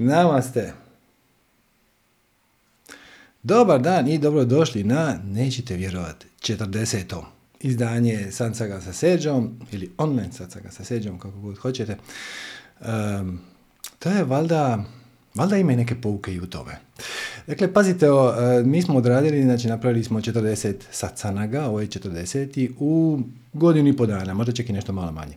Namaste. Dobar dan i dobrodošli na, nećete vjerovati, 40. izdanje Sansaga sa Seđom ili online Sansaga sa Seđom, kako god hoćete. Um, to je valjda, valjda ima neke pouke i u tome. Dakle, pazite, o, e, mi smo odradili, znači napravili smo 40 sacanaga, ovo je 40 u godinu i po dana, možda čak i nešto malo manje.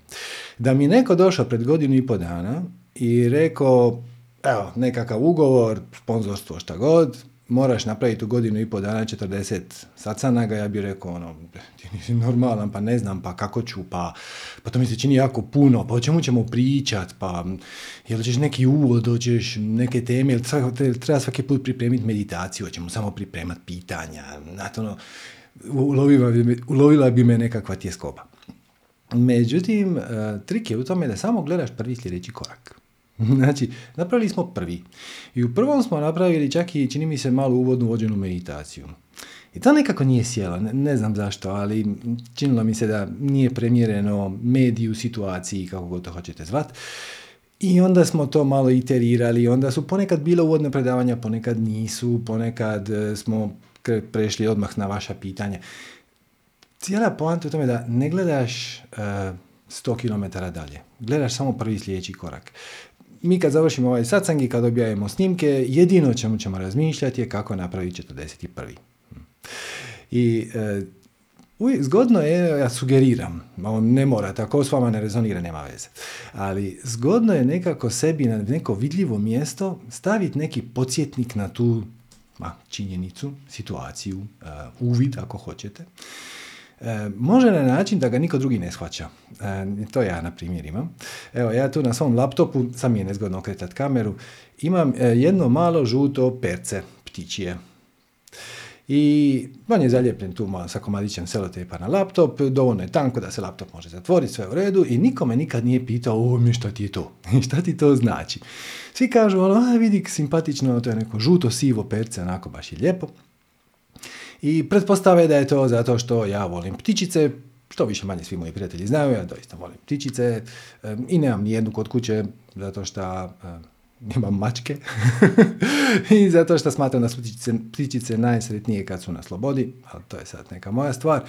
Da mi neko došao pred godinu i po dana i rekao, evo, nekakav ugovor, sponzorstvo, šta god, moraš napraviti u godinu i po dana 40 sacanaga, ja bih rekao, ono, ti nisi normalan, pa ne znam, pa kako ću, pa, pa to mi se čini jako puno, pa o čemu ćemo pričat, pa jel ćeš neki uvod, hoćeš neke teme, jel treba svaki put pripremiti meditaciju, hoćemo samo pripremati pitanja, znate, ono, ulovila bi, ulovila bi me nekakva tjeskoba. Međutim, e, trik je u tome da samo gledaš prvi sljedeći korak. Znači, napravili smo prvi. I u prvom smo napravili čak i, čini mi se, malu uvodnu vođenu meditaciju. I to nekako nije sjela, ne, ne, znam zašto, ali činilo mi se da nije premjereno mediju situaciji, kako god to hoćete zvat. I onda smo to malo iterirali, onda su ponekad bile uvodne predavanja, ponekad nisu, ponekad e, smo prešli odmah na vaša pitanja. Cijela poanta u tome da ne gledaš uh, 100 km dalje, gledaš samo prvi sljedeći korak mi kad završimo ovaj satsang i kad objavimo snimke, jedino čemu ćemo razmišljati je kako napraviti 41. I e, zgodno je, ja sugeriram, ne morate, ako s vama ne rezonira, nema veze, ali zgodno je nekako sebi na neko vidljivo mjesto staviti neki podsjetnik na tu ma, činjenicu, situaciju, uh, uvid ako hoćete. E, može na način da ga niko drugi ne shvaća. E, to ja, na primjer, imam. Evo, ja tu na svom laptopu, sam je nezgodno okretati kameru, imam e, jedno malo žuto perce, ptičije. I on je zaljepljen tu sa komadićem selotepa na laptop, dovoljno je tanko da se laptop može zatvoriti, sve u redu i nikome nikad nije pitao, o mi šta ti je to, šta ti to znači. Svi kažu, ono, a vidi, simpatično, to je neko žuto sivo perce, onako baš je lijepo. I pretpostave da je to zato što ja volim ptičice, što više manje svi moji prijatelji znaju, ja doista volim ptičice i nemam ni jednu kod kuće zato što imam mačke i zato što smatram da su ptičice, ptičice najsretnije kad su na slobodi, ali to je sad neka moja stvar.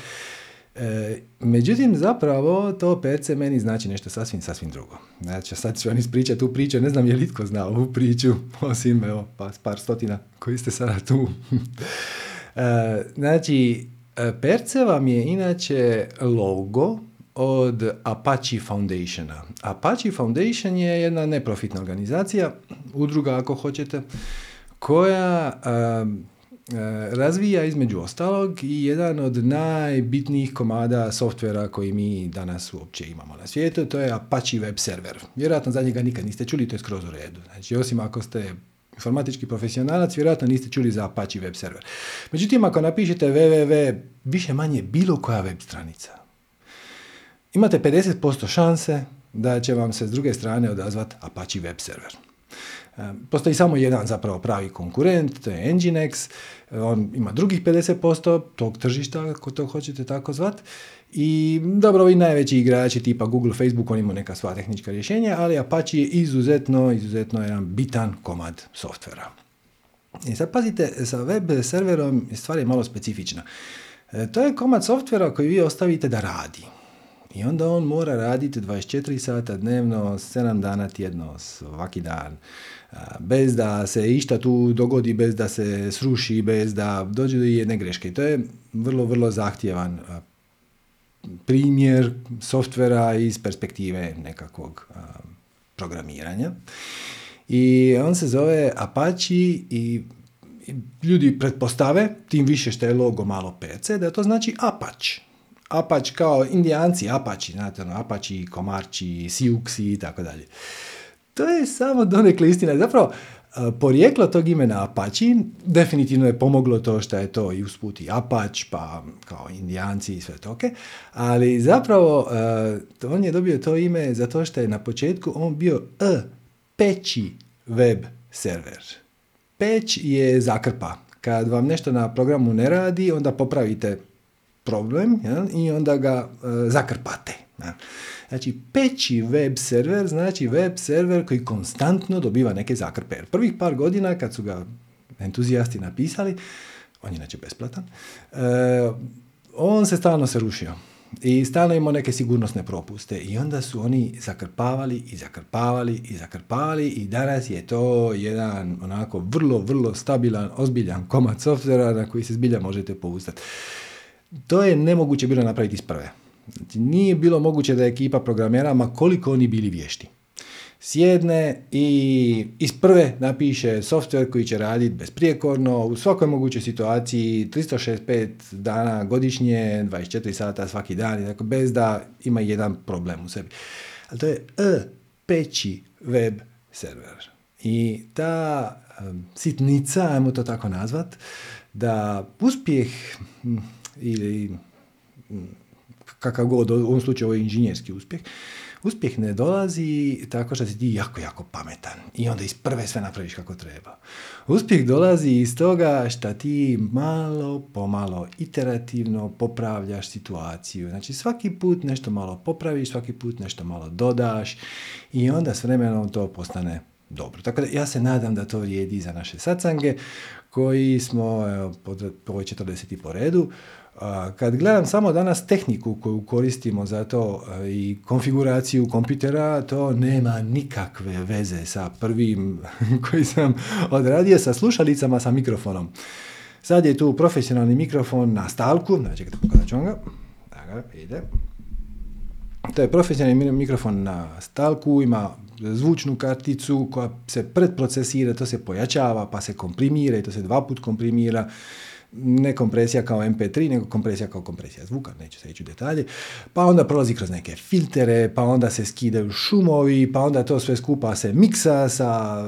E, međutim, zapravo to perce meni znači nešto sasvim, sasvim drugo. Znači, sad ću vam ispričati tu priču, ne znam je li itko zna ovu priču, osim evo, pa, par stotina koji ste sada tu. E, znači, e, Perce vam je inače logo od Apache Foundationa. Apache Foundation je jedna neprofitna organizacija, udruga ako hoćete, koja e, razvija između ostalog i jedan od najbitnijih komada softvera koji mi danas uopće imamo na svijetu, to je Apache web server. Vjerojatno za njega nikad niste čuli, to je skroz u redu. Znači, osim ako ste informatički profesionalac, vjerojatno niste čuli za Apache web server. Međutim, ako napišete www, više manje bilo koja web stranica, imate 50% šanse da će vam se s druge strane odazvat Apache web server. E, postoji samo jedan zapravo pravi konkurent, to je Nginx, on ima drugih 50% tog tržišta, ako to hoćete tako zvat, i dobro, ovi najveći igrači tipa Google, Facebook, oni imaju neka sva tehnička rješenja, ali Apache je izuzetno, izuzetno jedan bitan komad softvera. I sad pazite, sa web serverom stvar je malo specifična. E, to je komad softvera koji vi ostavite da radi. I onda on mora raditi 24 sata dnevno, 7 dana tjedno, svaki dan. Bez da se išta tu dogodi, bez da se sruši, bez da dođe do jedne greške. I to je vrlo, vrlo zahtjevan primjer softvera iz perspektive nekakvog programiranja. I on se zove Apache i ljudi pretpostave, tim više što je logo malo PC, da to znači Apache. Apache kao indijanci, Apache, znate ono, Apache, Komarči, Siuksi i tako dalje. To je samo donekle istina. Zapravo, Porijeklo tog imena Apache definitivno je pomoglo to što je to i usput i Apache, pa kao indijanci i sve to ok, ali zapravo on je dobio to ime zato što je na početku on bio a peći web server. Peć je zakrpa. Kad vam nešto na programu ne radi, onda popravite problem ja, i onda ga zakrpate. Ja. Znači, peći web server znači web server koji konstantno dobiva neke zakrpe. Prvih par godina kad su ga entuzijasti napisali, on je inače besplatan, e, on se stalno se rušio. I stalno imao neke sigurnosne propuste i onda su oni zakrpavali i zakrpavali i zakrpavali i danas je to jedan onako vrlo, vrlo stabilan, ozbiljan komad softvera na koji se zbilja možete pouzdati. To je nemoguće bilo napraviti iz prve. Znači, nije bilo moguće da ekipa programera, ma koliko oni bili vješti sjedne i iz prve napiše software koji će raditi besprijekorno u svakoj mogućoj situaciji 365 dana godišnje, 24 sata svaki dan, dakle, bez da ima jedan problem u sebi. Ali to je e, peći web server. I ta sitnica, ajmo to tako nazvat, da uspjeh ili kakav god, u ovom slučaju ovo je inženjerski uspjeh, Uspjeh ne dolazi tako što si ti jako, jako pametan i onda iz prve sve napraviš kako treba. Uspjeh dolazi iz toga što ti malo pomalo iterativno popravljaš situaciju. Znači svaki put nešto malo popraviš, svaki put nešto malo dodaš i onda s vremenom to postane dobro. Tako da ja se nadam da to vrijedi za naše sacange koji smo evo, po, po 40. po redu kad gledam samo danas tehniku koju koristimo za to i konfiguraciju kompitera, to nema nikakve veze sa prvim koji sam odradio sa slušalicama sa mikrofonom. Sad je tu profesionalni mikrofon na stalku, znači pokazat ću ga. Da ide. To je profesionalni mikrofon na stalku, ima zvučnu karticu koja se predprocesira, to se pojačava, pa se komprimira i to se dva put komprimira ne kompresija kao MP3, nego kompresija kao kompresija zvuka, neću se ići u detalje, pa onda prolazi kroz neke filtere, pa onda se skidaju šumovi, pa onda to sve skupa se miksa sa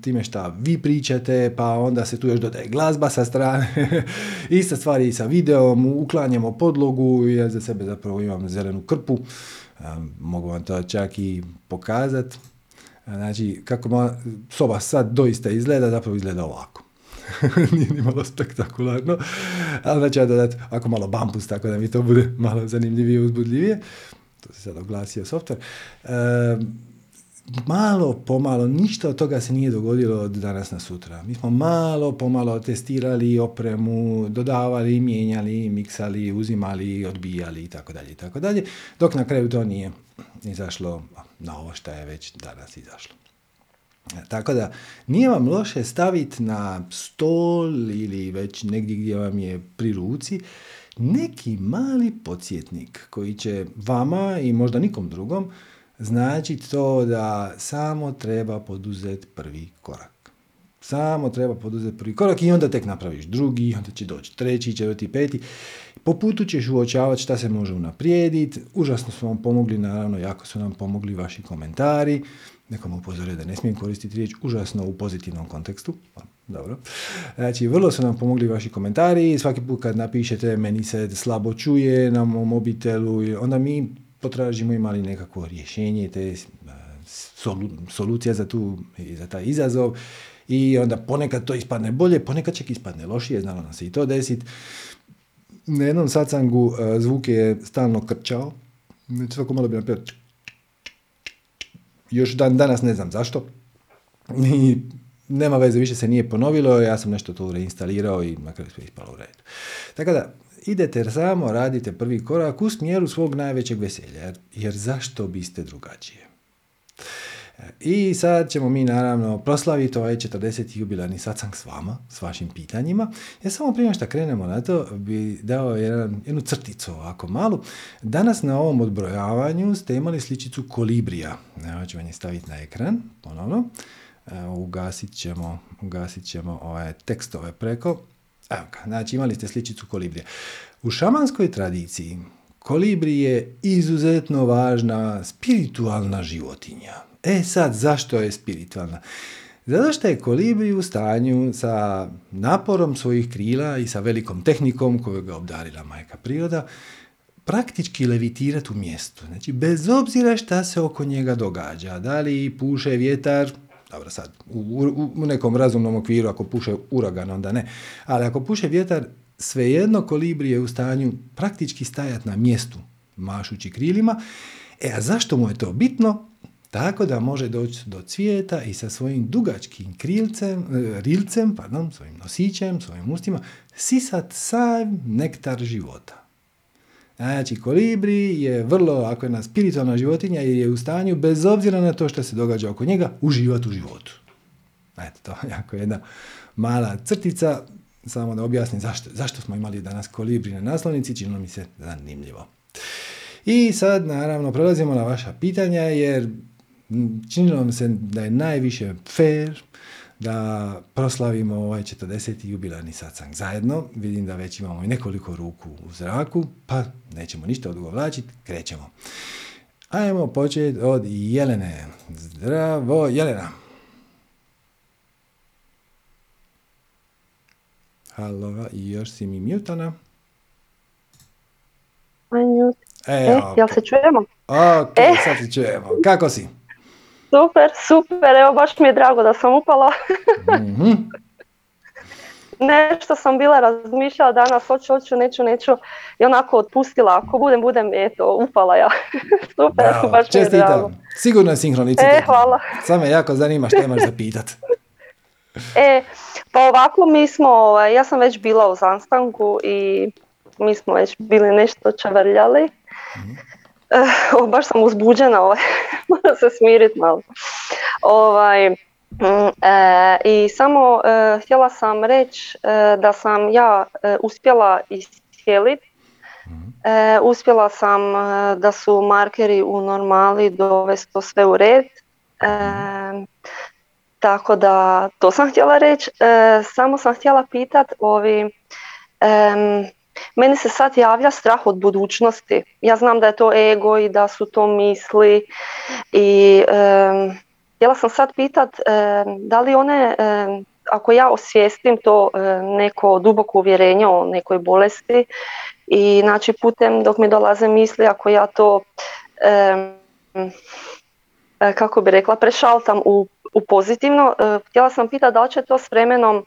time šta vi pričate, pa onda se tu još dodaje glazba sa strane, ista stvar i sa videom, uklanjamo podlogu, ja za sebe zapravo imam zelenu krpu, mogu vam to čak i pokazati, znači kako soba sad doista izgleda, zapravo izgleda ovako. nije ni malo spektakularno, ali znači ja dodat ako malo bampus, tako da mi to bude malo zanimljivije, uzbudljivije. To se sad oglasio software. E, malo pomalo, ništa od toga se nije dogodilo od danas na sutra. Mi smo malo pomalo testirali opremu, dodavali, mijenjali, miksali, uzimali, odbijali i tako dalje i tako dalje, dok na kraju to nije izašlo na ovo što je već danas izašlo. Tako da nije vam loše staviti na stol ili već negdje gdje vam je pri ruci neki mali podsjetnik koji će vama i možda nikom drugom znači to da samo treba poduzeti prvi korak. Samo treba poduzeti prvi korak i onda tek napraviš drugi, onda će doći treći, četvrti, peti. Po putu ćeš uočavati šta se može unaprijediti. Užasno su vam pomogli, naravno, jako su nam pomogli vaši komentari nekom upozorio da ne smijem koristiti riječ užasno u pozitivnom kontekstu. Pa, dobro. Znači, vrlo su nam pomogli vaši komentari. Svaki put kad napišete meni se slabo čuje na mom mobitelu, onda mi potražimo imali nekako rješenje, te e, solucija za, tu, za taj izazov. I onda ponekad to ispadne bolje, ponekad čak ispadne lošije, znalo nam se i to desiti. Na jednom sacangu e, zvuk je stalno krčao. Znači, svako malo bi napravio još dan danas ne znam zašto. I nema veze, više se nije ponovilo, ja sam nešto tu reinstalirao i kraju sve ispalo u redu. Tako da, idete samo, radite prvi korak u smjeru svog najvećeg veselja, jer, jer zašto biste drugačije? I sad ćemo mi naravno proslaviti ovaj 40. jubilarni satsang s vama, s vašim pitanjima. Ja samo prije što krenemo na to bi dao jedan, jednu crticu ovako malu. Danas na ovom odbrojavanju ste imali sličicu kolibrija. Evo ću vam je staviti na ekran, ponovno. Evo, ugasit ćemo, ugasit ćemo ove tekstove preko. Evo ga, znači imali ste sličicu kolibrija. U šamanskoj tradiciji kolibri je izuzetno važna spiritualna životinja. E sad, zašto je spiritualna? Zato što je kolibri u stanju sa naporom svojih krila i sa velikom tehnikom koju ga obdarila majka priroda, praktički levitirati u mjestu. Znači, bez obzira šta se oko njega događa, da li puše vjetar, dobro sad, u, u nekom razumnom okviru, ako puše uragan, onda ne, ali ako puše vjetar, svejedno kolibri je u stanju praktički stajati na mjestu, mašući krilima E, a zašto mu je to bitno? Tako da može doći do cvijeta i sa svojim dugačkim krilcem, e, rilcem, pardon, svojim nosićem, svojim ustima, sisat sav nektar života. Znači, kolibri je vrlo, ako je na spiritualna životinja, je u stanju, bez obzira na to što se događa oko njega, uživati u životu. Eto, to je jako jedna mala crtica, samo da objasnim zašto, zašto smo imali danas kolibri na naslovnici, činilo mi se zanimljivo. I sad, naravno, prelazimo na vaša pitanja, jer činilo mi se da je najviše fair da proslavimo ovaj 40. jubilarni satsang zajedno. Vidim da već imamo i nekoliko ruku u zraku, pa nećemo ništa odugovlačiti, krećemo. Ajmo početi od Jelene. Zdravo, Jelena. Halo, još si mi mutana. E, e jel se čujemo? Ok, e. sad se čujemo. Kako si? Super, super, evo baš mi je drago da sam upala. mm Nešto sam bila razmišljala danas, hoću, hoću, neću, neću i onako otpustila, ako budem, budem, eto, upala ja. super, Bravo, baš mi je drago. Sigurno je sinhronicitet. E, hvala. Samo me jako zanima što imaš za pitat. e, pa ovako mi smo, ovaj, ja sam već bila u zastanku i mi smo već bili nešto čavrljali. mm Uh, baš sam uzbuđena, ovaj. moram se smiriti malo. Ovaj, e, I samo e, htjela sam reći e, da sam ja uspjela iscijeliti. uspjela sam da su markeri u normali dovesti to sve u red. Tako da to sam htjela reći. Samo sam htjela pitati ovi meni se sad javlja strah od budućnosti. Ja znam da je to ego i da su to misli i um, htjela sam sad pitat da li one, ako ja osvijestim to neko duboko uvjerenje o nekoj bolesti i znači putem dok mi dolaze misli, ako ja to kako bi rekla, prešaltam u, u pozitivno, htjela sam pitati da li će to s vremenom e,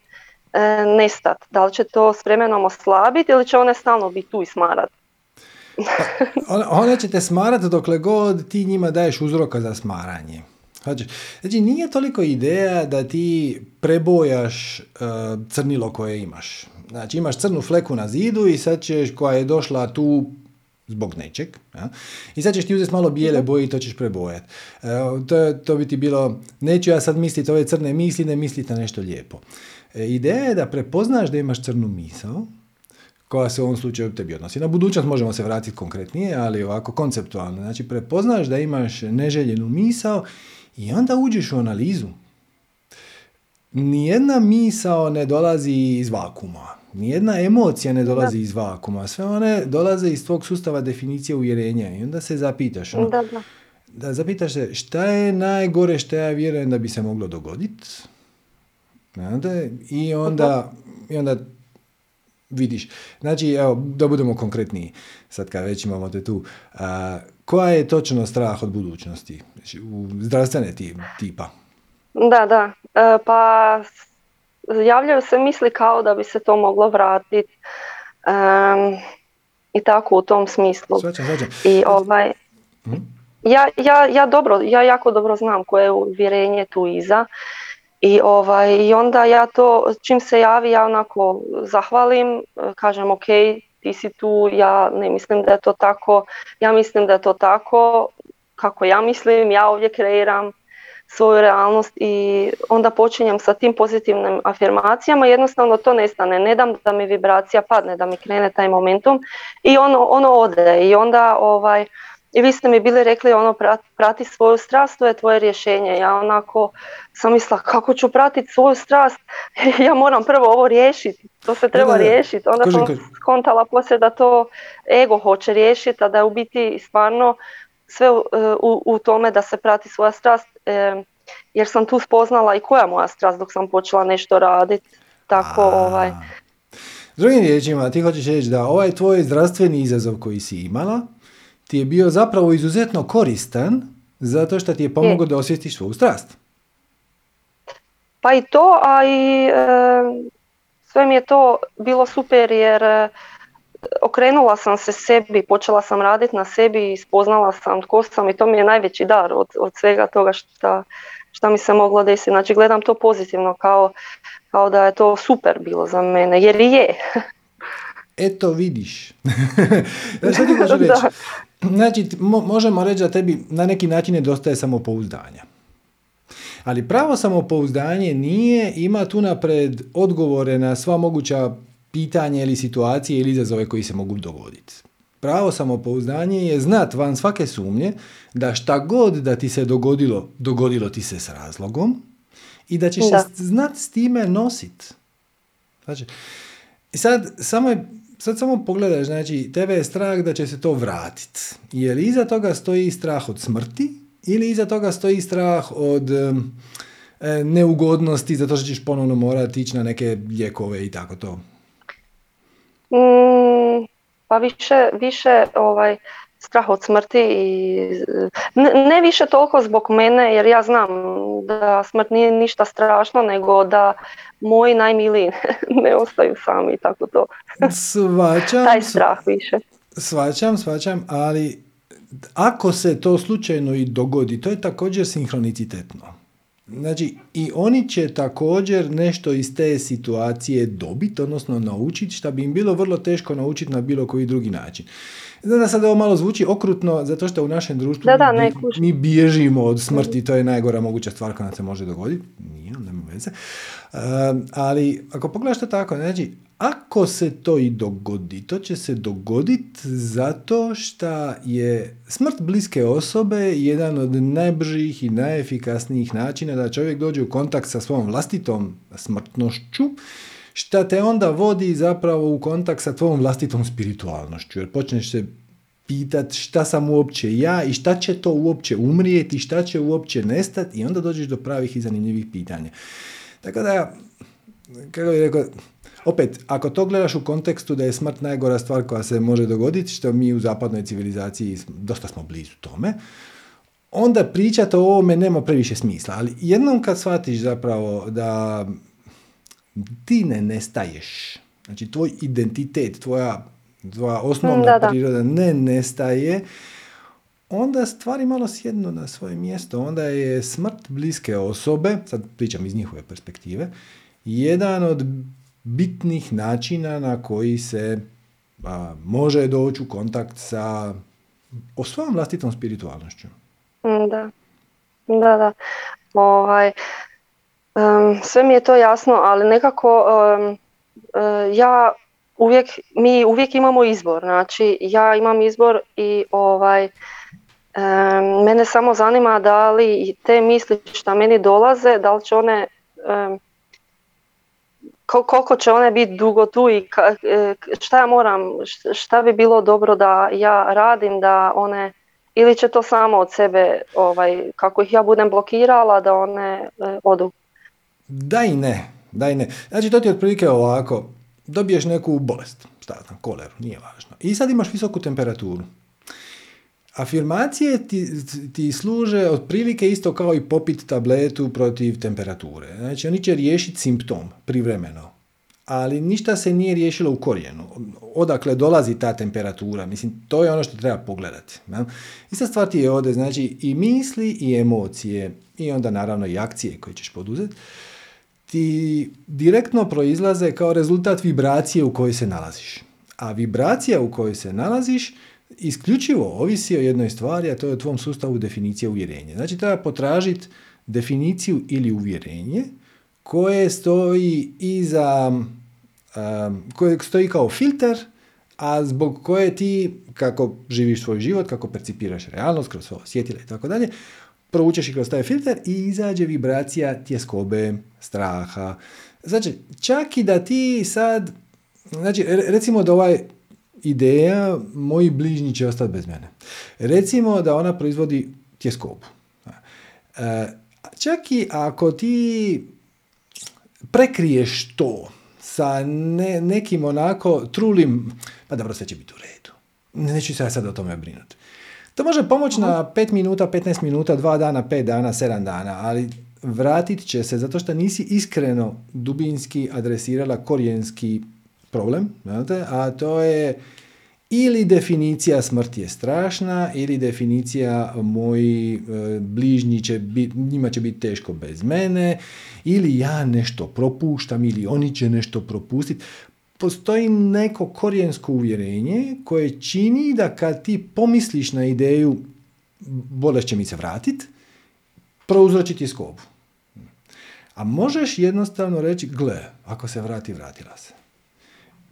nestat? Da li će to s vremenom oslabiti ili će one stalno biti tu i smarat? Pa, one će te smarati dokle god ti njima daješ uzroka za smaranje. Znači, nije toliko ideja da ti prebojaš uh, crnilo koje imaš. Znači, imaš crnu fleku na zidu i sad ćeš, koja je došla tu zbog nečeg, ja? i sad ćeš ti uzeti malo bijele boje i to ćeš prebojati. Uh, to, to bi ti bilo, neću ja sad misliti ove crne misli, ne misliti na nešto lijepo. E, ideja je da prepoznaš da imaš crnu misao, koja se u ovom slučaju tebi odnosi. Na budućnost možemo se vratiti konkretnije, ali ovako konceptualno. Znači, prepoznaš da imaš neželjenu misao i onda uđeš u analizu. Nijedna misao ne dolazi iz vakuma. Nijedna emocija ne dolazi iz vakuma. Sve one dolaze iz tvog sustava definicije uvjerenja. I onda se zapitaš. Ono, da, da zapitaš se šta je najgore što ja vjerujem da bi se moglo dogoditi i onda, i onda vidiš. Znači, evo, da budemo konkretniji, sad kad već imamo te tu. A, koja je točno strah od budućnosti? Znači, u zdravstvene tipa? Da, da. E, pa javljaju se misli kao da bi se to moglo vratiti. I tako u tom smislu. Svačam, svačam. I ovaj... Hm? Ja, ja, ja, dobro, ja jako dobro znam koje je uvjerenje tu iza i, ovaj, I onda ja to, čim se javi, ja onako zahvalim, kažem ok, ti si tu, ja ne mislim da je to tako, ja mislim da je to tako, kako ja mislim, ja ovdje kreiram svoju realnost i onda počinjem sa tim pozitivnim afirmacijama, jednostavno to nestane, ne dam da mi vibracija padne, da mi krene taj momentum i ono, ono ode i onda ovaj, i vi ste mi bili rekli ono prati, prati svoju strast, to je tvoje rješenje. Ja onako sam mislila kako ću pratiti svoju strast, ja moram prvo ovo riješiti, to se treba riješiti. Onda sam skontala poslije da to ego hoće riješiti, a da je u biti stvarno sve u, u, tome da se prati svoja strast, e, jer sam tu spoznala i koja moja strast dok sam počela nešto raditi. Tako, ovaj... Drugim riječima, ti hoćeš reći da ovaj tvoj zdravstveni izazov koji si imala, ti je bio zapravo izuzetno koristan zato što ti je pomogao da osjetiš svoju strast. Pa i to, a i e, sve mi je to bilo super jer e, okrenula sam se sebi, počela sam raditi na sebi i spoznala sam tko sam i to mi je najveći dar od, od svega toga šta, šta mi se moglo desiti. Znači gledam to pozitivno kao, kao da je to super bilo za mene, jer i je. Eto vidiš. Što ti reći? Znači, možemo reći da tebi na neki način nedostaje samopouzdanja. Ali pravo samopouzdanje nije ima tu napred odgovore na sva moguća pitanja ili situacije ili izazove koji se mogu dogoditi. Pravo samopouzdanje je znat van svake sumnje da šta god da ti se dogodilo, dogodilo ti se s razlogom i da ćeš se znat s time nosit. Znači, sad samo je sad samo pogledaš, znači, tebe je strah da će se to vratiti. Je li iza toga stoji strah od smrti ili iza toga stoji strah od e, neugodnosti zato što ćeš ponovno morati ići na neke lijekove i tako to? Mm, pa više, više ovaj, strah od smrti i ne, više toliko zbog mene jer ja znam da smrt nije ništa strašno nego da moji najmiliji ne ostaju sami tako to. Svačam. Taj strah više. Svačam, svačam, ali ako se to slučajno i dogodi, to je također sinhronicitetno. Znači, i oni će također nešto iz te situacije dobiti, odnosno naučiti, što bi im bilo vrlo teško naučiti na bilo koji drugi način. Znam da sad ovo malo zvuči okrutno, zato što u našem društvu da, da, mi, mi bježimo od smrti, to je najgora moguća stvar koja se može dogoditi. Nije, nema veze. ali ako pogledaš to tako, znači, ako se to i dogodi, to će se dogoditi zato što je smrt bliske osobe jedan od najbržih i najefikasnijih načina da čovjek dođe u kontakt sa svojom vlastitom smrtnošću, šta te onda vodi zapravo u kontakt sa tvojom vlastitom spiritualnošću, jer počneš se pitat šta sam uopće ja i šta će to uopće umrijeti, šta će uopće nestati i onda dođeš do pravih i zanimljivih pitanja. Tako da, kako bih rekao, opet, ako to gledaš u kontekstu da je smrt najgora stvar koja se može dogoditi, što mi u zapadnoj civilizaciji dosta smo blizu tome, onda pričati o ovome nema previše smisla. Ali jednom kad shvatiš zapravo da ti ne nestaješ, znači tvoj identitet, tvoja, tvoja osnovna priroda ne nestaje, onda stvari malo sjednu na svoje mjesto. Onda je smrt bliske osobe, sad pričam iz njihove perspektive, jedan od bitnih načina na koji se a, može doći u kontakt sa o svojom vlastitom spiritualnošću. Mm, da, da, da. Ovaj, um, sve mi je to jasno, ali nekako um, ja uvijek, mi uvijek imamo izbor. Znači, ja imam izbor i ovaj, um, mene samo zanima da li te misli što meni dolaze, da li će one koliko će one biti dugo tu i e, šta ja moram, šta bi bilo dobro da ja radim da one ili će to samo od sebe ovaj, kako ih ja budem blokirala da one e, odu. Da i ne, da i ne. Znači to ti je otprilike ovako, dobiješ neku bolest, šta koleru, nije važno. I sad imaš visoku temperaturu. Afirmacije ti, ti služe otprilike isto kao i popit tabletu protiv temperature. Znači oni će riješiti simptom privremeno, ali ništa se nije riješilo u korijenu. Odakle dolazi ta temperatura? Mislim, to je ono što treba pogledati. Ja? Ista stvar ti je ovdje, znači i misli i emocije i onda naravno i akcije koje ćeš poduzeti ti direktno proizlaze kao rezultat vibracije u kojoj se nalaziš. A vibracija u kojoj se nalaziš isključivo ovisi o jednoj stvari, a to je o tvom sustavu definicije uvjerenja. Znači treba potražiti definiciju ili uvjerenje koje stoji iza, um, koje stoji kao filter, a zbog koje ti, kako živiš svoj život, kako percipiraš realnost kroz svoje osjetile i tako dalje, provučeš i kroz taj filter i izađe vibracija tjeskobe, straha. Znači, čak i da ti sad, znači, recimo da ovaj ideja, moji bližnji će ostati bez mene. Recimo da ona proizvodi tjeskobu. E, čak i ako ti prekriješ to sa ne, nekim onako trulim, pa dobro, sve će biti u redu. Neću se ja sad o tome brinuti. To može pomoći na 5 minuta, 15 minuta, 2 dana, 5 dana, 7 dana, ali vratit će se zato što nisi iskreno dubinski adresirala korijenski problem, znate, a to je ili definicija smrti je strašna, ili definicija moji e, bližnji će biti, njima će biti teško bez mene, ili ja nešto propuštam, ili oni će nešto propustiti. Postoji neko korijensko uvjerenje koje čini da kad ti pomisliš na ideju bolest će mi se vratit, prouzročiti skobu. A možeš jednostavno reći, gle, ako se vrati, vratila se.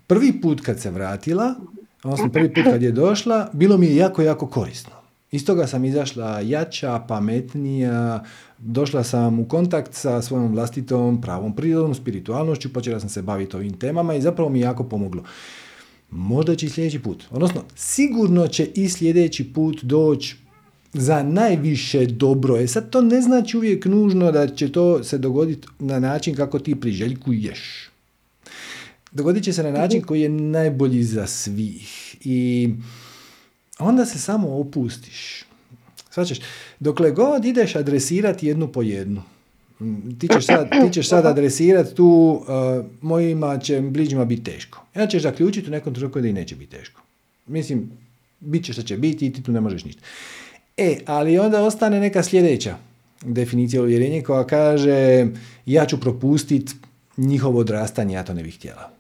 Prvi put kad se vratila, odnosno prvi put kad je došla, bilo mi je jako, jako korisno. Iz toga sam izašla jača, pametnija, došla sam u kontakt sa svojom vlastitom pravom prirodom, spiritualnošću, počela sam se baviti ovim temama i zapravo mi je jako pomoglo. Možda će i sljedeći put, odnosno sigurno će i sljedeći put doći za najviše dobro. E sad to ne znači uvijek nužno da će to se dogoditi na način kako ti priželjkuješ. Dogodit će se na način koji je najbolji za svih. I onda se samo opustiš. Svačeš, dokle god ideš adresirati jednu po jednu, ti ćeš sad, ti ćeš sad adresirati tu, uh, mojima će bližnjima biti teško. Ja ćeš zaključiti u nekom trenutku da i neće biti teško. Mislim, bit će što će biti i ti tu ne možeš ništa. E, ali onda ostane neka sljedeća definicija uvjerenja koja kaže ja ću propustiti njihovo odrastanje, ja to ne bih htjela.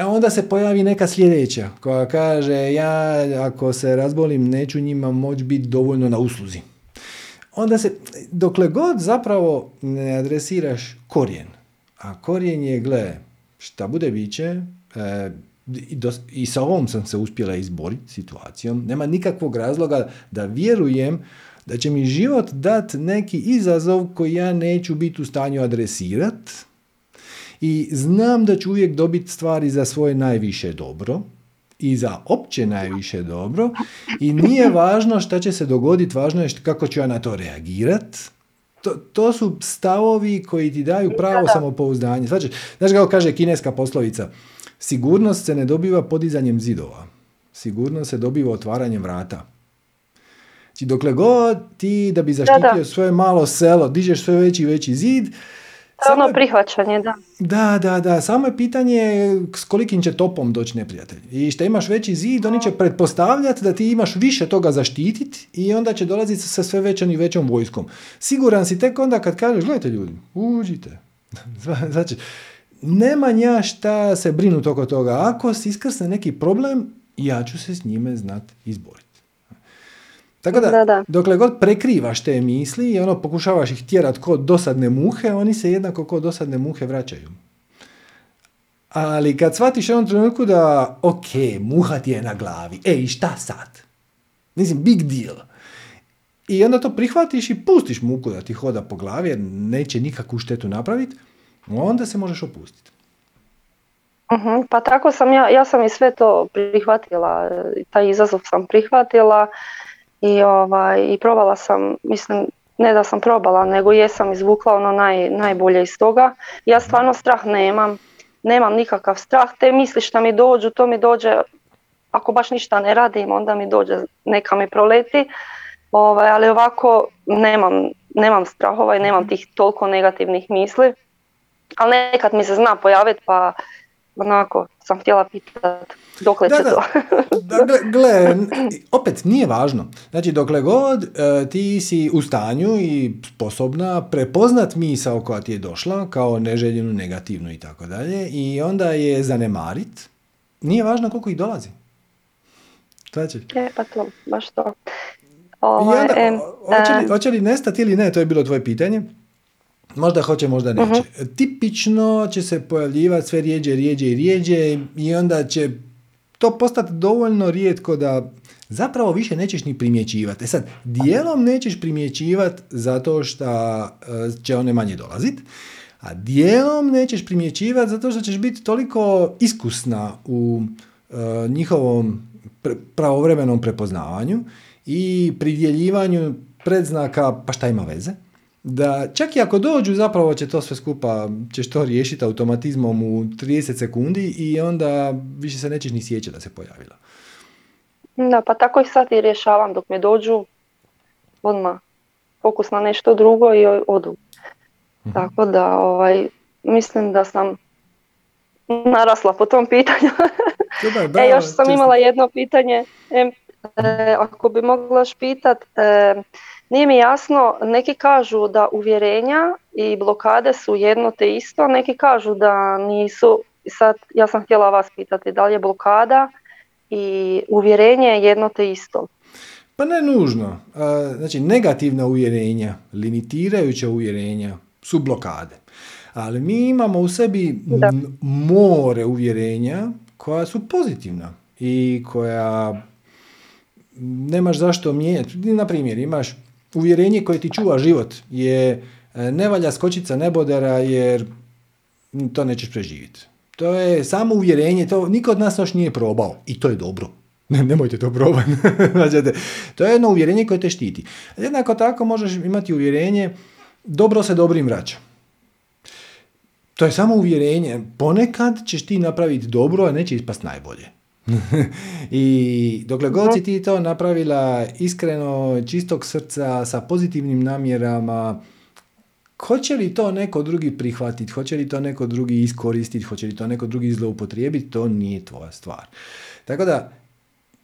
E onda se pojavi neka sljedeća koja kaže ja ako se razbolim neću njima moći biti dovoljno na usluzi. Onda se, dokle god zapravo ne adresiraš korijen, a korijen je, gle, šta bude biće, e, i, i sa ovom sam se uspjela izboriti situacijom, nema nikakvog razloga da vjerujem da će mi život dati neki izazov koji ja neću biti u stanju adresirati, i znam da ću uvijek dobiti stvari za svoje najviše dobro i za opće najviše dobro i nije važno šta će se dogoditi, važno je kako ću ja na to reagirat. To, to su stavovi koji ti daju pravo samopouzdanje. Znači, znaš kako kaže kineska poslovica, sigurnost se ne dobiva podizanjem zidova. Sigurnost se dobiva otvaranjem vrata. Znači, dokle god ti da bi zaštitio svoje malo selo, dižeš sve veći i veći zid, samo ono prihvaćanje, da. Da, da, da. Samo je pitanje s kolikim će topom doći neprijatelj. I što imaš veći zid, oni će pretpostavljati da ti imaš više toga zaštititi i onda će dolaziti sa sve većom i većom vojskom. Siguran si tek onda kad kažeš, gledajte ljudi, uđite. znači, nema nja šta se brinuti oko toga. Ako se iskrsne neki problem, ja ću se s njime znati izboriti. Tako da, da, dokle god prekrivaš te misli i ono pokušavaš ih tjerat kod dosadne muhe, oni se jednako kod dosadne muhe vraćaju. Ali kad shvatiš jednom trenutku da, ok, muha ti je na glavi, ej, šta sad? Mislim, big deal. I onda to prihvatiš i pustiš muku da ti hoda po glavi jer neće nikakvu štetu napraviti, onda se možeš opustiti. uh pa tako sam ja, ja sam i sve to prihvatila, taj izazov sam prihvatila i, ovaj, i probala sam, mislim, ne da sam probala, nego jesam izvukla ono naj, najbolje iz toga. Ja stvarno strah nemam, nemam nikakav strah, te misli što mi dođu, to mi dođe, ako baš ništa ne radim, onda mi dođe, neka mi proleti, ovaj, ali ovako nemam, nemam strahova i nemam tih toliko negativnih misli, ali nekad mi se zna pojaviti pa onako sam htjela pitati dokle da, će da. to. da, gle, opet nije važno. Znači dokle god e, ti si u stanju i sposobna prepoznat misao koja ti je došla kao neželjenu, negativnu i tako dalje i onda je zanemarit, nije važno koliko ih dolazi. Znači. E, pa to, baš to. Ovaj, onda, hoće, li, hoće li nestati ili ne, to je bilo tvoje pitanje. Možda hoće, možda neće. uh Tipično će se pojavljivati sve rijeđe, rijeđe i rijeđe i onda će to postati dovoljno rijetko da zapravo više nećeš ni primjećivati. E sad, dijelom nećeš primjećivati zato što e, će one manje dolaziti, a dijelom nećeš primjećivati zato što ćeš biti toliko iskusna u uh, njihovom pravovremenom prepoznavanju i pridjeljivanju predznaka, pa šta ima veze, da čak i ako dođu zapravo će to sve skupa, ćeš to riješiti automatizmom u 30 sekundi i onda više se nećeš ni sjećati da se pojavila. Da, pa tako i sad i rješavam dok me dođu odmah fokus na nešto drugo i odu. Mhm. Tako da ovaj, mislim da sam narasla po tom pitanju. e, još sam imala jedno pitanje. E, ako bi moglaš pitat, e, nije mi jasno, neki kažu da uvjerenja i blokade su jedno te isto, neki kažu da nisu. Sad ja sam htjela vas pitati da li je blokada i uvjerenje jedno te isto. Pa ne nužno. Znači, negativna uvjerenja, limitirajuća uvjerenja su blokade. Ali mi imamo u sebi more uvjerenja koja su pozitivna i koja nemaš zašto mijenjati. Na primjer, imaš uvjerenje koje ti čuva život je e, ne valja skočica nebodera jer to nećeš preživjeti. To je samo uvjerenje, to niko od nas još nije probao i to je dobro. Ne, nemojte to probati. to je jedno uvjerenje koje te štiti. Jednako tako možeš imati uvjerenje dobro se dobrim vraća. To je samo uvjerenje. Ponekad ćeš ti napraviti dobro, a neće ispast najbolje. I dokle god si ti to napravila iskreno, čistog srca, sa pozitivnim namjerama, hoće li to neko drugi prihvatiti, hoće li to neko drugi iskoristiti, hoće li to neko drugi zloupotrijebiti, to nije tvoja stvar. Tako da,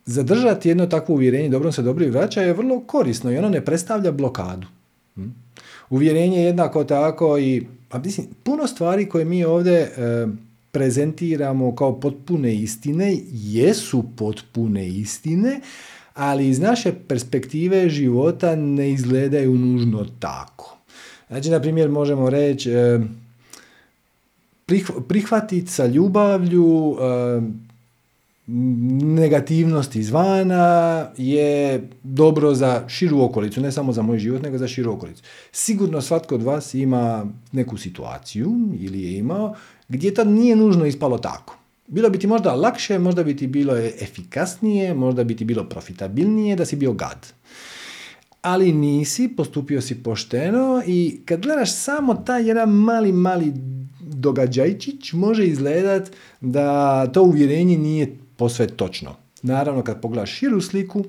zadržati jedno takvo uvjerenje, dobro se dobri vraća, je vrlo korisno i ono ne predstavlja blokadu. Hm? Uvjerenje jednako tako i, pa mislim, puno stvari koje mi ovdje e, prezentiramo kao potpune istine, jesu potpune istine, ali iz naše perspektive života ne izgledaju nužno tako. Znači, na primjer, možemo reći, e, prihvatiti sa ljubavlju e, negativnost izvana je dobro za širu okolicu, ne samo za moj život, nego za širu okolicu. Sigurno svatko od vas ima neku situaciju ili je imao gdje to nije nužno ispalo tako. Bilo bi ti možda lakše, možda bi ti bilo efikasnije, možda bi ti bilo profitabilnije da si bio gad. Ali nisi, postupio si pošteno i kad gledaš samo taj jedan mali, mali događajčić, može izgledat da to uvjerenje nije posve točno. Naravno, kad pogledaš širu sliku,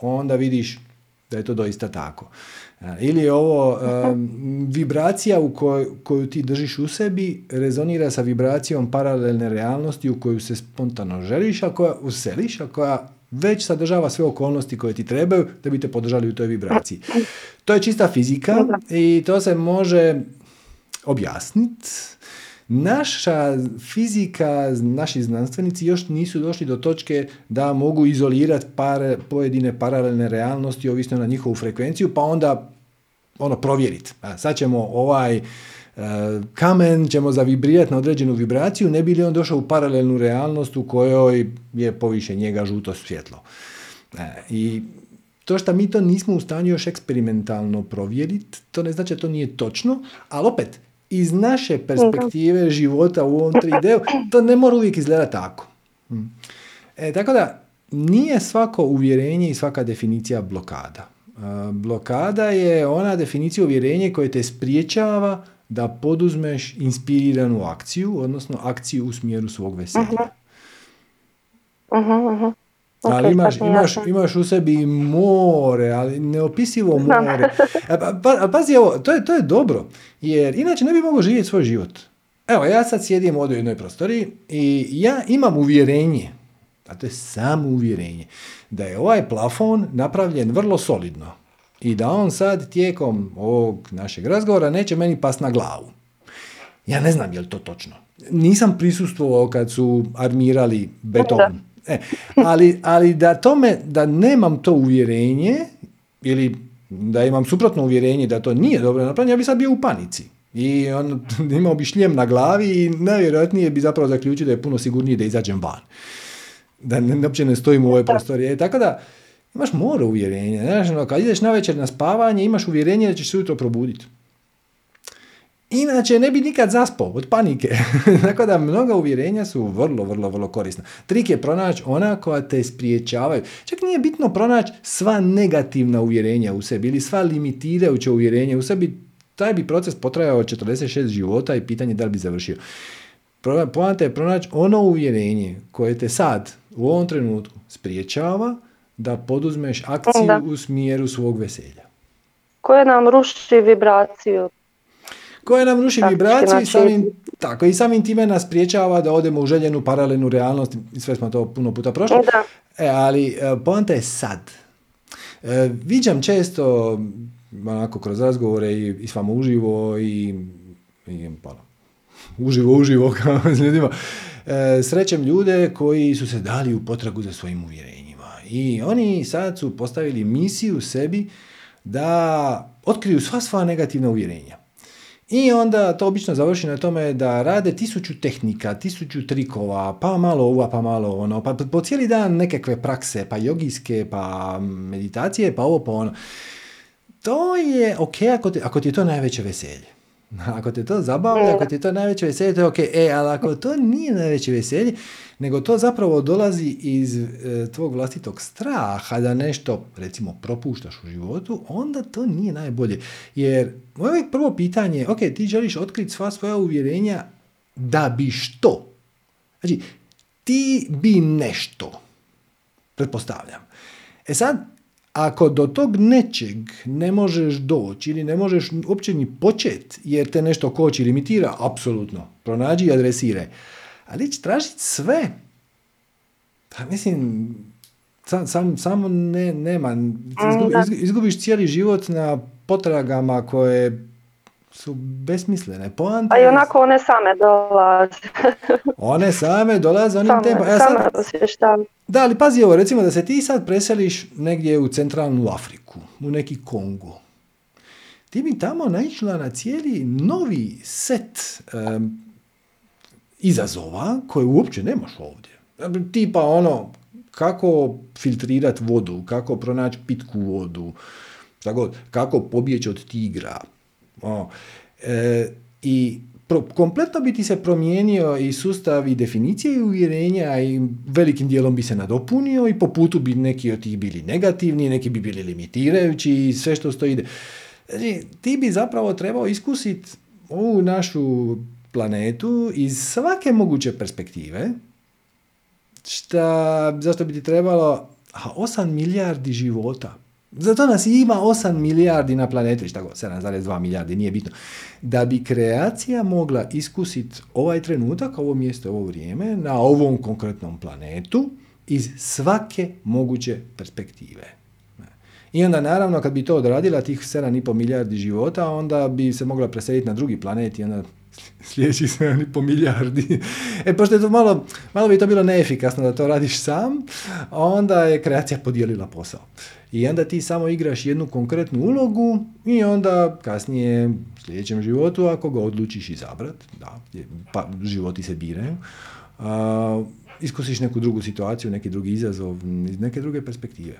onda vidiš da je to doista tako. Ili je ovo vibracija u koj, koju ti držiš u sebi rezonira sa vibracijom paralelne realnosti u koju se spontano želiš, a koja useliš, a koja već sadržava sve okolnosti koje ti trebaju da bi te podržali u toj vibraciji. To je čista fizika i to se može objasniti Naša fizika, naši znanstvenici još nisu došli do točke da mogu izolirati pare, pojedine paralelne realnosti ovisno na njihovu frekvenciju, pa onda ono provjeriti. A sad ćemo ovaj e, kamen ćemo zavibrirati na određenu vibraciju, ne bi li on došao u paralelnu realnost u kojoj je poviše njega žuto svjetlo. E, I to što mi to nismo u stanju još eksperimentalno provjeriti, to ne znači da to nije točno, ali opet, iz naše perspektive života u ovom 3D, to ne mora uvijek izgledati tako. Hm. E, tako da, nije svako uvjerenje i svaka definicija blokada. Blokada je ona definicija uvjerenja koja te spriječava da poduzmeš inspiriranu akciju, odnosno akciju u smjeru svog veselja. uh ali imaš, imaš, imaš u sebi more, ali neopisivo more. E, pa, pa, pazi, evo, to je, to je dobro, jer inače ne bi mogao živjeti svoj život. Evo, ja sad sjedim ovdje u jednoj prostoriji i ja imam uvjerenje, a to je samo uvjerenje, da je ovaj plafon napravljen vrlo solidno i da on sad tijekom ovog našeg razgovora neće meni pas na glavu. Ja ne znam je li to točno. Nisam prisustvovao kad su armirali beton. E, ali, ali da tome, da nemam to uvjerenje ili da imam suprotno uvjerenje da to nije dobro napravljeno, ja bi sad bio u panici. I on, imao bi šljem na glavi i najvjerojatnije bi zapravo zaključio da je puno sigurnije da izađem van. Da ne, uopće ne stojim u ovoj prostoriji. E, tako da, imaš more uvjerenja. Znaš, ono, kad ideš na večer na spavanje, imaš uvjerenje da ćeš se ujutro probuditi. Inače ne bi nikad zaspao od panike. Tako da mnoga uvjerenja su vrlo, vrlo, vrlo korisna. Trik je pronaći ona koja te spriječavaju. Čak nije bitno pronaći sva negativna uvjerenja u sebi ili sva limitirajuća uvjerenja u sebi. Taj bi proces potrajao 46 života i pitanje da li bi završio. Poanta je pronaći ono uvjerenje koje te sad, u ovom trenutku, spriječava da poduzmeš akciju u smjeru svog veselja. Koje nam ruši vibraciju koje nam ruši vibraciju i samim, Tako, i samim time nas priječava da odemo u željenu paralelnu realnost, sve smo to puno puta prošli. Da. E, ali e, poanta je sad. E, viđam često, onako kroz razgovore i, i s vama uživo i, i pa, uživo, uživo kao s ljudima, e, srećem ljude koji su se dali u potragu za svojim uvjerenjima. I oni sad su postavili misiju sebi da otkriju sva sva negativna uvjerenja. I onda to obično završi na tome da rade tisuću tehnika, tisuću trikova, pa malo ova, pa malo ono, pa po cijeli dan nekakve prakse, pa jogijske, pa meditacije, pa ovo, pa ono. To je ok ako, ako ti je to najveće veselje. Ako te to zabavlja, ako ti je to najveće veselje, to je ok. E, ali ako to nije najveće veselje, nego to zapravo dolazi iz e, tvog vlastitog straha da nešto, recimo, propuštaš u životu, onda to nije najbolje. Jer moje prvo pitanje je, ok, ti želiš otkriti sva svoja uvjerenja da bi što? Znači, ti bi nešto, pretpostavljam. E sad, ako do tog nečeg ne možeš doći ili ne možeš uopće ni početi jer te nešto koči, limitira, apsolutno, pronađi i adresiraj. Ali će tražiti sve. Pa mislim, sam, sam, samo ne, nema. izgubiš cijeli život na potragama koje su besmislene. Poanta A i onako one same dolaze. one same dolaze onim tempom. Ja same Da, ali pazi ovo, recimo da se ti sad preseliš negdje u centralnu Afriku, u neki Kongo. Ti bi tamo naišla na cijeli novi set izazova koje uopće nemaš ovdje. Tipa ono, kako filtrirati vodu, kako pronaći pitku vodu, kako pobjeći od tigra, o, e, I kompletno bi ti se promijenio i sustav i definicije i uvjerenja i velikim dijelom bi se nadopunio i po putu bi neki od tih bili negativni, neki bi bili limitirajući i sve što stoji. Znači, ti bi zapravo trebao iskusiti ovu našu planetu iz svake moguće perspektive, šta, zašto bi ti trebalo a 8 milijardi života zato nas ima 8 milijardi na planeti, šta 7,2 milijardi, nije bitno. Da bi kreacija mogla iskusiti ovaj trenutak, ovo mjesto, ovo vrijeme, na ovom konkretnom planetu, iz svake moguće perspektive. I onda naravno kad bi to odradila, tih 7,5 milijardi života, onda bi se mogla preseliti na drugi planet i onda sljedećih 7,5 milijardi. E, pošto je to malo, malo bi to bilo neefikasno da to radiš sam, onda je kreacija podijelila posao. I onda ti samo igraš jednu konkretnu ulogu i onda kasnije u sljedećem životu, ako ga odlučiš izabrat, da, pa životi se biraju, uh, iskusiš neku drugu situaciju, neki drugi izazov iz neke druge perspektive.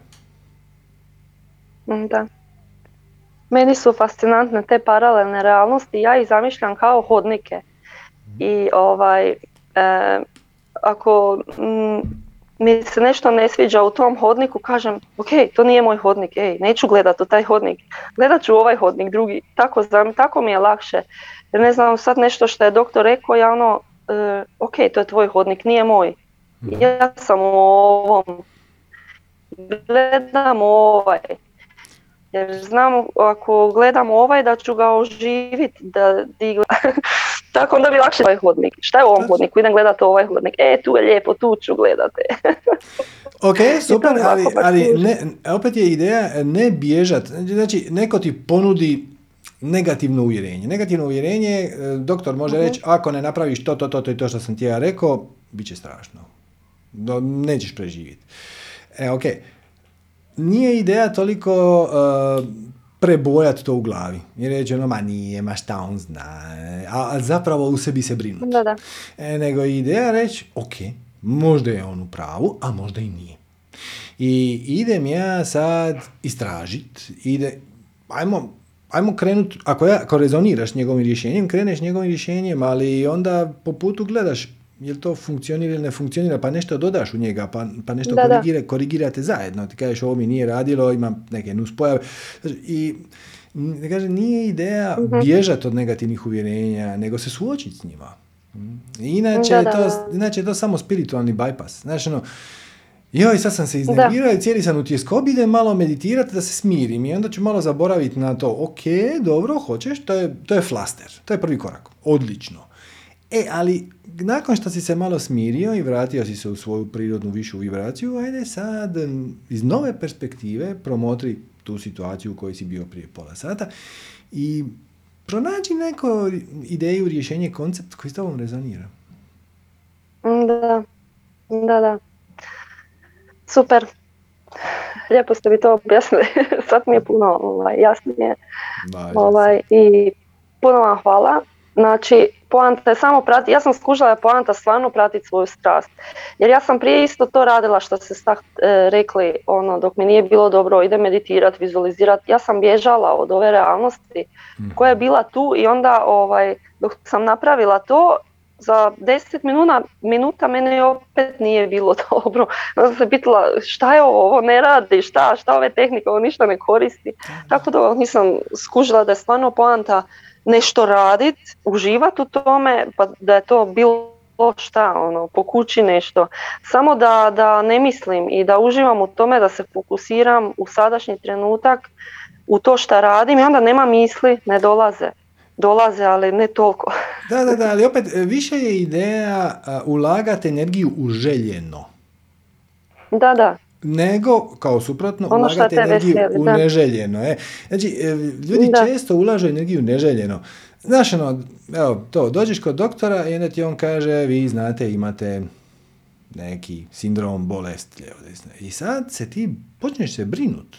Da. Meni su fascinantne te paralelne realnosti, ja ih zamišljam kao hodnike. I ovaj, e, ako mi se nešto ne sviđa u tom hodniku, kažem, ok, to nije moj hodnik, ej, neću gledati u taj hodnik, gledat ću ovaj hodnik drugi, tako, znam, tako mi je lakše. Jer ne znam, sad nešto što je doktor rekao, ja ono, e, ok, to je tvoj hodnik, nije moj. Mhm. Ja sam u ovom, gledam ovaj, jer znam ako gledam ovaj da ću ga oživiti, da digla. Tako onda bi lakše ovaj hodnik. Šta je u ovom hodniku? Idem gledati ovaj hodnik. E, tu je lijepo, tu ću gledati. ok, super, ali, ali ne, opet je ideja ne bježat. Znači, neko ti ponudi negativno uvjerenje. Negativno uvjerenje, e, doktor može uh reći, ako ne napraviš to, to, to, to i to što sam ti ja rekao, bit će strašno. Do, nećeš preživjeti. E, ok nije ideja toliko uh, prebojati to u glavi. Jer reći ono, ma nije, ma šta on zna. A, zapravo u sebi se brinu. Da, da. E, nego ideja reći, ok, možda je on u pravu, a možda i nije. I idem ja sad istražit, ide, ajmo, ajmo krenut, ako, ja, ako rezoniraš njegovim rješenjem, kreneš njegovim rješenjem, ali onda po putu gledaš jel to funkcionira ili ne funkcionira, pa nešto dodaš u njega, pa, pa nešto da, korigira, korigirate zajedno. Ti kažeš ovo mi nije radilo, imam neke nuspojave. I ne kaže, nije ideja uh bježati od negativnih uvjerenja, nego se suočiti s njima. Inače, da, to, inače je to samo spiritualni bypass. Znaš, ono, joj, sad sam se iznervirao i cijeli sam u tjeskobi, idem malo meditirati da se smirim i onda ću malo zaboraviti na to, ok, dobro, hoćeš, to je, to je flaster, to je prvi korak, odlično. E, ali nakon što si se malo smirio i vratio si se u svoju prirodnu višu vibraciju, ajde sad iz nove perspektive promotri tu situaciju u kojoj si bio prije pola sata i pronađi neko ideju, rješenje, koncept koji s tobom rezonira. Da, da, da. Super. Lijepo ste mi to objasnili. Sad mi je puno ovaj, jasnije. Ovaj, I puno vam hvala. Znači, poanta je samo prati, ja sam skužila je poanta stvarno pratiti svoju strast. Jer ja sam prije isto to radila što ste sta, e, rekli, ono, dok mi nije bilo dobro, ide meditirati, vizualizirati. Ja sam bježala od ove realnosti mhm. koja je bila tu i onda ovaj, dok sam napravila to, za 10 minuta, minuta mene opet nije bilo dobro. Onda sam se pitala šta je ovo, ovo ne radi, šta, šta ove tehnike, ovo ništa ne koristi. Tako da nisam skužila da je stvarno poanta nešto radit, uživati u tome, pa da je to bilo šta, ono, po kući nešto. Samo da, da ne mislim i da uživam u tome, da se fokusiram u sadašnji trenutak, u to šta radim i onda nema misli, ne dolaze. Dolaze, ali ne toliko. da, da, da, ali opet više je ideja ulagati energiju u željeno. Da, da nego, kao suprotno, ono ulagati energiju u neželjeno. E. Znači, e, ljudi često ulažu energiju neželjeno. Znaš, ono, evo, to, dođeš kod doktora i onda ti on kaže, vi znate, imate neki sindrom, bolest, lijevo, I sad se ti počneš se brinut.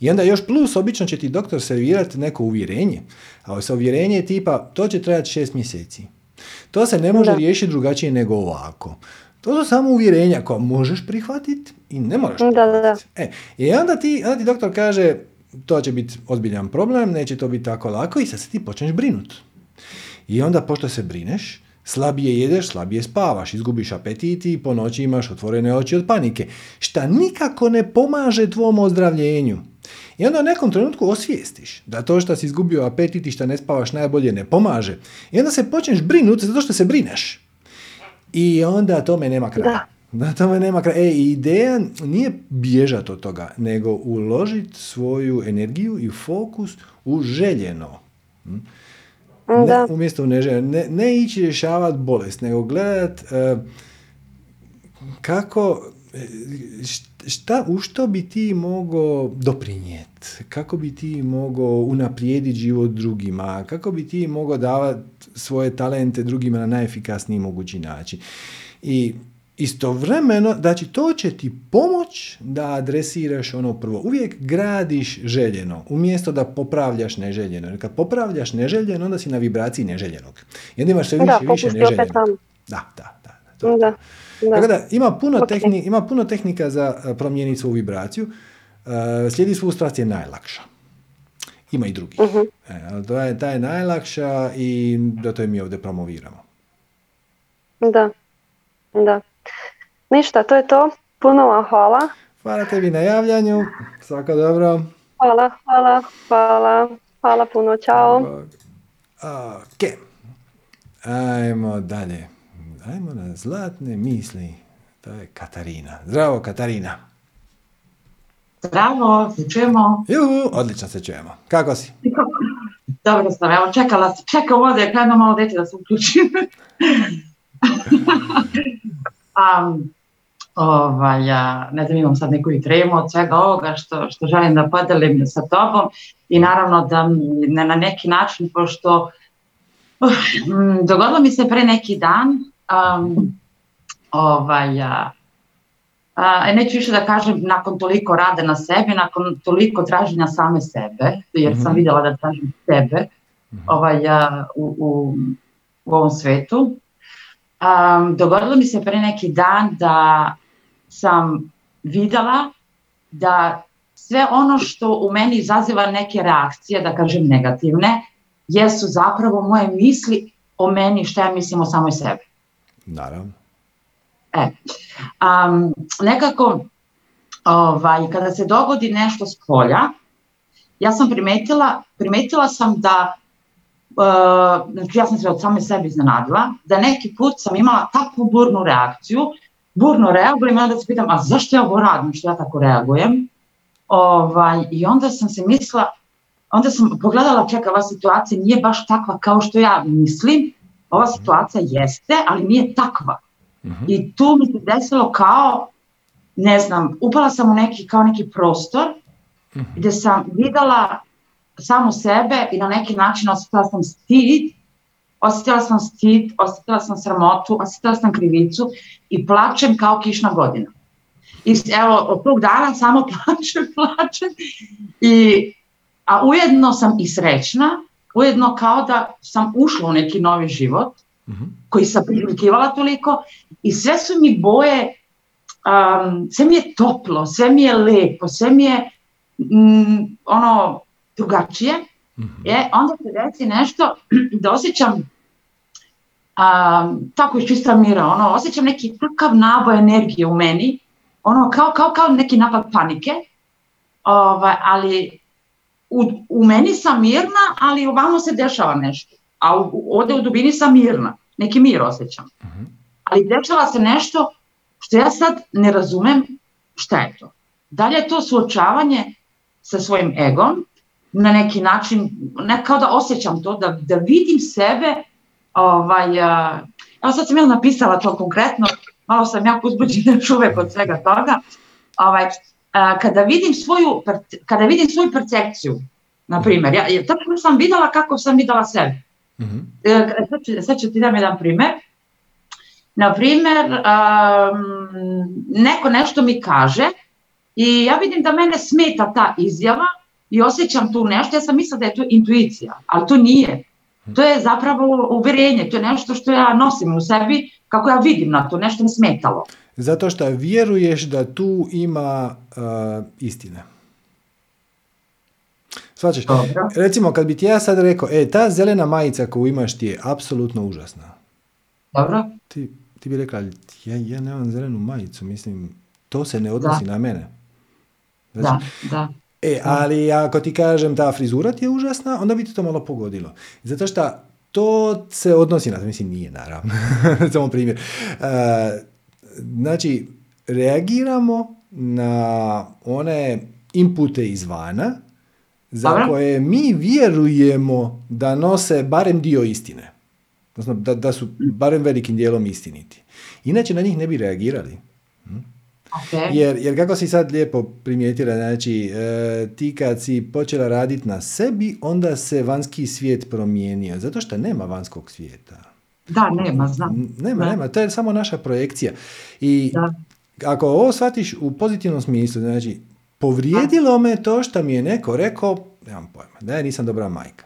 I onda još plus, obično će ti doktor servirati neko uvjerenje. A se uvjerenje tipa, to će trajati šest mjeseci. To se ne može riješiti drugačije nego ovako. To su samo uvjerenja koja možeš prihvatiti i ne moraš da, da. E, I onda ti, onda ti doktor kaže to će biti ozbiljan problem, neće to biti tako lako i sad se ti počneš brinut. I onda pošto se brineš, slabije jedeš, slabije spavaš, izgubiš apetit i po noći imaš otvorene oči od panike, šta nikako ne pomaže tvom ozdravljenju. I onda u nekom trenutku osvijestiš da to što si izgubio apetit i što ne spavaš najbolje ne pomaže. I onda se počneš brinuti zato što se brineš. I onda tome nema kraja. Da. Tome nema kraja. E, ideja nije bježati od toga, nego uložiti svoju energiju i fokus u željeno. Hm? Ne, umjesto u neželjeno. Ne, ne ići rješavati bolest, nego gledat uh, kako šta, u što bi ti mogao doprinijeti, kako bi ti mogao unaprijediti život drugima, kako bi ti mogao davati svoje talente drugima na najefikasniji mogući način. I istovremeno, znači to će ti pomoć da adresiraš ono prvo. Uvijek gradiš željeno, umjesto da popravljaš neželjeno. Jer kad popravljaš neželjeno, onda si na vibraciji neželjenog. I onda imaš sve više, više neželjeno. Da, da, da. da, da. Tako da, ima puno, okay. ima puno tehnika za eh, promijeniti svoju vibraciju. Uh, slijedi svoju strast je najlakša. Ima i drugih. Uh-huh. E, to je, ta je najlakša i da to je mi ovdje promoviramo. Da, da. Ništa, to je to. Puno vam hvala. Hvala tebi na javljanju. Svako dobro. Hvala, hvala, hvala. Hvala puno, čao. Ok. Ajmo dalje. Ajmo na zlatne misli. To je Katarina. Zdravo, Katarina. Zdravo, se čujemo. Juhu, odlično se čujemo. Kako si? Dobro sam, evo čekala, čekam ovdje, kada malo dete da se uključim. um, ovaj, ne znam, imam sad neku i tremu od svega ovoga što, što želim da podelim sa tobom i naravno da ne na neki način, pošto uh, dogodilo mi se pre neki dan, um, ovaj, a, a, neću više da kažem nakon toliko rade na sebi, nakon toliko traženja same sebe, jer sam mhm. vidjela da tražim sebe mhm. ovaj, a, u, u, u ovom svetu. Um, dogodilo mi se pre neki dan da sam vidjela da sve ono što u meni izaziva neke reakcije, da kažem negativne, jesu zapravo moje misli o meni, što ja mislim o samoj sebi. Naravno. E, um, nekako, ovaj, kada se dogodi nešto s polja, ja sam primetila, primetila sam da, uh, znači ja sam se od same sebi iznenadila, da neki put sam imala takvu burnu reakciju, burno reagujem i onda se pitam, a zašto ja ovo radim, što ja tako reagujem? Ovaj, I onda sam se mislila, onda sam pogledala, čekaj, ova situacija nije baš takva kao što ja mislim, ova situacija jeste, ali nije takva. Mhm. I tu mi se desilo kao, ne znam, upala sam u neki, kao neki prostor Mhm. gdje sam vidjela samu sebe i na neki način osjetila sam stid, osjetila sam stid, osjetila sam sramotu, osjetila sam krivicu i plačem kao kišna godina. I evo, od tog dana samo plačem, plačem. I, a ujedno sam i srećna, ujedno kao da sam ušla u neki novi život Mhm. koji sam priželjkivala toliko i sve su mi boje, um, sve mi je toplo, sve mi je lepo, sve mi je mm, ono drugačije, Mhm. je, onda se desi nešto da osjećam um, tako iz čista mira, ono, osjećam neki takav naboj energije u meni, ono, kao, kao, kao neki napad panike, ovaj, ali u, u meni sam mirna, ali ovamo se dešava nešto. A u, u- ovdje u dubini sam mirna, neki mir osjećam. Mhm. Ali dešava se nešto što ja sad ne razumem šta je to. Da li je to suočavanje sa svojim egom, na neki način, ne kao da osjećam to, da, da vidim sebe, ovaj, a, evo sad sam ja napisala to konkretno, malo sam jako uzbuđena još uvek od svega toga, ovaj, a, kada vidim svoju, kada vidim svoju percepciju, na primjer, ja, ja tačno sam videla kako sam videla sebe. Mhm. E, sad, ću, sad ću ti dam jedan primer. Na primjer, um, neko nešto mi kaže i ja vidim da mene smeta ta izjava i osjećam tu nešto, ja sam mislila da je to intuicija, ali to nije. To je zapravo uvjerenje, to je nešto što ja nosim u sebi, kako ja vidim na to, nešto mi smetalo. Zato što vjeruješ da tu ima uh, istine. Dobro. Recimo, kad bi ti ja sad rekao, e, ta zelena majica koju imaš ti je apsolutno užasna. Dobro? Ti, ti bi rekla, ja, ja nemam zelenu majicu, mislim, to se ne odnosi na mene. Da, Znači, da. E, ali ako ti kažem ta frizura ti je užasna, onda bi ti to malo pogodilo. Zato što to se odnosi na to, mislim nije naravno, samo primjer. E, znači, reagiramo na one inpute izvana za koje mi vjerujemo da nose barem dio istine. Odnosno, da, da su barem velikim dijelom istiniti. Inače na njih ne bi reagirali. Ok. Jer, jer kako si sad lijepo primijetila, znači e, ti kad si počela raditi na sebi, onda se vanjski svijet promijenio, zato što nema vanjskog svijeta. Da, nema, znam. Nema, Da. nema, to je samo naša projekcija. I Da. ako ovo shvatiš u pozitivnom smislu, znači povrijedilo me to što mi je neko rekao, nemam pojma, da ja nisam dobra majka.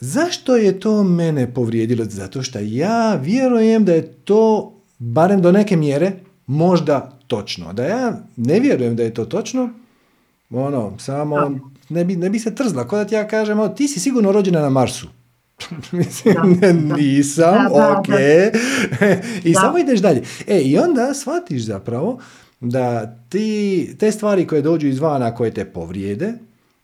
Zašto je to mene povrijedilo? Zato što ja vjerujem da je to, barem do neke mjere, možda točno. Da ja ne vjerujem da je to točno, ono, samo ne bi, ne bi se trzla. Ko da ti ja kažem, "O, ti si sigurno rođena na Marsu. Mislim, Da, da. nisam, Da, da, ok. I Da. samo ideš dalje. E, i onda shvatiš zapravo da ti, te stvari koje dođu izvana, koje te povrijede,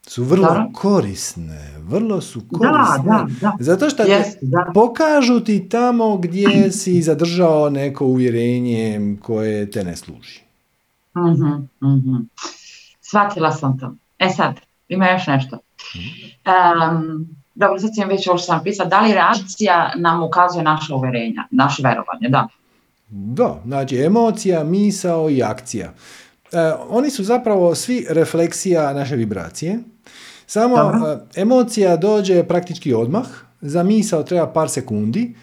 su vrlo Da. korisne. Vrlo su korisne. da, da. Zato što da. pokažu ti tamo gdje si zadržao neko uvjerenje koje te ne služi. Mhm, mhm. Shvatila sam to. E sad, ima još nešto. Em, dobro, sad sam već ovo što sam pisala. Da li reakcija nam ukazuje naše uverenja, naše verovanje? Da. Da, znači emocija, misao i akcija. E, oni su zapravo svi refleksija naše vibracije. Samo e, emocija dođe praktički odmah, za misao treba par sekundi,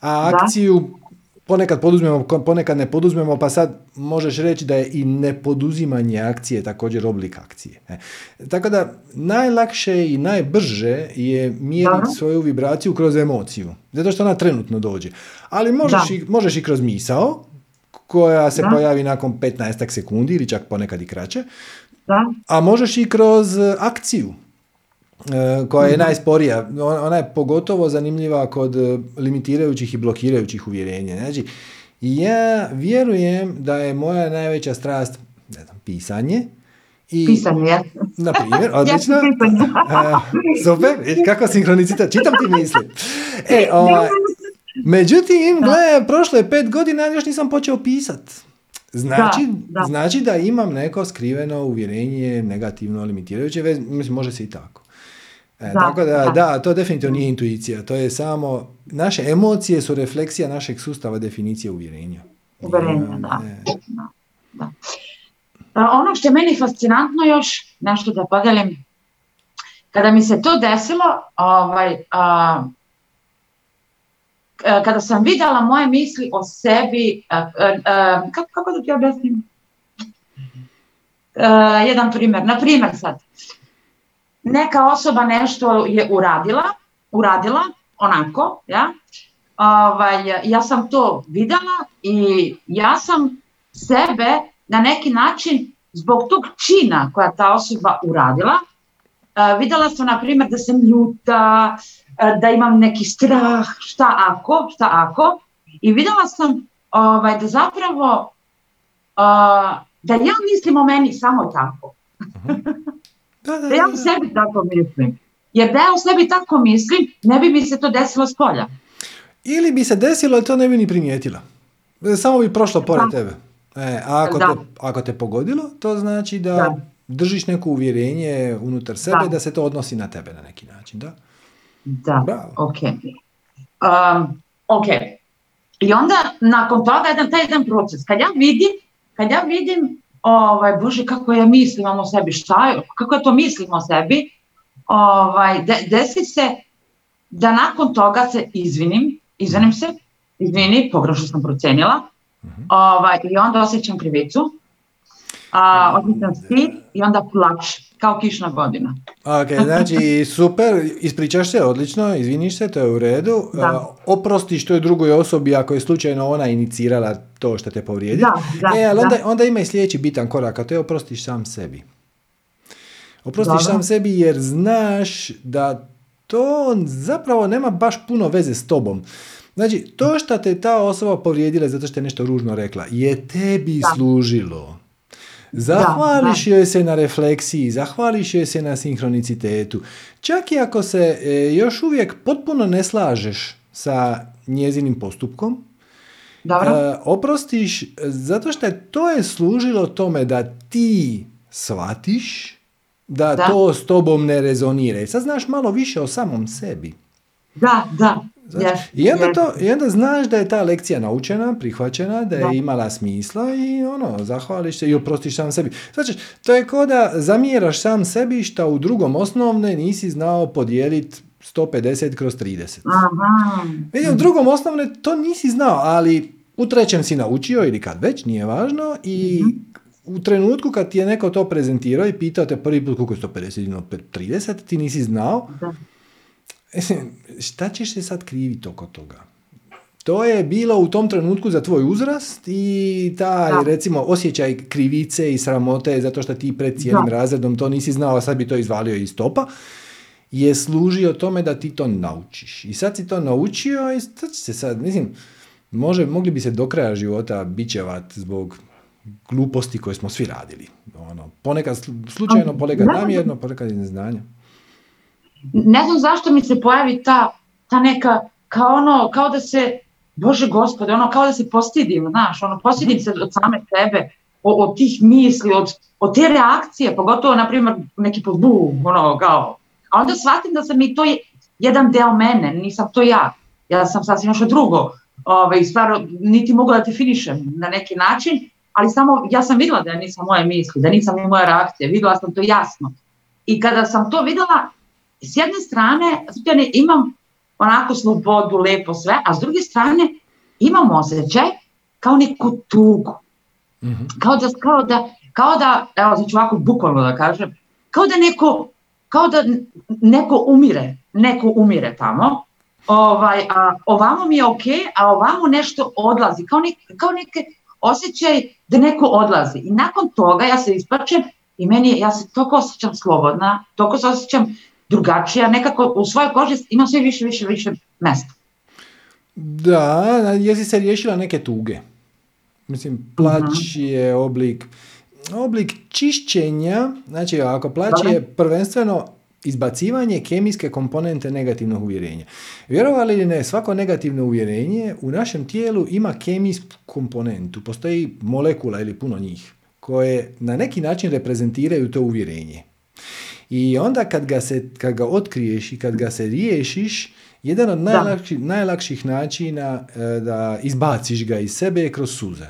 a Da. akciju ponekad poduzmemo, ponekad ne poduzmemo, pa sad možeš reći da je i nepoduzimanje akcije također oblik akcije. E, Tako da najlakše i najbrže je mjeriti svoju vibraciju kroz emociju, zato što ona trenutno dođe. Ali možeš, Da. i, možeš i kroz misao, koja se Da. pojavi nakon 15 sekundi ili čak ponekad i kraće, Da? a možeš i kroz e, akciju e, koja je Mhm. najsporija. On- Ona je pogotovo zanimljiva kod e, limitirajućih i blokirajućih uvjerenja. Znači, ja vjerujem da je moja najveća strast ne znam, pisanje. I, Pisanje, ja. Na primjer, Ja odlično. sam pisanje. A, super, kako sinkronicitet, čitam ti misli. E, ovaj, međutim, gle, prošlo je pet godina, još nisam počeo pisat. Znači Da, da. znači da imam neko skriveno uvjerenje, negativno, limitirajuće, mislim, može se i tako. E, tako da, da, to definitivno nije intuicija. To je samo, naše emocije su refleksija našeg sustava definicije uvjerenja. Uvjerenja, da. da. Ono što je meni fascinantno još, nešto da podelim, kada mi se to desilo, ovaj, a, kada sam vidjela moje misli o sebi, kako, kako da ti objasnim? jedan primjer, na primjer sad, neka osoba nešto je uradila, uradila onako, ja, ovaj, ja sam to vidjela i ja sam sebe na neki način zbog tog čina koja ta osoba uradila, vidjela sam na primjer da sam ljuta, da imam neki strah, šta ako, šta ako, i vidjela sam ovaj, da zapravo da ja mislim o meni samo tako. Da, da, da, ja u sebi tako mislim. Jer da ja u sebi tako mislim, ne bi mi se to desilo s polja. Ili bi se desilo, ali to ne bi ni primijetila. Samo bi prošlo pored tebe. E, a ako te, ako te pogodilo, to znači da, držiš neko uvjerenje unutar sebe da. se to odnosi na tebe na neki način, da? Da, ok. Um, ok. I onda nakon toga jedan taj jedan proces. Kad ja vidim, kad ja vidim ovaj, bože, kako ja mislim o sebi, šta je, kako ja to mislim o sebi, ovaj, desi se da nakon toga se izvinim, izvinim se, izvini, pogrešno sam procenila, uh ovaj, i onda osjećam krivicu, a, osjećam stid i onda plać, kao kišna godina. Ok, znači super, ispričaš se odlično, izviniš se, to je u redu. Da. oprostiš toj drugoj osobi ako je slučajno ona inicirala to što te povrijedi. Da, da, e, ali onda, onda ima i sljedeći bitan korak, a to je oprostiš sam sebi. Oprostiš sam sebi jer znaš da to zapravo nema baš puno veze s tobom. Znači, to što te ta osoba povrijedila zato što je nešto ružno rekla, je tebi služilo. Zahvališ joj se na refleksiji, zahvališ joj se na sinhronicitetu. Čak i ako se e, još uvijek potpuno ne slažeš sa njezinim postupkom, Dobro. E, oprostiš zato što je to je služilo tome da ti shvatiš da, to s tobom ne rezonira. Sad znaš malo više o samom sebi. Da, da. I, onda to, I onda znaš da je ta lekcija naučena, prihvaćena, da je imala smisla i ono, zahvališ se i oprostiš sam sebi. Znači, to je kao da zamjeraš sam sebi što u drugom osnovne nisi znao podijeliti 150 kroz 30. Aha. u drugom osnovne to nisi znao, ali u trećem si naučio ili kad već, nije važno i mhm. u trenutku kad ti je neko to prezentirao i pitao te prvi put koliko je 150 ili 30, ti nisi znao. Da šta ćeš se sad kriviti oko toga? To je bilo u tom trenutku za tvoj uzrast i taj, recimo, osjećaj krivice i sramote zato što ti pred cijelim razredom to nisi znao, a sad bi to izvalio iz topa, je služio tome da ti to naučiš. I sad si to naučio i sad se sad, mislim, može, mogli bi se do kraja života bićevat zbog gluposti koje smo svi radili. Ono, ponekad slučajno, ponekad namjerno, ponekad iz neznanja ne znam zašto mi se pojavi ta, ta neka, kao ono, kao da se, Bože gospode, ono kao da se postidim, znaš, ono, postidim se od same sebe, od, tih misli, od, od te reakcije, pogotovo, na primjer, neki put, bu, ono, kao, a onda shvatim da sam mi to jedan deo mene, nisam to ja, ja sam sasvim nešto drugo, Ove, ovaj, stvarno, niti mogu da finišem na neki način, ali samo, ja sam vidjela da nisam moje misli, da nisam ni moja reakcija, vidjela sam to jasno. I kada sam to vidjela, s jedne strane imam onako slobodu, lepo sve, a s druge strane imam osjećaj kao neku tugu. mm Kao, da, kao, da, kao da, evo znači ovako bukvalno da kažem, kao da neko, kao da neko umire, neko umire tamo, ovaj, a ovamo mi je ok, a ovamo nešto odlazi, kao, nek, kao neke osjećaj da neko odlazi. I nakon toga ja se isplačem i meni, ja se toliko osjećam slobodna, toliko se osjećam drugačija, nekako u svojoj koži ima sve više, više, više mesta. Da, jesi se riješila neke tuge. Mislim, plać uh je oblik, oblik čišćenja, znači ako plać je prvenstveno izbacivanje kemijske komponente negativnog uvjerenja. Vjerovali ili ne, svako negativno uvjerenje u našem tijelu ima kemijsku komponentu. Postoji molekula ili puno njih koje na neki način reprezentiraju to uvjerenje. I onda kad ga, se, kad ga otkriješ i kad ga se riješiš, jedan od najlakših, najlakših načina e, da izbaciš ga iz sebe je kroz suze.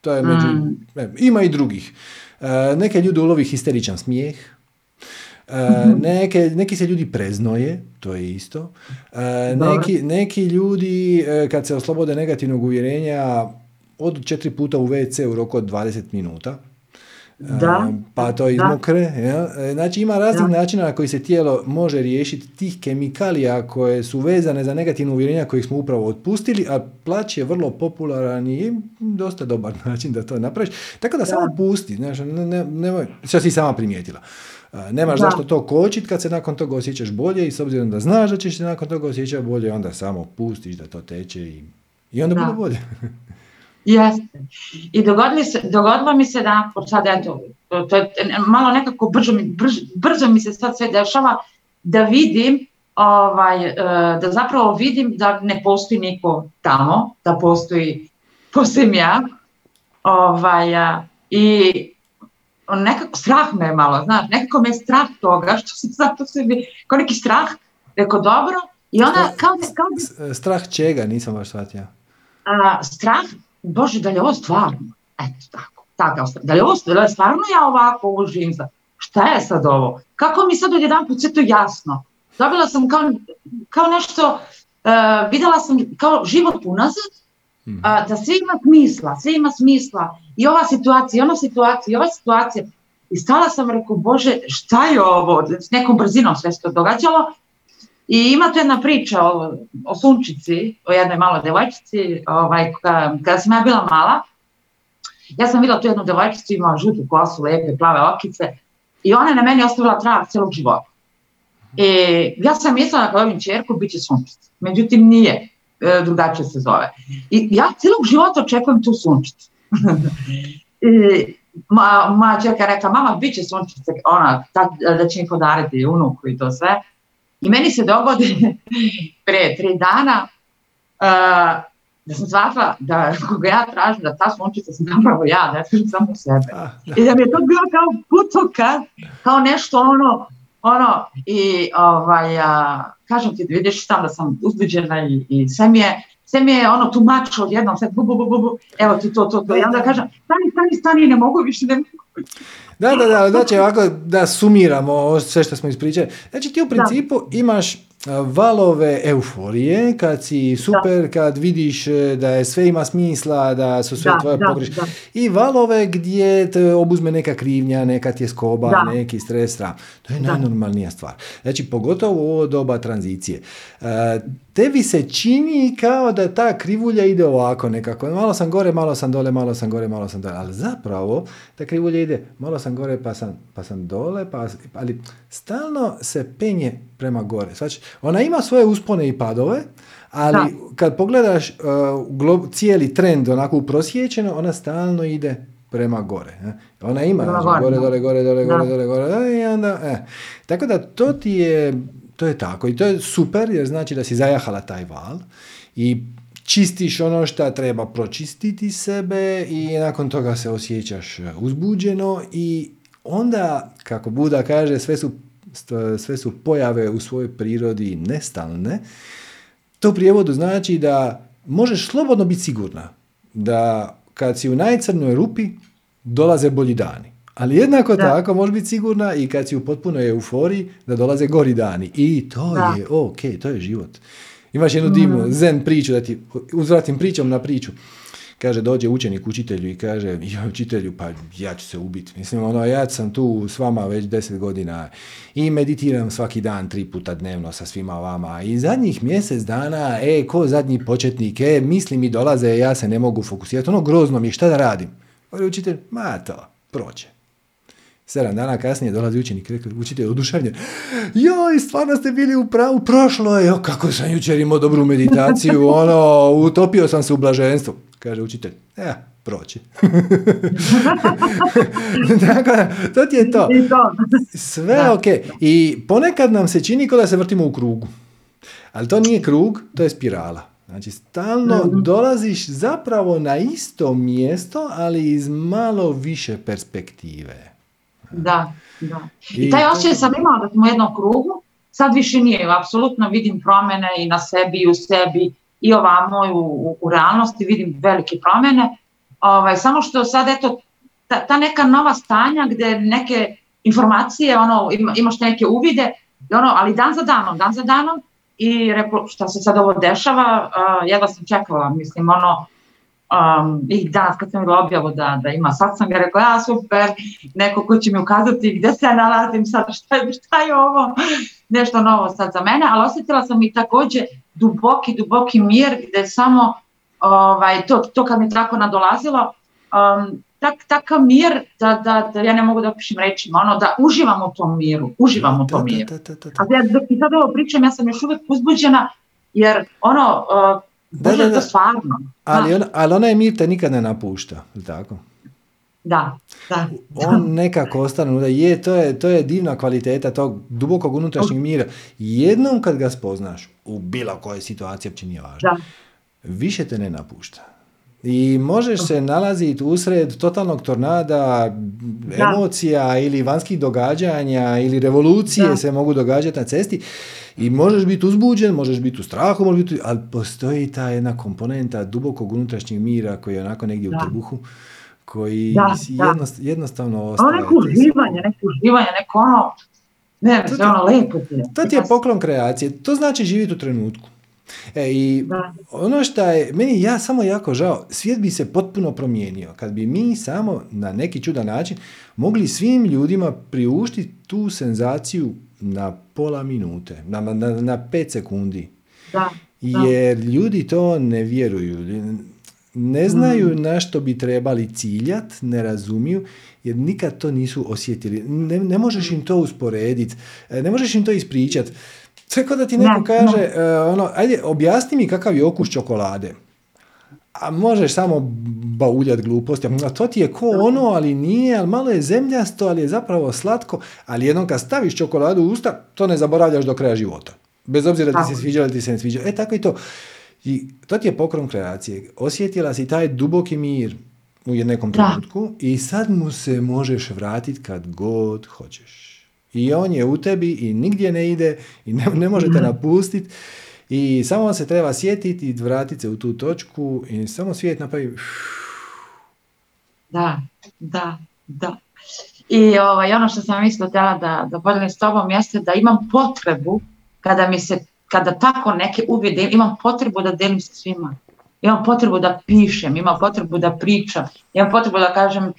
To je među, mm. e, ima i drugih. E, neke ljudi ulovi histeričan smijeh, mhm. neke, neki se ljudi preznoje, to je isto. Neki, neki ljudi kad se oslobode negativnog uvjerenja od četiri puta u WC u roku od 20 minuta. Da, pa to izmokre. Ja? E, znači ima raznih načina na koji se tijelo može riješiti tih kemikalija koje su vezane za negativno uvjerenja kojih smo upravo otpustili, a plać je vrlo popularan i dosta dobar način da to napraviš. Tako da, samo pusti, znaš, ne, nemoj, što si sama primijetila. Nemaš zašto to kočiti kad se nakon toga osjećaš bolje i s obzirom da znaš da ćeš se nakon toga osjećati bolje, onda samo pustiš da to teče i, i onda bude bolje. Jeste. I dogodilo, se, dogodilo mi se da, sad eto, to je malo nekako brzo mi, brzo, mi se sad sve dešava, da vidim, ovaj, e, da zapravo vidim da ne postoji niko tamo, da postoji, postojim ja. Ovaj, I nekako strah me je malo, znaš, nekako me je strah toga, što sam zato sebi, kao neki strah, rekao dobro, i onda kao, kao... Strah čega, nisam baš shvatio. strah Bože, da li je ovo stvarno? Eto, tako, takav da li je ovo da li stvarno ja ovako ovo živim Šta je sad ovo? Kako mi sad odjedan put sve to jasno? Dobila sam kao, kao nešto, uh, vidjela sam kao život unazad, uh, da sve ima smisla, sve ima smisla. I ova situacija, i ona situacija, i ova situacija. I stala sam rekao, Bože, šta je ovo? S nekom brzinom sve se to događalo. I ima tu jedna priča o, o sunčici, o jednoj maloj devojčici, ovaj, kada sam ja bila mala, ja sam vidjela tu jednu devojčicu, imala žutu kosu, lijepe, plave okice i ona je na meni ostavila trag cijelog života. I ja sam mislila da ovim čerku bit će sunčica, međutim nije, e, drugačije se zove. I ja cijelog života očekujem tu sunčicu. I, ma, moja čerka rekla, mama, bit će sunčica, ona, da će mi podariti unuku i to sve. I meni se dogodi pre tri dana uh, da sam shvatila da koga ja tražim da ta sunčica sam zapravo ja, ne tražim samo sebe. I da mi je to bilo kao putokaz, kao nešto ono, ono, i ovaj, uh, kažem ti, vidiš tam da sam uzbuđena i, i sve mi je, sve mi je ono tumačilo odjednom, sad bu, bu, bu, bu, evo ti to, to, to. I onda kažem, stani, stani, stani, ne mogu više, ne mogu. Da, da, da, znači ovako da sumiramo sve što smo ispričali. Znači ti u principu imaš valove euforije, kad si super, kad vidiš e, da je sve ima smisla, da su sve tvoje pogreške. I valove gdje te obuzme neka krivnja, neka tjeskoba, neki stres, To je najnormalnija stvar. Znači, pogotovo u ovo doba tranzicije. Tebi se čini kao da ta krivulja ide ovako nekako. Malo sam gore, malo sam dole, malo sam gore, malo sam dole. Ali zapravo ta krivulja ide malo sam gore pa sam, pa sam dole, pa, ali stalno se penje prema gore. Znači, ona ima svoje uspone i padove, ali kad pogledaš uh, cijeli trend onako uprosječeno, ona stalno ide prema gore. Ona ima znači, gore, dole, gore, dole, gore, dole, gore, i onda, eh. Tako da to ti je, to je tako i to je super jer znači da si zajahala taj val i čistiš ono što treba pročistiti sebe i nakon toga se osjećaš uzbuđeno i onda, kako Buda kaže, sve su sve su pojave u svojoj prirodi nestalne, to u prijevodu znači da možeš slobodno biti sigurna da kad si u najcrnoj rupi dolaze bolji dani. Ali jednako tako možeš biti sigurna i kad si u potpunoj euforiji da dolaze gori dani. I to je ok, to je život. Imaš jednu divnu mm. zen priču, da ti uzvratim pričom na priču. Kaže, dođe učenik učitelju i kaže, ja učitelju, pa ja ću se ubiti. Mislim, ono, ja sam tu s vama već deset godina i meditiram svaki dan, tri puta dnevno sa svima vama. I zadnjih mjesec dana, e, ko zadnji početnik, e, misli mi dolaze, ja se ne mogu fokusirati. Ono, grozno mi je, šta da radim? Kaže učitelj, ma to, prođe. Sedam dana kasnije dolazi učenik, rekao, učitelj oduševljen. Joj, stvarno ste bili u pravu, prošlo je, jo, kako sam jučer imao dobru meditaciju, ono, utopio sam se u blaženstvu. Kaže učitelj, ja, proći. dakle, to ti je to. Sve ok. I ponekad nam se čini kao da se vrtimo u krugu. Ali to nije krug, to je spirala. Znači, stalno dolaziš zapravo na isto mjesto, ali iz malo više perspektive. Da. da. I, I taj osjećaj sam imala da smo u jednom krugu, sad više nije, apsolutno vidim promene i na sebi i u sebi i ovamo i u, u realnosti vidim velike promene, ovaj, samo što sad eto ta, ta neka nova stanja gde neke informacije, ono, ima, imaš neke uvide, ono, ali dan za danom, dan za danom i rekao šta se sad ovo dešava, uh, jedva sam čekala, mislim, ono, um, i danas kad sam videla objavu da, da ima sad sam ga rekao, ja super, neko ko će mi ukazati gde se ja nalazim sad, šta je, šta je ovo, nešto novo sad za mene, ali osetila sam i takođe duboki, duboki mir gde samo ovaj, to, to kad mi tako nadolazilo, um, tak, takav mir da, da, da ja ne mogu da opišem rečima, ono da uživam u tom miru, uživam u tom miru. A ja dok sad ovo pričam, ja sam još uvek uzbuđena, jer ono, uh, da, da, da. stvarno. Ali, on, ali onaj mir te nikad ne napušta, tako? Da, da. On nekako ostane, da je, to je, to je divna kvaliteta tog dubokog unutrašnjeg mira. Jednom kad ga spoznaš, u bilo kojoj situaciji, uopće nije važno, da. više te ne napušta. I možeš se nalaziti usred totalnog tornada, da. emocija ili vanjskih događanja ili revolucije da. se mogu događati na cesti i možeš biti uzbuđen, možeš biti u strahu, možeš biti, ali postoji ta jedna komponenta dubokog unutrašnjeg mira koji je onako negdje da. u trbuhu koji da, jednost, da. jednostavno ostaje. Ono neko uživanje, neko uživanje, neko ono, ne, to, ono lepo ti je. To ti je poklon kreacije, to znači živjeti u trenutku. E, I da. ono što je, meni ja samo jako žao, svijet bi se potpuno promijenio kad bi mi samo na neki čudan način mogli svim ljudima priuštiti tu senzaciju na pola minute, na, na, na pet sekundi. Da, Jer ljudi to ne vjeruju. Ne znaju mm. na što bi trebali ciljat, ne razumiju, jer nikad to nisu osjetili. Ne, ne možeš im to usporediti, ne možeš im to ispričati. Sve kao da ti neko kaže, uh, ono, ajde, objasni mi kakav je okus čokolade. A možeš samo bauljat gluposti. A to ti je ko ono, ali nije, ali malo je zemljasto, ali je zapravo slatko. Ali jednom kad staviš čokoladu u usta, to ne zaboravljaš do kraja života. Bez obzira da ti se sviđa ili ti se ne sviđa. E, tako i to. I to ti je pokrom kreacije. Osjetila si taj duboki mir u nekom trenutku i sad mu se možeš vratiti kad god hoćeš. I on je u tebi i nigdje ne ide i ne, ne možete mhm. napustiti. I samo se treba sjetiti i vratiti se u tu točku i samo svijet napravi... Da, da, da. I ovaj, ono što sam isto htjela da, da podijelim s tobom jeste da imam potrebu kada mi se, kada tako neke uvide, imam potrebu da delim sa svima. Imam potrebu da pišem, imam potrebu da pričam, imam potrebu da kažem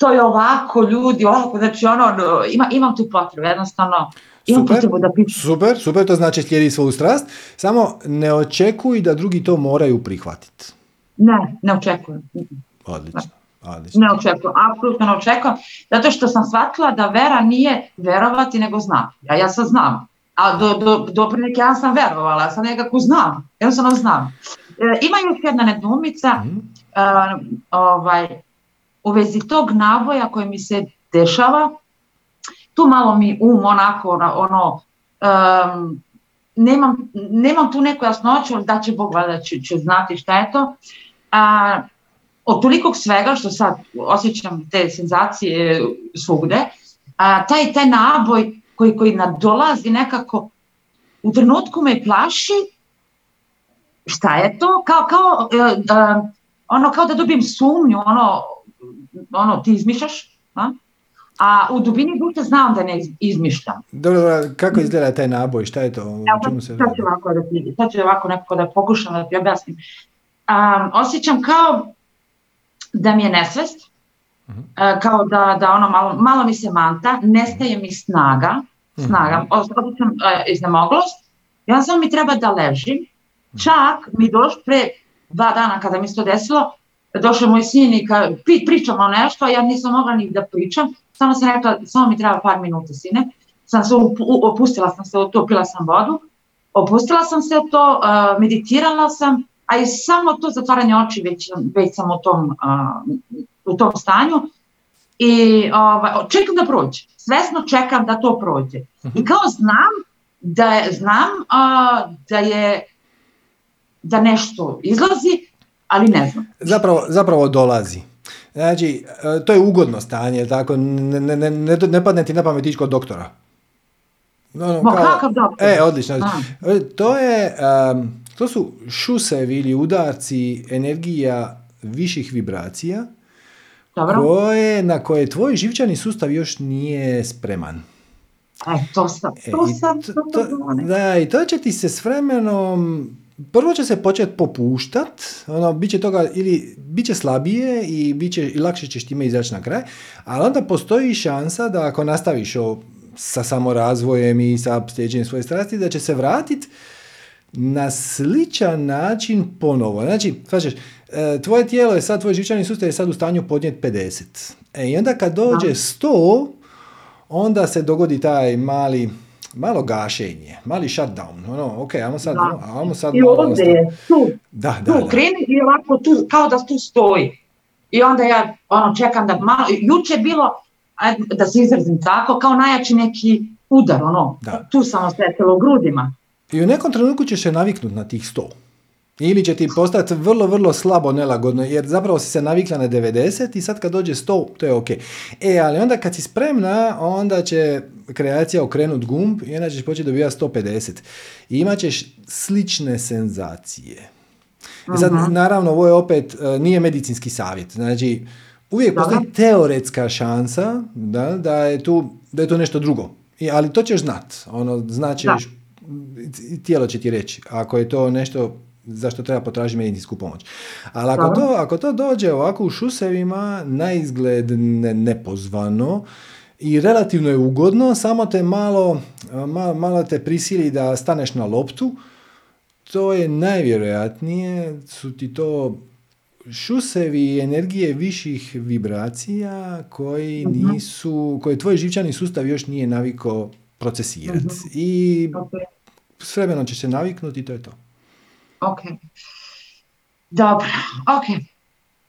to je ovako ljudi, ovako, znači ono, ima, imam tu potrebu, jednostavno, imam super, potrebu da pišem. Super, super, to znači slijedi svoju strast, samo ne očekuj da drugi to moraju prihvatiti. Ne, ne očekujem. Odlično. Odlično. Ne očekujem, apsolutno ne očekujem, zato što sam shvatila da vera nije verovati nego znati. A ja sad znam, a do, do, do pre neke ja sam verovala, sam nekako znam, jednostavno znam. E, ima još jedna nedoumica, mm. uh, ovaj, u vezi tog naboja koji mi se dešava, tu malo mi um onako ono, um, nemam, nemam tu neku jasnoću da će Bog valjda će, će znati šta je to. A, od tolikog svega što sad osjećam te senzacije svugde, a, taj, taj naboj koji, koji nadolazi nekako u trenutku me plaši šta je to, kao, kao, ono, kao da dobijem sumnju, ono, ono, ti izmišljaš, a? A u dubini duše znam da ne izmišljam. Dobro, kako izgleda taj naboj, šta je to? Ja, čemu se sad ću ovako da ti, sad ću ovako nekako da pokušam da ti objasnim. Um, osjećam kao da mi je nesvest, uh -huh. uh, kao da, da ono malo, malo mi se manta, nestaje mi snaga, snaga, uh -huh. osjećam uh, iznemoglost, onda samo mi treba da ležim, čak mi došlo pre dva dana kada mi se to desilo, došao moj sin i ka, pričamo nešto, a ja nisam mogla ni da pričam, samo sam rekla, samo mi treba par minuta sine, sam se opustila sam se u to, pila sam vodu, opustila sam se to, meditirala sam, a i samo to zatvaranje oči već, već sam u tom, u tom stanju i ovaj, čekam da prođe, svesno čekam da to prođe. Mhm. I kao znam da je, znam da je da nešto izlazi, ali ne znam. Zapravo, zapravo dolazi. Znači, e, to je ugodno stanje, tako, ne, ne, ne, ne padne ti na pamet ići kod doktora. No, no, kakav doktor? E, odlično. E, to je, to su šusevi ili udarci energija viših vibracija Dobro. Koje, na koje tvoj živčani sustav još nije spreman. E, to sam, to sam, to, to, da, i to će ti se s vremenom prvo će se početi popuštat, ono, bit će toga, ili bit će slabije i, bit će, i lakše ćeš time izaći na kraj, ali onda postoji šansa da ako nastaviš o, sa samorazvojem i sa stjeđenjem svoje strasti, da će se vratiti na sličan način ponovo. Znači, svačeš, e, tvoje tijelo je sad, tvoj živčani sustav je sad u stanju podnijeti 50. E, I onda kad dođe 100, onda se dogodi taj mali, malo gašenje, mali shutdown. Ono, ok, ajmo sad, da. ajmo sad I ovdje je, tu, da, da, tu, da. kreni i ovako tu, kao da tu stoji. I onda ja ono, čekam da malo, juče je bilo, da se izrazim tako, kao najjači neki udar, ono, da. tu sam osjetila u grudima. I u nekom trenutku ćeš se naviknuti na tih 100. Ili će ti postati vrlo, vrlo slabo nelagodno, jer zapravo si se navikla na 90 i sad kad dođe 100, to je ok. E, ali onda kad si spremna, onda će kreacija okrenut gumb i onda ćeš početi dobivati 150. I imat ćeš slične senzacije. I sad, naravno, ovo je opet, e, nije medicinski savjet. Znači, uvijek postoji teoretska šansa da, da, je tu, da je to nešto drugo. I, ali to ćeš znat. Ono, znaćeš, tijelo će ti reći. Ako je to nešto zašto treba potražiti medicinsku pomoć. Ali ako to, ako to dođe ovako u šusevima, na izgled nepozvano, i relativno je ugodno, samo te malo, malo, malo te prisili da staneš na loptu, to je najvjerojatnije, su ti to šusevi energije viših vibracija koji mhm. nisu, koje tvoj živčani sustav još nije naviko procesirati. Mhm. I s vremenom će se naviknuti i to je to. Океј. Okay. Добро, океј. Okay.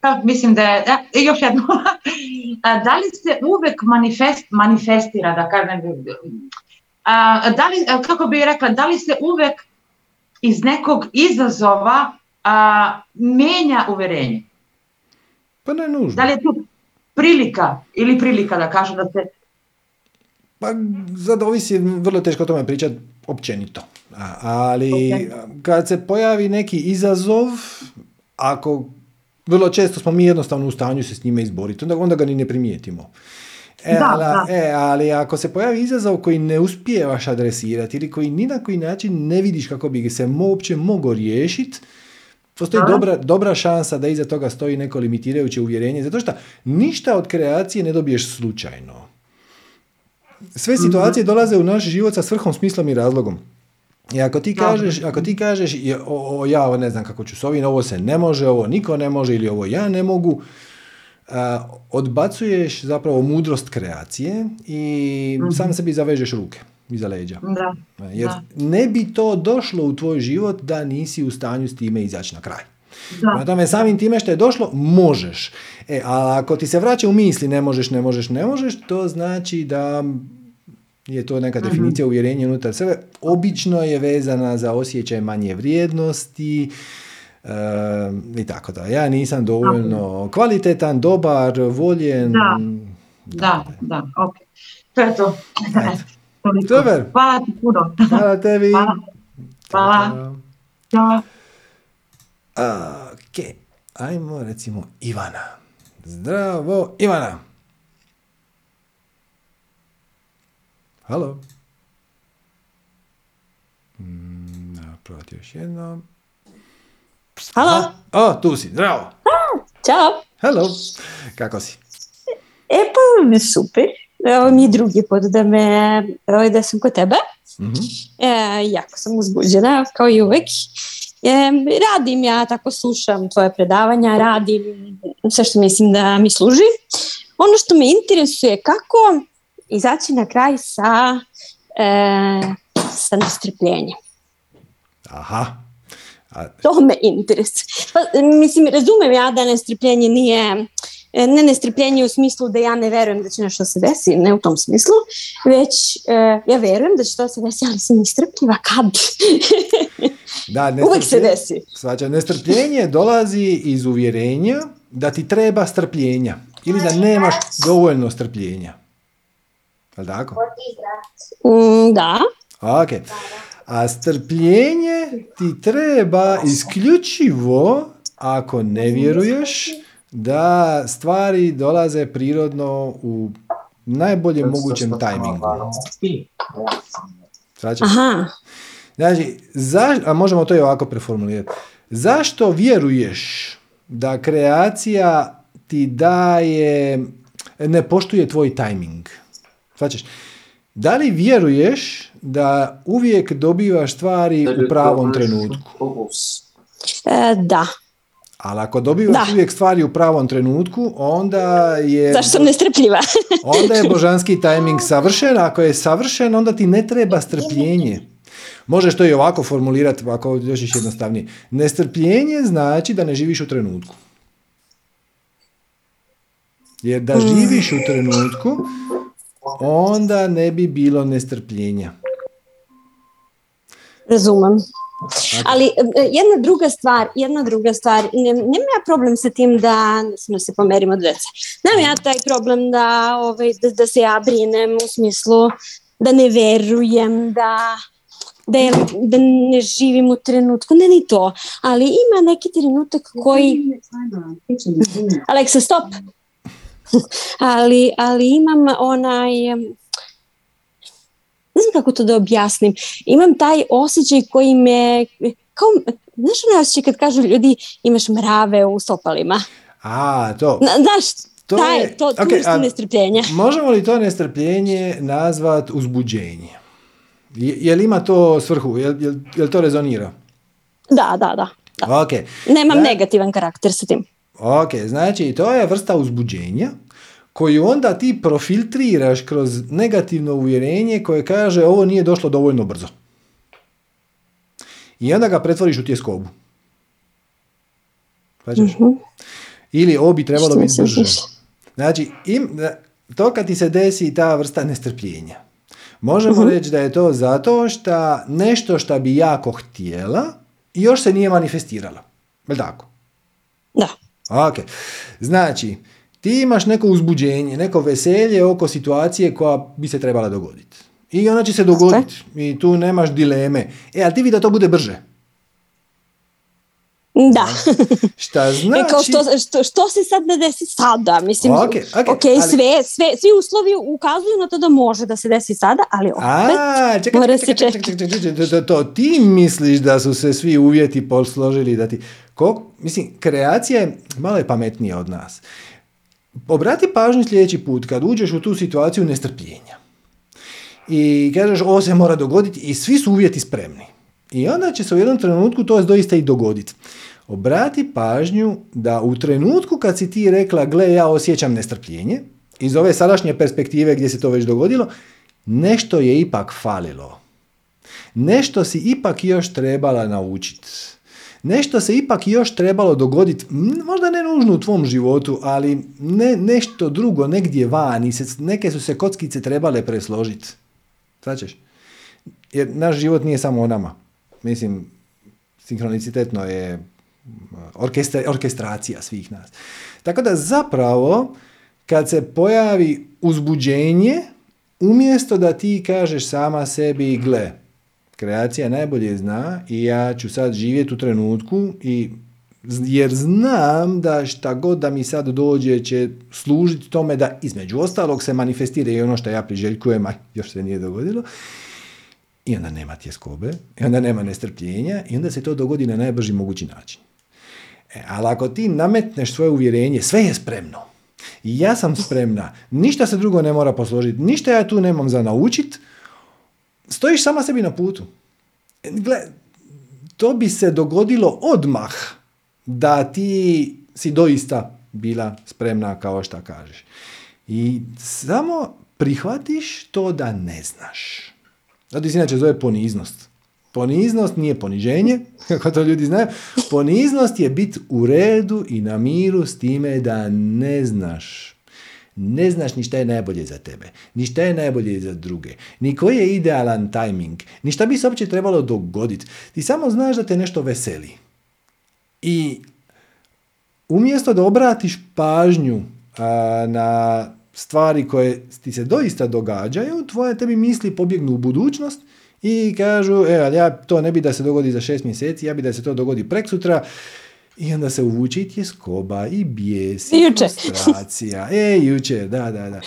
Па, мислим да, да још едно. дали се увек манифест, манифестира, да кажем, а, дали, како би рекла, дали се увек из неког изазова а, менја уверење? Па не нужно. Дали е тук прилика или прилика да кажам да се Па, за да овиси, врло тешко о томе причат опченито. Ali kad se pojavi neki izazov, ako vrlo često smo mi jednostavno u stanju se s njime izboriti, onda, onda ga ni ne primijetimo. E, da, ali, da. E, ali ako se pojavi izazov koji ne uspijevaš adresirati ili koji ni na koji način ne vidiš kako bi se uopće mogao riješiti, postoji dobra, dobra šansa da iza toga stoji neko limitirajuće uvjerenje, zato što ništa od kreacije ne dobiješ slučajno. Sve situacije dolaze u naš život sa svrhom, smislom i razlogom. I ako ti kažeš, ako ti kažeš o, ja ne znam kako ću s ovim, ovo se ne može, ovo niko ne može ili ovo ja ne mogu, odbacuješ zapravo mudrost kreacije i mm sam sebi zavežeš ruke iza leđa. Da. Jer ne bi to došlo u tvoj život da nisi u stanju s time izaći na kraj. Da. tome, samim time što je došlo, možeš. E, a ako ti se vraća u misli ne možeš, ne možeš, ne možeš, to znači da je to neka mhm. definicija uvjerenja unutar sebe. Obično je vezana za osjećaj manje vrijednosti, i tako da. Ja nisam dovoljno kvalitetan, dobar, voljen. Da, da, da, ok. To je to. Super. Hvala ti puno. Hvala tebi. Hvala. Hvala. Hvala. Ok, ajmo recimo Ivana. Zdravo, Ivana. Halo. Mm, probati još jednom. Halo. O, tu si, zdravo. Ćao. Hello. Kako si? E pa, super. Ovo mi je drugi put da, me, da sam kod tebe. Mm-hmm. E, jako sam uzbuđena, kao i uvek. E, radim ja, tako slušam tvoje predavanja, radim sve što mislim da mi služi. Ono što me interesuje kako izaći na kraj sa, e, sa nestrpljenjem. Aha. A... To me interesuje. Pa, mislim, razumem ja da nestrpljenje nije ne nestrpljenje u smislu da ja ne verujem da će nešto se desi, ne u tom smislu, već e, ja verujem da će to se desi, ali sam nestrpljiva kad? da, Uvijek se desi. Svađa, nestrpljenje dolazi iz uvjerenja da ti treba strpljenja ili da nemaš dovoljno strpljenja. Je tako? Mm, da. Ok. A strpljenje ti treba isključivo ako ne vjeruješ da stvari dolaze prirodno u najboljem mogućem tajmingu. Aha. Znači, za, a možemo to i ovako preformulirati. Zašto vjeruješ da kreacija ti daje, ne poštuje tvoj tajming? Svačeš? Da li vjeruješ da uvijek dobivaš stvari u pravom trenutku? E, da. Ali ako dobivaš da. uvijek stvari u pravom trenutku, onda je... Zašto sam nestrpljiva? onda je božanski tajming savršen, ako je savršen, onda ti ne treba strpljenje. Možeš to i ovako formulirati, ako još jednostavnije. Nestrpljenje znači da ne živiš u trenutku. Jer da živiš u trenutku, onda ne bi bilo nestrpljenja. Razumem. Ali e, jedna druga stvar, jedna druga stvar, nemam ja problem sa tim da smo se pomerimo djeca. Nemam ja taj problem da, ovaj, da, da se ja brinem u smislu da ne verujem, da, da, je, da ne živim u trenutku, ne ni to, ali ima neki trenutak koji... Aleksa, stop! ali, ali imam onaj ne znam kako to da objasnim, imam taj osjećaj koji me, kao, znaš onaj osjećaj kad kažu ljudi imaš mrave u stopalima? A, to. znaš, to taj, je, to, okay, nestrpljenje. Možemo li to nestrpljenje nazvat uzbuđenje? Je, je li ima to svrhu? Je, je, je li to rezonira? Da, da, da. da. Okay. Nemam negativan karakter sa tim. Ok, znači to je vrsta uzbuđenja koju onda ti profiltriraš kroz negativno uvjerenje koje kaže ovo nije došlo dovoljno brzo. I onda ga pretvoriš u tjeskobu. Mm-hmm. Ili ovo bi trebalo biti brže. Znači, im, to kad ti se desi ta vrsta nestrpljenja. Možemo mm reći da je to zato što nešto što bi jako htjela još se nije manifestiralo. Je tako? Da. Ok. Znači, ti imaš neko uzbuđenje, neko veselje oko situacije koja bi se trebala dogoditi. I ona će se dogoditi. I tu nemaš dileme. E, ali ti vi da to bude brže. Da. Šta znači... E kao što, što, što se sad ne desi sada? Mislim, okay, okay, okay ali... sve, sve, svi uslovi ukazuju na to da može da se desi sada, ali opet A, čekaj, mora čekaj, čekaj, čekaj, čekaj, čekaj, to, to, ti misliš da su se svi uvjeti posložili da ti... Mislim, kreacija je malo je pametnija od nas. Obrati pažnju sljedeći put kad uđeš u tu situaciju nestrpljenja. I kažeš ovo se mora dogoditi i svi su uvjeti spremni. I onda će se u jednom trenutku to doista i dogoditi. Obrati pažnju da u trenutku kad si ti rekla gle ja osjećam nestrpljenje, iz ove sadašnje perspektive gdje se to već dogodilo, nešto je ipak falilo. Nešto si ipak još trebala naučiti nešto se ipak još trebalo dogoditi, možda ne nužno u tvom životu, ali ne, nešto drugo, negdje van, se, neke su se kockice trebale presložiti. Značeš? Jer naš život nije samo o nama. Mislim, sinkronicitetno je orkestra, orkestracija svih nas. Tako da zapravo, kad se pojavi uzbuđenje, umjesto da ti kažeš sama sebi, gle, kreacija najbolje zna i ja ću sad živjeti u trenutku i jer znam da šta god da mi sad dođe će služiti tome da između ostalog se manifestira i ono što ja priželjkujem, a još se nije dogodilo. I onda nema tjeskobe, i onda nema nestrpljenja i onda se to dogodi na najbrži mogući način. E, ali ako ti nametneš svoje uvjerenje, sve je spremno. I ja sam spremna, ništa se drugo ne mora posložiti, ništa ja tu nemam za naučit, stojiš sama sebi na putu. Gle, to bi se dogodilo odmah da ti si doista bila spremna kao što kažeš. I samo prihvatiš to da ne znaš. Zato se inače zove poniznost. Poniznost nije poniženje, kako to ljudi znaju. Poniznost je biti u redu i na miru s time da ne znaš ne znaš ni šta je najbolje za tebe, ni šta je najbolje za druge, ni koji je idealan tajming, ni šta bi se uopće trebalo dogoditi. Ti samo znaš da te nešto veseli. I umjesto da obratiš pažnju na stvari koje ti se doista događaju, tvoje tebi misli pobjegnu u budućnost i kažu, e, ja to ne bi da se dogodi za šest mjeseci, ja bi da se to dogodi prek sutra, i onda se uvuče i tjeskoba, i bijes, i frustracija. E, jučer, da, da, da.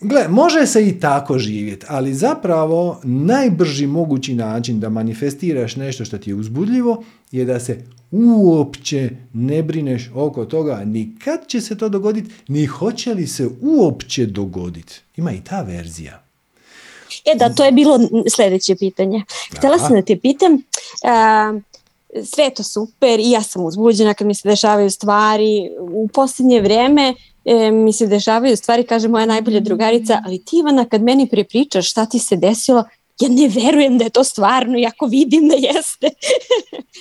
Gle, može se i tako živjeti, ali zapravo najbrži mogući način da manifestiraš nešto što ti je uzbudljivo je da se uopće ne brineš oko toga ni kad će se to dogoditi, ni hoće li se uopće dogoditi. Ima i ta verzija. E da, to je bilo sljedeće pitanje. Htjela sam da te pitam, sve to super i ja sam uzbuđena kad mi se dešavaju stvari. U posljednje vrijeme e, mi se dešavaju stvari, kaže moja najbolja drugarica, ali ti Ivana kad meni prepričaš šta ti se desilo, ja ne verujem da je to stvarno, jako vidim da jeste.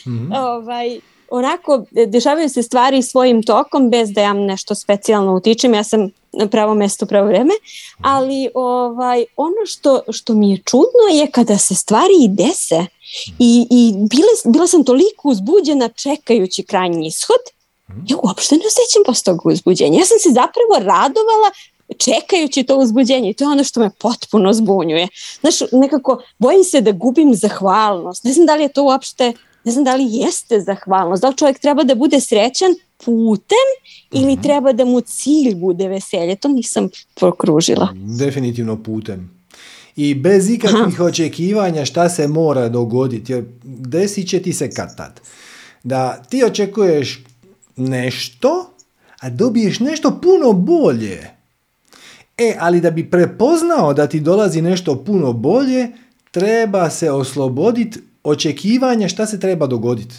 mm ovaj, onako, dešavaju se stvari svojim tokom bez da ja nešto specijalno utičem, ja sam pravo mjesto, pravo vreme, ali ovaj, ono što, što mi je čudno je kada se stvari i dese i, i bila, bila sam toliko uzbuđena čekajući krajnji ishod, ja uopšte ne osjećam posle tog uzbuđenja. Ja sam se zapravo radovala čekajući to uzbuđenje i to je ono što me potpuno zbunjuje. Znaš, nekako bojim se da gubim zahvalnost. Ne znam da li je to uopšte, ne znam da li jeste zahvalnost. Da li čovjek treba da bude srećan putem ili mhm. treba da mu cilj bude veselje. To nisam prokružila. Definitivno putem. I bez ikakvih očekivanja šta se mora dogoditi. Jer desit će ti se kad tad. Da ti očekuješ nešto, a dobiješ nešto puno bolje. E, ali da bi prepoznao da ti dolazi nešto puno bolje, treba se osloboditi očekivanja šta se treba dogoditi.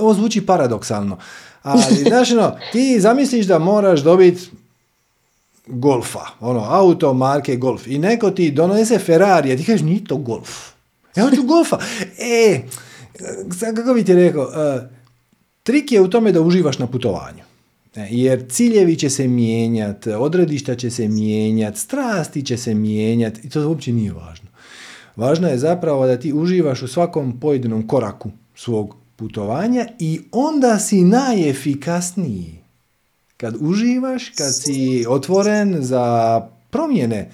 Ovo zvuči paradoksalno. Ali, znaš, no, ti zamisliš da moraš dobiti golfa, ono, auto marke golf. I neko ti donese Ferrari, a ti kažeš, nije to golf. Ja hoću golfa. E, kako bi ti rekao, uh, trik je u tome da uživaš na putovanju. E, jer ciljevi će se mijenjati, odredišta će se mijenjati, strasti će se mijenjati i to uopće nije važno. Važno je zapravo da ti uživaš u svakom pojedinom koraku svog putovanja i onda si najefikasniji. Kad uživaš, kad si otvoren za promjene,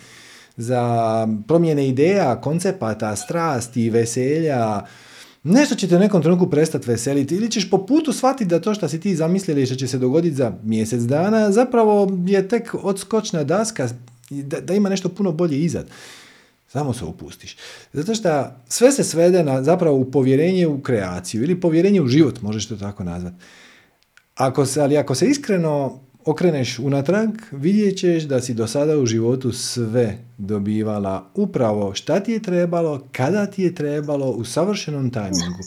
za promjene ideja, koncepata, strasti, veselja, nešto će te u nekom trenutku prestati veseliti ili ćeš po putu shvatiti da to što si ti zamislili što će se dogoditi za mjesec dana zapravo je tek odskočna daska da, da ima nešto puno bolje izad. Samo se upustiš. Zato što sve se svede na zapravo u povjerenje u kreaciju ili povjerenje u život, možeš to tako nazvati. Ako se, ali ako se iskreno okreneš unatrag, vidjet ćeš da si do sada u životu sve dobivala upravo šta ti je trebalo, kada ti je trebalo, u savršenom tajmingu.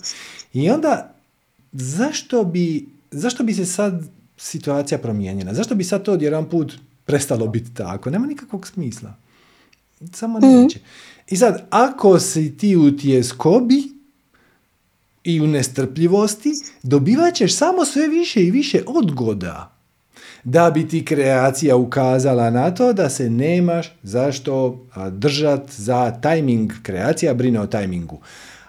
I onda, zašto bi, zašto bi se sad situacija promijenila? Zašto bi sad to odjedan put prestalo biti tako? Nema nikakvog smisla. Samo neće. I sad, ako si ti u tjeskobi i u nestrpljivosti, dobivat ćeš samo sve više i više odgoda da bi ti kreacija ukazala na to da se nemaš zašto držat za tajming. Kreacija brine o tajmingu.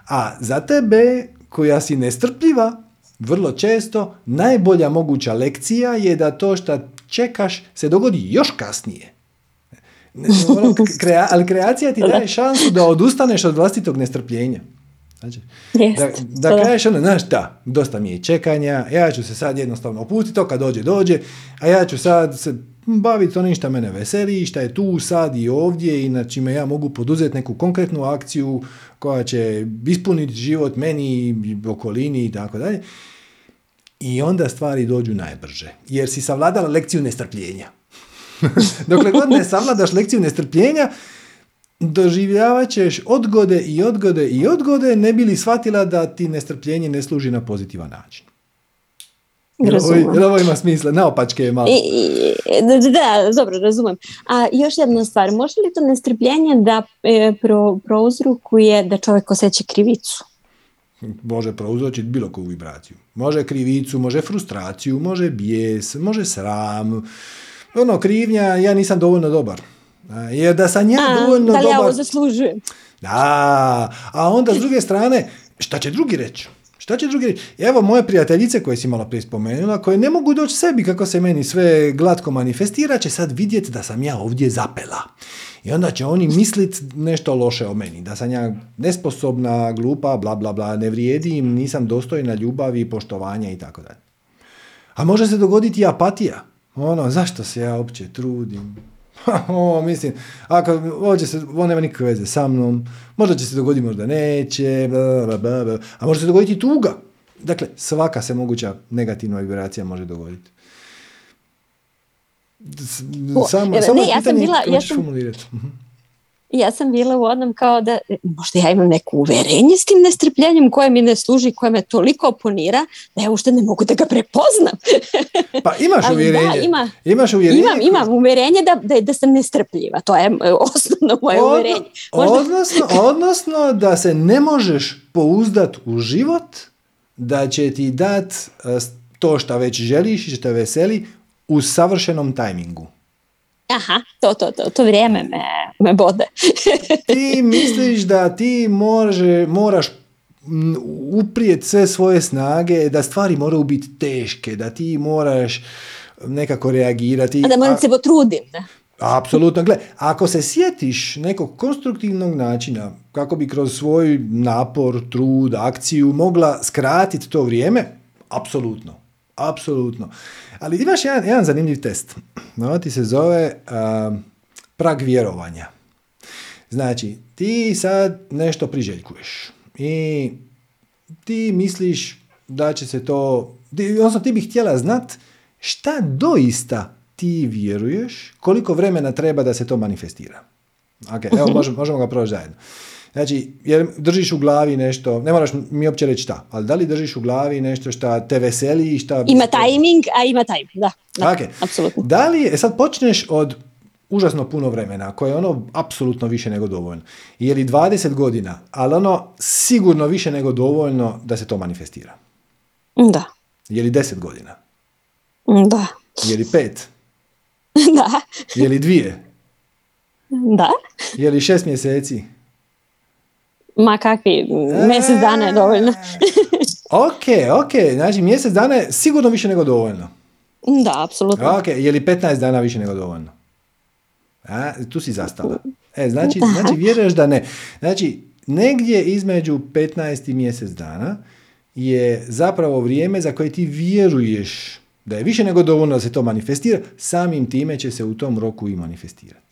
A za tebe, koja si nestrpljiva, vrlo često najbolja moguća lekcija je da to što čekaš se dogodi još kasnije. Ono, ali kreacija ti daje šansu da odustaneš od vlastitog nestrpljenja. Znači, da, da kažeš ono, znaš šta, dosta mi je čekanja, ja ću se sad jednostavno opustiti, to kad dođe, dođe, a ja ću sad se baviti onim što mene veseli, šta je tu sad i ovdje i na čime ja mogu poduzeti neku konkretnu akciju koja će ispuniti život meni, okolini i tako dalje. I onda stvari dođu najbrže, jer si savladala lekciju nestrpljenja. Dokle god ne savladaš lekciju nestrpljenja, doživljavat ćeš odgode i odgode i odgode, ne bi li shvatila da ti nestrpljenje ne služi na pozitivan način. Jer ovo, ima smisla, naopačke je malo. da, dobro, razumem. A još jedna stvar, može li to nestrpljenje da e, pro, prouzrukuje da čovjek osjeća krivicu? Može prouzročiti bilo koju vibraciju. Može krivicu, može frustraciju, može bijes, može sram. Ono, krivnja, ja nisam dovoljno dobar jer da sam ja dovoljno dobar... Da li ja zaslužujem? Da, a onda s druge strane, šta će drugi reći? Šta će drugi reći? Evo moje prijateljice koje si malo prije spomenula, koje ne mogu doći sebi kako se meni sve glatko manifestira, će sad vidjeti da sam ja ovdje zapela. I onda će oni misliti nešto loše o meni, da sam ja nesposobna, glupa, bla bla bla, ne vrijedim, nisam dostojna ljubavi, poštovanja i tako dalje. A može se dogoditi i apatija. Ono, zašto se ja uopće trudim? o, mislim, ako ovdje se, on nema nikakve veze sa mnom, možda će se dogoditi, možda neće, bla, bla, bla, a može se dogoditi tuga. Dakle, svaka se moguća negativna vibracija može dogoditi. Samo, ne, samo ja sam bila, ja sam, ja sam bila u odnom kao da možda ja imam neko uverenje s tim nestrpljenjem koje mi ne služi, koje me toliko oponira da ja ušte ne mogu da ga prepoznam. Pa imaš uvjerenje. Da, ima, imaš uvjerenje. Imam, imam uvjerenje da, da, da sam nestrpljiva. To je osnovno moje Od, uvjerenje. Možda... Odnosno, odnosno da se ne možeš pouzdat u život da će ti dat eh, to što već želiš i što veseli u savršenom tajmingu. Aha, to, to, to, to vrijeme me, me bode. ti misliš da ti može, moraš uprijeti sve svoje snage, da stvari moraju biti teške, da ti moraš nekako reagirati. A da moram se potrudim, da. Apsolutno. Gle, ako se sjetiš nekog konstruktivnog načina kako bi kroz svoj napor, trud, akciju mogla skratiti to vrijeme, apsolutno. Apsolutno. Ali imaš jedan, jedan zanimljiv test. No, ti se zove uh, prag vjerovanja. Znači, ti sad nešto priželjkuješ i ti misliš da će se to, odnosno ti bi htjela znat šta doista ti vjeruješ, koliko vremena treba da se to manifestira. Ok, evo možemo, možemo ga proći zajedno. Znači, jer držiš u glavi nešto, ne moraš mi uopće reći šta, ali da li držiš u glavi nešto što te veseli i šta... Ima timing, a ima timing, da. da okay. apsolutno. Da li, e sad počneš od užasno puno vremena, koje je ono apsolutno više nego dovoljno. Je li 20 godina, ali ono sigurno više nego dovoljno da se to manifestira? Da. Je li 10 godina? Da. Je li 5? Da. Je li dvije? Da. Je li šest mjeseci? Ma kakvi, mjesec dana je dovoljno. ok, ok, znači mjesec dana je sigurno više nego dovoljno. Da, apsolutno. Ok, je li 15 dana više nego dovoljno? A, tu si zastala. E, znači, znači vjeruješ da ne. Znači, negdje između 15 i mjesec dana je zapravo vrijeme za koje ti vjeruješ da je više nego dovoljno da se to manifestira, samim time će se u tom roku i manifestirati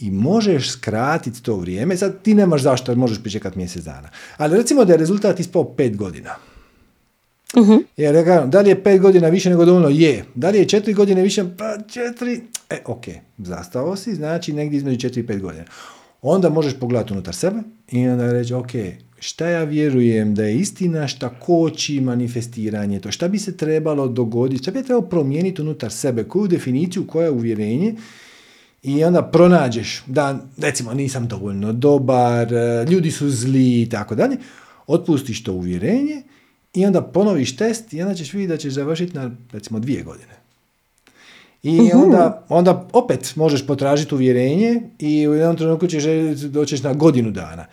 i možeš skratiti to vrijeme. Sad ti nemaš zašto, jer možeš pričekati mjesec dana. Ali recimo da je rezultat ispao pet godina. Uh-huh. Jer da li je pet godina više nego dovoljno? Je. Da li je četiri godine više? Pa četiri. E, ok, zastao si, znači negdje između četiri i pet godina. Onda možeš pogledati unutar sebe i onda reći, ok, šta ja vjerujem da je istina, šta koči manifestiranje, to šta bi se trebalo dogoditi, šta bi trebalo promijeniti unutar sebe, koju definiciju, koje je uvjerenje i onda pronađeš da, recimo, nisam dovoljno dobar, e, ljudi su zli i tako dalje, otpustiš to uvjerenje i onda ponoviš test i onda ćeš vidjeti da ćeš završiti na, recimo, dvije godine. I onda, onda opet možeš potražiti uvjerenje i u jednom trenutku ćeš doćeš na godinu dana.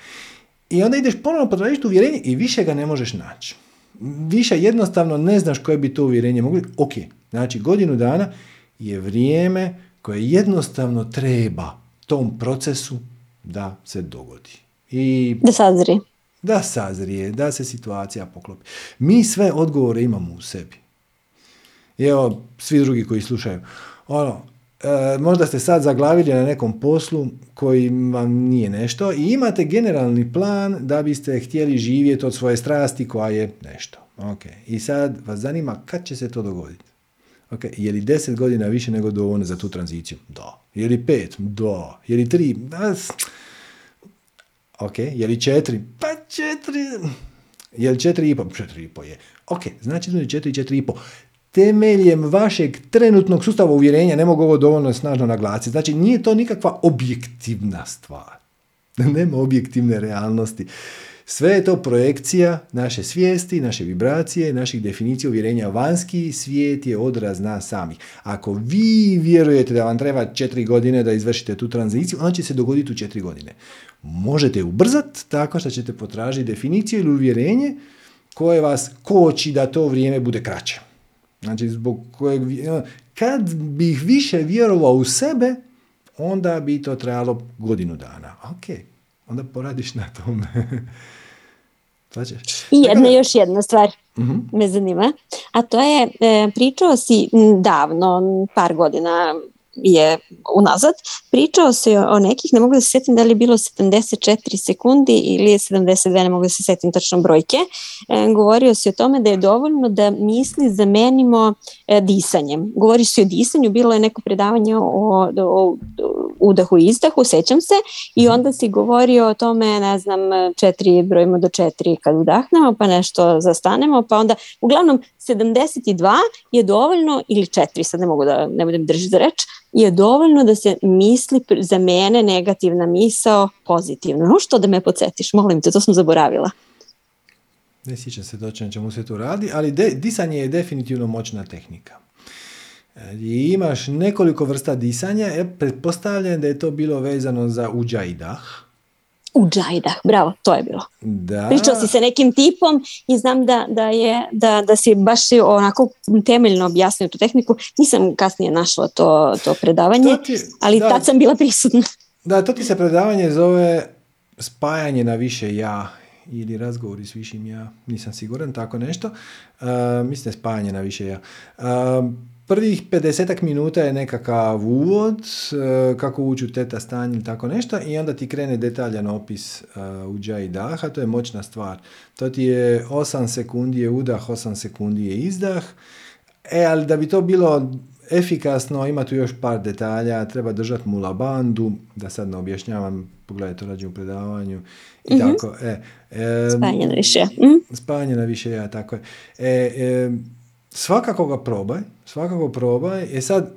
I onda ideš ponovno potražiti uvjerenje i više ga ne možeš naći. Više jednostavno ne znaš koje bi to uvjerenje mogli. Ok, znači godinu dana je vrijeme koje jednostavno treba tom procesu da se dogodi. I da sazrije. Da sazrije, da se situacija poklopi. Mi sve odgovore imamo u sebi. I evo, svi drugi koji slušaju. Ono, e, možda ste sad zaglavili na nekom poslu koji vam nije nešto i imate generalni plan da biste htjeli živjeti od svoje strasti koja je nešto. Okay. I sad vas zanima kad će se to dogoditi. Ok, je li deset godina više nego dovoljno za tu tranziciju? Da. Je li pet? Da. Je li tri? Da. Ok, je li četiri? Pa četiri. Je li četiri i po? Četiri i po je. Ok, znači između četiri i četiri i po. Temeljem vašeg trenutnog sustava uvjerenja, ne mogu ovo dovoljno snažno naglasiti, znači nije to nikakva objektivna stvar. Nema objektivne realnosti. Sve je to projekcija naše svijesti, naše vibracije, naših definicija uvjerenja. Vanjski svijet je odraz nas samih. Ako vi vjerujete da vam treba četiri godine da izvršite tu tranziciju, on će se dogoditi u četiri godine. Možete ubrzati tako što ćete potražiti definiciju ili uvjerenje koje vas koči da to vrijeme bude kraće. Znači, zbog kojeg, kad bih više vjerovao u sebe, onda bi to trajalo godinu dana. Ok, onda poradiš na tome. I jedna još jedna stvar uh me zanima, a to je, e, pričao si davno, par godina je unazad, pričao se o nekih, ne mogu da se sjetim da li je bilo 74 sekundi ili 72, ne mogu da se sjetim tačno brojke, e, govorio se o tome da je dovoljno da misli zamenimo e, disanjem. Govori se o disanju, bilo je neko predavanje o, o, udahu i izdahu, sećam se, i mhm. onda si govorio o tome, ne znam, četiri, brojimo do četiri kad udahnemo, pa nešto zastanemo, pa onda, uglavnom, 72 je dovoljno, ili 4, sad ne mogu da ne budem drži za reč, je dovoljno da se misli za mene negativna misao pozitivno. No što da me podsjetiš, molim te, to sam zaboravila. Ne sjećam se točno čemu se tu radi, ali disanje je definitivno moćna tehnika. E, I imaš nekoliko vrsta disanja, e, pretpostavljam da je to bilo vezano za uđa i dah u Džajdah, bravo, to je bilo. Da. Pričao si se nekim tipom i znam da, da, je, da, da si baš onako temeljno objasnio tu tehniku. Nisam kasnije našla to, to predavanje, ali da, tad sam bila prisutna. Da, to ti se predavanje zove spajanje na više ja ili razgovori s višim ja, nisam siguran, tako nešto. Uh, mislim spajanje na više ja. Uh, Prvih 50 minuta je nekakav uvod, e, kako ući u teta stanje ili tako nešto i onda ti krene detaljan opis e, uđa i daha, to je moćna stvar. To ti je 8 sekundi je udah, 8 sekundi je izdah. E, ali da bi to bilo efikasno, ima tu još par detalja, treba držati mula bandu, da sad ne objašnjavam, pogledajte, to rađem u predavanju i mm tako. E, e, spajanje na više. Mm. Spajanje na više, ja, tako je. E, e, svakako ga probaj, svakako probaj. E sad,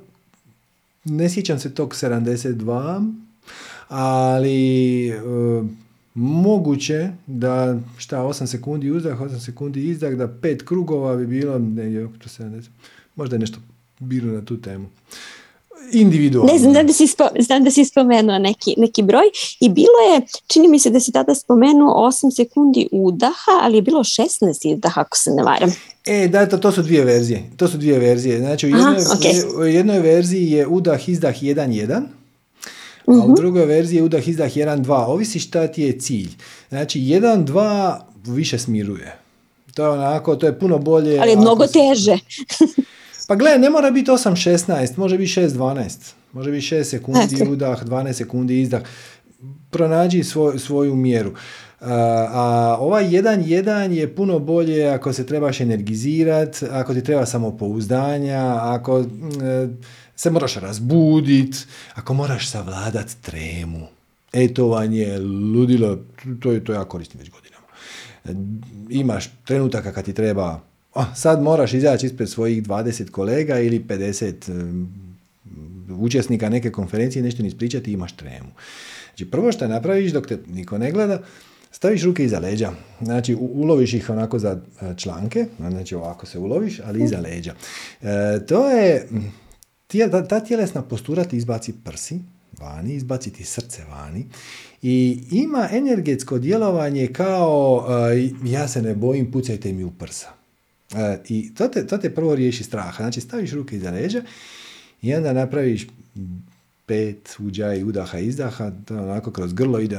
ne sjećam se tog 72, ali e, moguće da šta 8 sekundi uzdah, 8 sekundi izdah, da pet krugova bi bilo ne, oko 70. Možda je nešto bilo na tu temu individualno. Ne znam, da si, spo, znam da si spomenuo neki, neki broj i bilo je, čini mi se da si tada spomenuo 8 sekundi udaha, ali je bilo 16 izdaha ako se ne varam. E, da, to, to su dvije verzije. To su dvije verzije. Znači, u jednoj, u jednoj verziji je udah, izdah 1-1, a u mhm. drugoj verziji je udah, izdah 1-2. Ovisi šta ti je cilj. Znači, 1-2 više smiruje. To je onako, to je puno bolje. Ali je mnogo teže. Pa gle, ne mora biti 8-16, može biti 6-12. Može biti 6 sekundi udah, 12 sekundi izdah. Pronađi svoj, svoju mjeru. A, ovaj 1-1 je puno bolje ako se trebaš energizirati, ako ti treba samopouzdanja, ako mm, se moraš razbudit, ako moraš savladat tremu. E, to vam je ludilo, to, to ja koristim već godinama. Imaš trenutaka kad ti treba sad moraš izaći ispred svojih 20 kolega ili 50 učesnika neke konferencije, nešto ni ispričati i imaš tremu. Znači, prvo što napraviš dok te niko ne gleda, staviš ruke iza leđa. Znači, uloviš ih onako za e, članke, znači ovako se uloviš, ali iza leđa. E, to je, ta, ta tjelesna postura ti izbaci prsi, vani, izbaci ti srce vani i ima energetsko djelovanje kao ja se ne bojim, pucajte mi u prsa. E, I to te, to te prvo riješi straha. Znači staviš ruke iza leđa i onda napraviš pet uđa i udaha i izdaha, to onako kroz grlo ide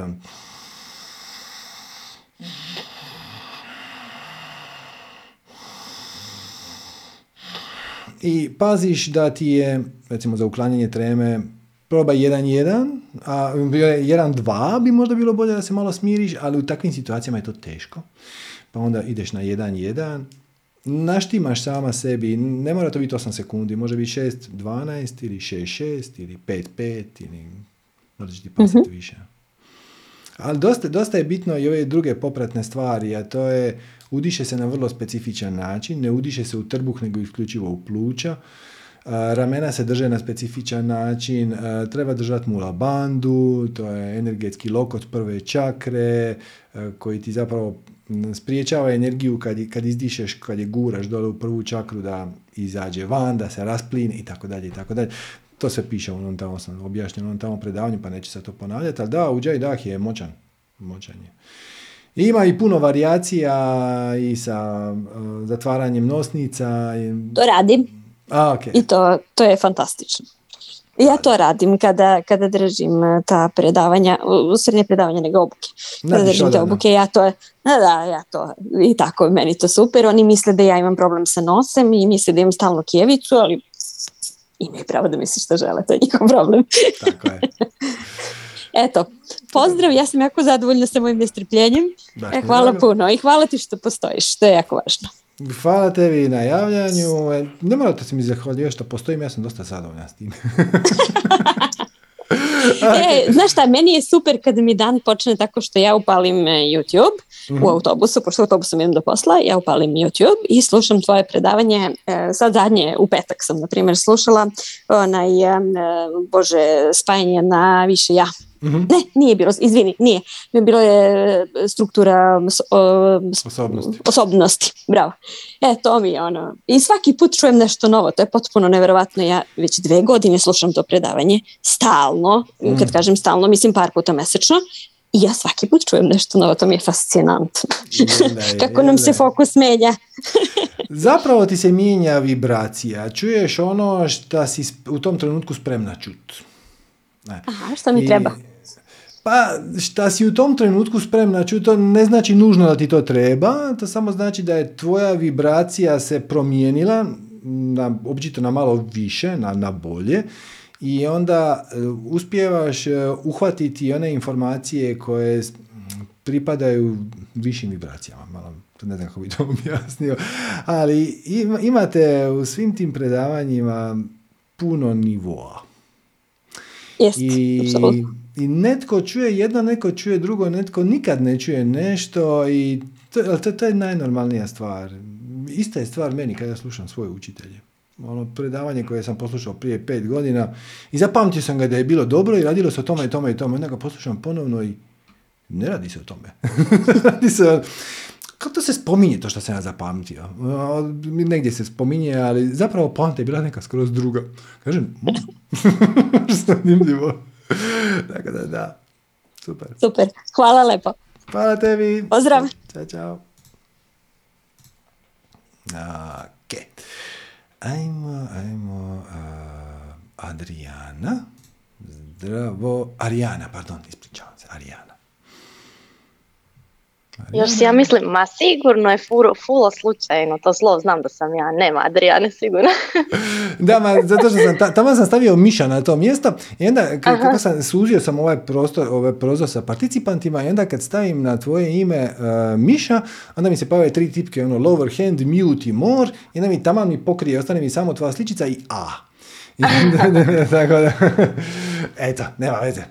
I paziš da ti je, recimo za uklanjanje treme, probaj 1-1, a 1-2 bi možda bilo bolje da se malo smiriš, ali u takvim situacijama je to teško. Pa onda ideš na 1-1, naštimaš sama sebi, ne mora to biti 8 sekundi, može biti 6, 12 ili 6, 6 ili 5, 5 ili možda će ti pasati mm-hmm. više. Ali dosta, dosta je bitno i ove druge popratne stvari, a to je udiše se na vrlo specifičan način, ne udiše se u trbuh nego isključivo u pluća, ramena se drže na specifičan način, treba držati mula bandu, to je energetski lokot prve čakre koji ti zapravo spriječava energiju kad, kad izdišeš, kad je guraš dole u prvu čakru da izađe van, da se raspline i tako dalje i tako dalje. To se piše u onom tamo, sam objašnjeno onom tamo predavanju, pa neće se to ponavljati, ali da, uđaj dah je moćan. Moćan je. Ima i puno varijacija i sa zatvaranjem nosnica. To radim. A, okay. I to, to je fantastično. Ja to radim kada, kada držim e, ta predavanja, u srednje predavanja nego obuke. Kada držim te obuke, ja to, da, da, ja to, i tako, meni to super. Oni misle da ja imam problem sa nosem i misle da imam stalno kijevicu, ali imaju pravo da misle što žele, to je njihov problem. Tako je. Eto, pozdrav, ja sam jako zadovoljna sa mojim nestrpljenjem. E, hvala puno i hvala ti što postojiš, to je jako važno. Hvala tebi na javljanju. E, ne morate se mi zahvaljivati što postojim, ja sam dosta zadovoljna s tim. e, znaš šta, meni je super kad mi dan počne tako što ja upalim e, YouTube u mhm. autobusu, pošto u autobusom idem do posla, ja upalim YouTube i slušam tvoje predavanje. E, sad zadnje, u petak sam, na primjer, slušala onaj, bože, spajanje na više ja. Mhm. Ne, nije bilo, izvini, nije. Bilo je e, struktura osobnosti. osobnosti. Bravo. E, to mi je ono. I svaki put čujem nešto novo, to je potpuno neverovatno. Ja već dve godine slušam to predavanje, stalno, mm. kad kažem stalno, mislim par puta mesečno. I ja svaki put čujem nešto novo, to mi je fascinantno. Kako nam se fokus menja. Zapravo ti se mijenja vibracija. Čuješ ono što si u tom trenutku spremna čuti. Aha, što mi treba? Pa šta si u tom trenutku spremna čuti, to ne znači nužno da ti to treba, to samo znači da je tvoja vibracija se promijenila, na, običito na malo više, na, na bolje, i onda uh, uspijevaš uh, uhvatiti one informacije koje pripadaju višim vibracijama. Malo, ne znam kako bi to objasnio, ali imate u svim tim predavanjima puno nivoa. Jest, I, I netko čuje jedno, netko čuje drugo, netko nikad ne čuje nešto i to, to, to je najnormalnija stvar. Ista je stvar meni kada slušam svoje učitelje. Ono predavanje koje sam poslušao prije pet godina i zapamtio sam ga da je bilo dobro i radilo se o tome i tome i tome. Onda ga poslušam ponovno i ne radi se o tome. radi se kako to se spominje to što sam ja zapamtio? Negdje se spominje, ali zapravo poanta je bila neka skroz druga. Kažem, mm. zanimljivo. Tako da, da. Super. Super. Hvala lepo. Hvala tebi. Pozdrav. Ćao, čao. Ok. Ajmo, ajmo. Uh, Adriana. Zdravo. Arijana, pardon, ispričavam se. Arijana. Još si ja mislim, ma sigurno je furo, fulo slučajno, to slovo znam da sam ja, nema Adriane sigurno. da, ma zato što sam, tamo sam stavio Miša na to mjesto i onda kako sam suzio sam ovaj prostor, ovaj prozor sa participantima i onda kad stavim na tvoje ime uh, Miša, onda mi se pave tri tipke, ono lower hand, mute i more i onda mi tamo mi pokrije, ostane mi samo tvoja sličica i A. tako da, eto, nema veze.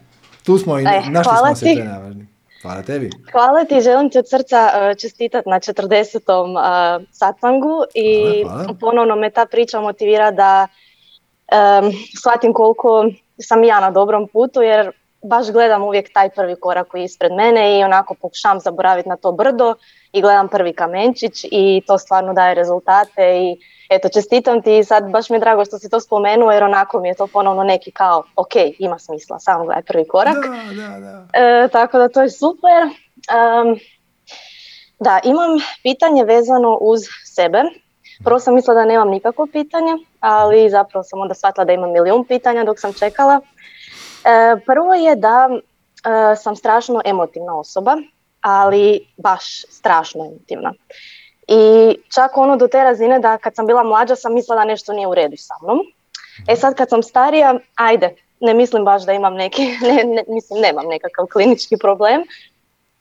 Tu smo i e, našli smo se, to Hvala tebi. Hvala ti, želim ti od srca e, čestitati na 40. Uh, satsangu i ponovno me ta priča motivira da um, shvatim koliko sam ja na dobrom putu jer baš gledam uvijek taj prvi korak koji je ispred mene i onako pokušam zaboraviti na to brdo i gledam prvi kamenčić i to stvarno daje rezultate i eto čestitam ti i sad baš mi je drago što si to spomenuo jer onako mi je to ponovno neki kao ok, ima smisla, samo gledaj prvi korak. Da, da, da. E, tako da to je super. da, imam pitanje vezano uz sebe. Prvo sam mislila da nemam nikakvo pitanje, ali zapravo sam onda shvatila da imam milijun pitanja dok sam čekala. E, prvo je da e, sam strašno emotivna osoba, ali baš strašno emotivna. I čak ono do te razine da kad sam bila mlađa sam mislila da nešto nije u redu sa mnom. E sad kad sam starija, ajde, ne mislim baš da imam neki, ne, ne, mislim nemam nekakav klinički problem,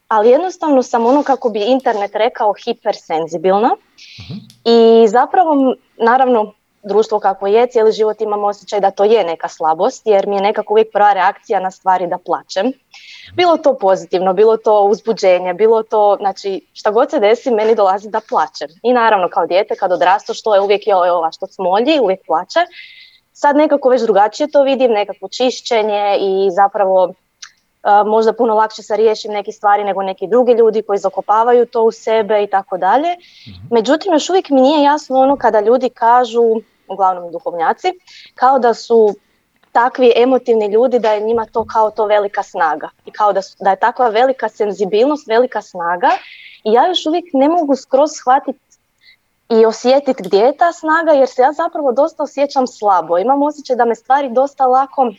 ali jednostavno sam ono kako bi internet rekao hipersenzibilna uh i zapravo naravno društvo kako je, cijeli život imam osjećaj da to je neka slabost jer mi je nekako uvijek prva reakcija na stvari da plaćem. Bilo to pozitivno, bilo to uzbuđenje, bilo to, znači šta god se desi meni dolazi da plaćem. I naravno kao dijete kad odrasto što je uvijek je ova što smolji, uvijek plaće. Sad nekako već drugačije to vidim, nekako čišćenje i zapravo možda puno lakše se riješim neke stvari nego neki drugi ljudi koji zakopavaju to u sebe i tako dalje. Mhm. Međutim, još uvijek mi nije jasno ono kada ljudi kažu, uglavnom duhovnjaci, kao da su takvi emotivni ljudi da je njima to kao to velika snaga i kao da, da je takva velika senzibilnost, velika snaga i ja još uvijek ne mogu skroz shvatiti i osjetiti gdje je ta snaga jer se ja zapravo dosta osjećam slabo. Imam osjećaj da me stvari dosta lako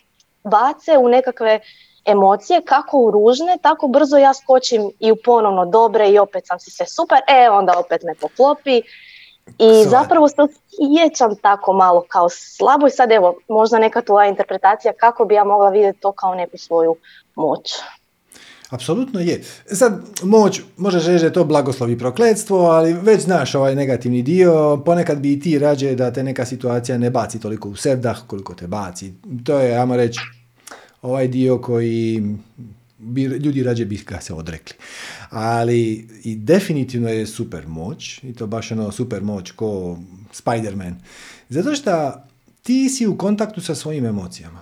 bace u nekakve emocije, kako u ružne, tako brzo ja skočim i u ponovno dobre i opet sam si sve super, e onda opet me poklopi i zapravo se osjećam tako malo kao slabo i sad evo možda neka tvoja interpretacija kako bi ja mogla vidjeti to kao neku svoju moć. Apsolutno je. Sad, moć, možeš reći da je to blagoslov i prokletstvo, ali već znaš ovaj negativni dio, ponekad bi i ti rađe da te neka situacija ne baci toliko u sevdah koliko te baci. To je, ajmo reći, ovaj dio koji bi, ljudi rađe bi ga se odrekli. Ali i definitivno je super moć, i to baš ono super moć ko Spider-Man. Zato što ti si u kontaktu sa svojim emocijama.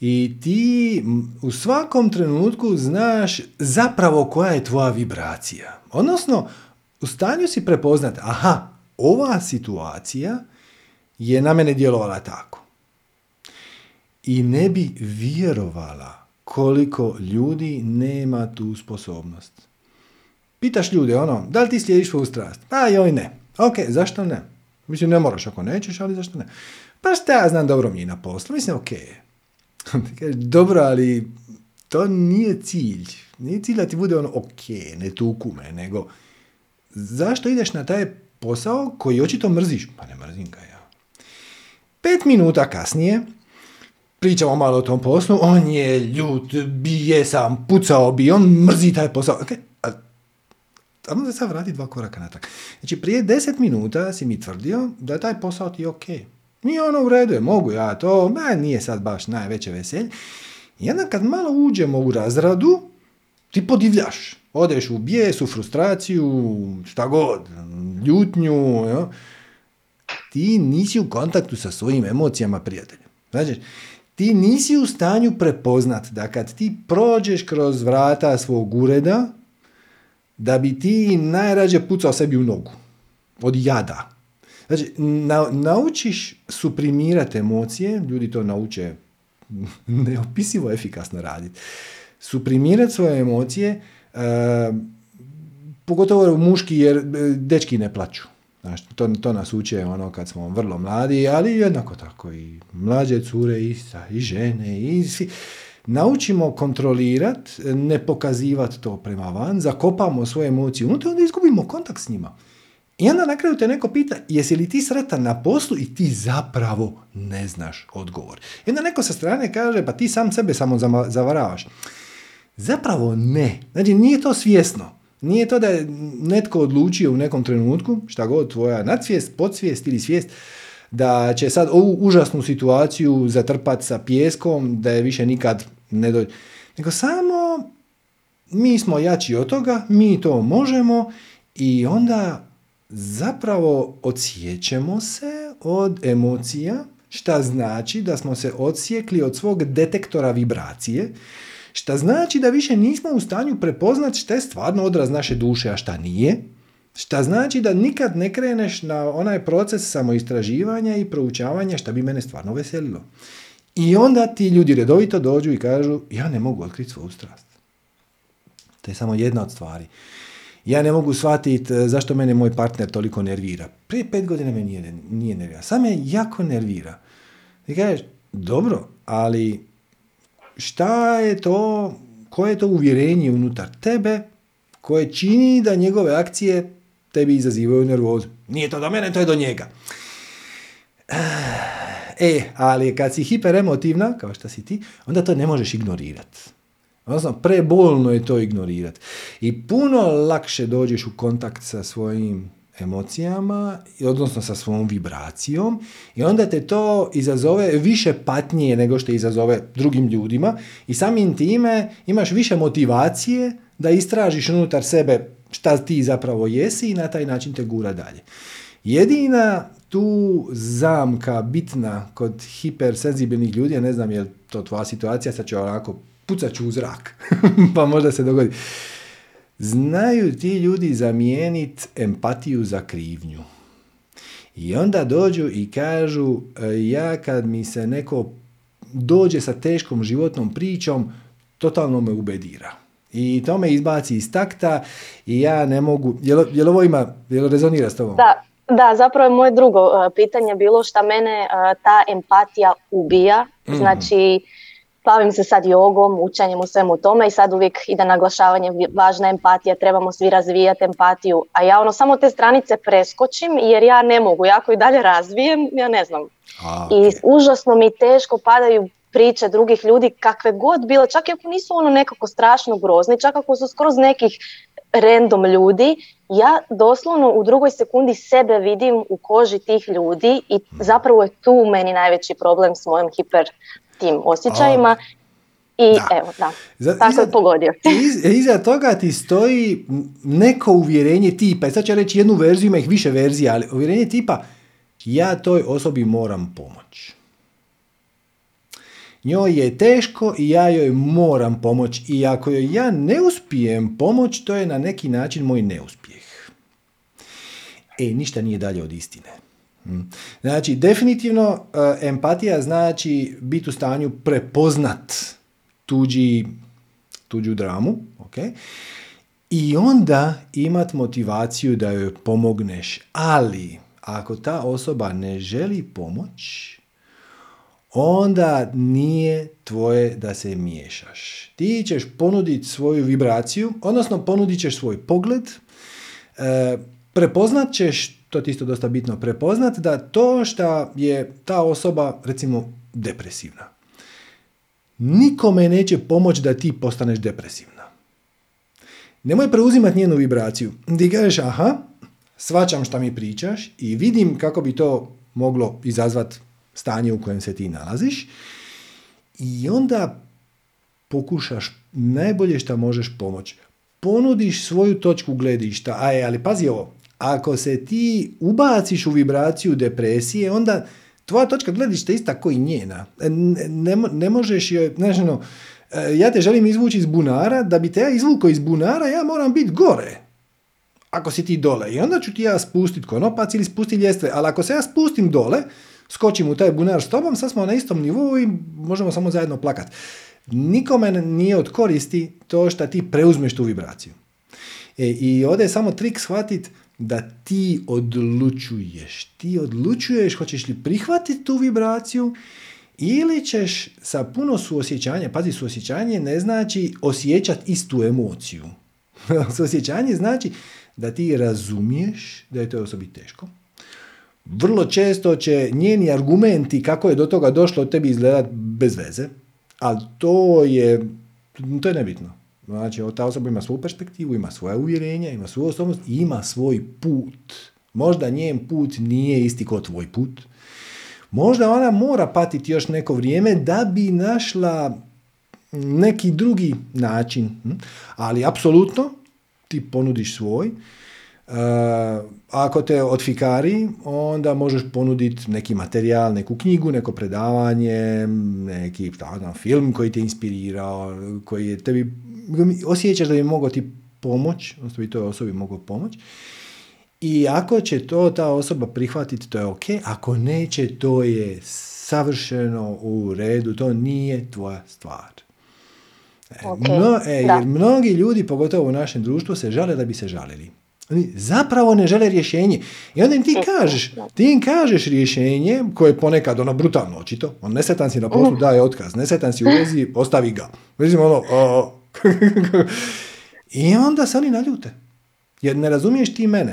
I ti u svakom trenutku znaš zapravo koja je tvoja vibracija. Odnosno, u stanju si prepoznati, aha, ova situacija je na mene djelovala tako. I ne bi vjerovala koliko ljudi nema tu sposobnost. Pitaš ljude, ono, da li ti slijediš svoju strast? Pa joj ne. Ok, zašto ne? Mislim, ne moraš ako nećeš, ali zašto ne? Pa šta ja znam, dobro mi na poslu. Mislim, ok. dobro, ali to nije cilj. Nije cilj da ti bude ono, ok, ne tuku me, nego zašto ideš na taj posao koji očito mrziš? Pa ne mrzim ga ja. Pet minuta kasnije, pričamo malo o tom poslu, on je ljut, bije sam, pucao bi, on mrzi taj posao. Okay. A, da sad vrati dva koraka natrag. Znači, prije deset minuta si mi tvrdio da je taj posao ti ok. Nije ono u redu, mogu ja to, ma nije sad baš najveće veselje. I onda kad malo uđemo u razradu, ti podivljaš. Odeš u bijes, u frustraciju, šta god, ljutnju. Jo? Ti nisi u kontaktu sa svojim emocijama, prijatelju. Znači, ti nisi u stanju prepoznat da kad ti prođeš kroz vrata svog ureda, da bi ti najrađe pucao sebi u nogu. Od jada. Znači, naučiš suprimirati emocije, ljudi to nauče neopisivo efikasno raditi. Suprimirati svoje emocije, e, pogotovo muški jer e, dečki ne plaću. Znači, to, to nas uče ono kad smo vrlo mladi, ali jednako tako i mlađe cure i, i žene i svi. Naučimo kontrolirati, ne pokazivati to prema van, zakopamo svoje emocije unutra, onda izgubimo kontakt s njima. I onda na kraju te neko pita, jesi li ti sretan na poslu i ti zapravo ne znaš odgovor. I onda neko sa strane kaže, pa ti sam sebe samo zavaravaš. Zapravo ne. Znači, nije to svjesno. Nije to da je netko odlučio u nekom trenutku, šta god tvoja nadsvijest, podsvijest ili svijest, da će sad ovu užasnu situaciju zatrpati sa pjeskom, da je više nikad ne dođe. Nego samo mi smo jači od toga, mi to možemo i onda zapravo odsjećemo se od emocija, šta znači da smo se odsjekli od svog detektora vibracije, šta znači da više nismo u stanju prepoznati šta je stvarno odraz naše duše, a šta nije, šta znači da nikad ne kreneš na onaj proces samoistraživanja i proučavanja šta bi mene stvarno veselilo. I onda ti ljudi redovito dođu i kažu ja ne mogu otkriti svoju strast. To je samo jedna od stvari. Ja ne mogu shvatiti e, zašto mene moj partner toliko nervira. Prije pet godina me nije, nije nervira. Sam me jako nervira. I kažeš, dobro, ali šta je to, koje je to uvjerenje unutar tebe koje čini da njegove akcije tebi izazivaju nervozu. Nije to do mene, to je do njega. E, ali kad si hiperemotivna, kao što si ti, onda to ne možeš ignorirati. Odnosno, prebolno je to ignorirati. I puno lakše dođeš u kontakt sa svojim emocijama, odnosno sa svojom vibracijom i onda te to izazove više patnije nego što izazove drugim ljudima i samim time imaš više motivacije da istražiš unutar sebe šta ti zapravo jesi i na taj način te gura dalje. Jedina tu zamka bitna kod hipersenzibilnih ljudi, ja ne znam je li to tvoja situacija, sad ću onako pucat ću u zrak, pa možda se dogodi. Znaju ti ljudi zamijeniti empatiju za krivnju. I onda dođu i kažu, e, ja kad mi se neko dođe sa teškom životnom pričom, totalno me ubedira. I to me izbaci iz takta i ja ne mogu, jel, jel ovo ima, jel rezonira s tobom? Da, da, zapravo je moje drugo uh, pitanje bilo šta mene uh, ta empatija ubija. Mhm. Znači, bavim se sad jogom, učenjem u svemu tome i sad uvijek ide naglašavanje važna empatija, trebamo svi razvijati empatiju, a ja ono samo te stranice preskočim jer ja ne mogu, ja ako i dalje razvijem, ja ne znam. I užasno mi teško padaju priče drugih ljudi kakve god bilo, čak i ako nisu ono nekako strašno grozni, čak ako su skroz nekih random ljudi, ja doslovno u drugoj sekundi sebe vidim u koži tih ljudi i zapravo je tu meni najveći problem s mojim hiper tim osjećajima i evo, da, tako iza, je pogodio. iza toga ti stoji neko uvjerenje tipa, i sad ću reći jednu verziju, ima ih više verzija, ali uvjerenje tipa, ja toj osobi moram pomoći. Njoj je teško i ja joj moram pomoći i ako joj ja ne uspijem pomoć, to je na neki način moj neuspjeh. E, ništa nije dalje od istine. Hm. Znači, definitivno e, empatija znači biti u stanju prepoznat tuđi, tuđu dramu, ok? I onda imat motivaciju da joj pomogneš. Ali, ako ta osoba ne želi pomoć, onda nije tvoje da se miješaš. Ti ćeš ponuditi svoju vibraciju, odnosno ponudit ćeš svoj pogled, e, prepoznat ćeš, to ti isto dosta bitno prepoznat, da to što je ta osoba, recimo, depresivna. Nikome neće pomoći da ti postaneš depresivna. Nemoj preuzimati njenu vibraciju. Ti kažeš, aha, svačam šta mi pričaš i vidim kako bi to moglo izazvati stanje u kojem se ti nalaziš i onda pokušaš najbolje što možeš pomoći. Ponudiš svoju točku gledišta, aj, ali pazi ovo, ako se ti ubaciš u vibraciju depresije, onda tvoja točka gledišta je ista koji njena. Ne, ne, ne možeš joj, znači, no, ja te želim izvući iz bunara, da bi te ja izvukao iz bunara, ja moram biti gore. Ako si ti dole. I onda ću ti ja spustiti konopac ili spustiti ljestve. Ali ako se ja spustim dole, skočim u taj bunar s tobom, sad smo na istom nivou i možemo samo zajedno plakati. Nikome nije od koristi to što ti preuzmeš tu vibraciju. E, I ovdje je samo trik shvatiti da ti odlučuješ. Ti odlučuješ hoćeš li prihvatiti tu vibraciju ili ćeš sa puno suosjećanja, pazi suosjećanje ne znači osjećati istu emociju. suosjećanje znači da ti razumiješ da je to osobi teško, vrlo često će njeni argumenti kako je do toga došlo tebi izgledat bez veze, ali to je, to je nebitno. Znači, ta osoba ima svoju perspektivu, ima svoje uvjerenja, ima svoju osobnost i ima svoj put. Možda njen put nije isti kao tvoj put. Možda ona mora patiti još neko vrijeme da bi našla neki drugi način. Hm? Ali apsolutno ti ponudiš svoj ako te odfikari, onda možeš ponuditi neki materijal, neku knjigu, neko predavanje, neki znam, film koji te inspirirao, koji je tebi, osjećaš da bi mogao ti pomoć, odnosno bi toj osobi mogao pomoć. I ako će to ta osoba prihvatiti, to je ok. Ako neće, to je savršeno u redu, to nije tvoja stvar. E, okay. e, jer mnogi ljudi, pogotovo u našem društvu, se žale da bi se žalili. Oni zapravo ne žele rješenje. I onda im ti kažeš, ti im kažeš rješenje koje je ponekad ono brutalno očito. On nesetan si na poslu, mhm. daje otkaz. Nesetan si u vezi, ostavi ga. Mislim ono, I onda se oni naljute. Jer ne razumiješ ti mene.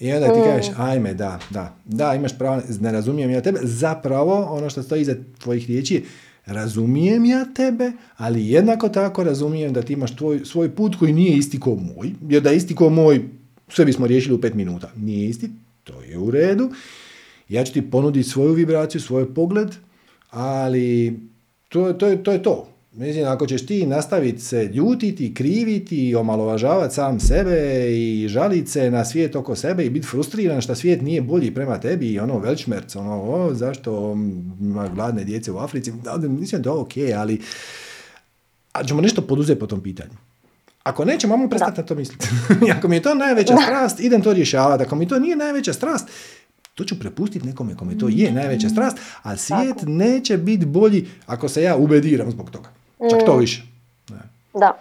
I onda ti kažeš, mm. ajme, da, da, da, imaš pravo, ne razumijem ja tebe. Zapravo, ono što stoji iza tvojih riječi razumijem ja tebe, ali jednako tako razumijem da ti imaš tvoj, svoj put koji nije isti ko moj, jer da je isti ko moj, sve bismo riješili u pet minuta. Nije isti, to je u redu. Ja ću ti ponuditi svoju vibraciju, svoj pogled, ali to, to, to je to. Mislim, ako ćeš ti nastaviti se ljutiti, kriviti, omalovažavati sam sebe i žaliti se na svijet oko sebe i biti frustriran što svijet nije bolji prema tebi i ono velčmerc, ono, o, zašto ima gladne djece u Africi, mislim da je ok, ali a ćemo nešto poduzeti po tom pitanju. Ako nećemo, mogu prestati na to misliti. ako mi je to najveća strast, idem to rješavati. Ako mi to nije najveća strast, To ću prepustiti nekome kome to je najveća strast, a svijet neće biti bolji ako se ja ubediram zbog toga. Čak to mm. više. Da.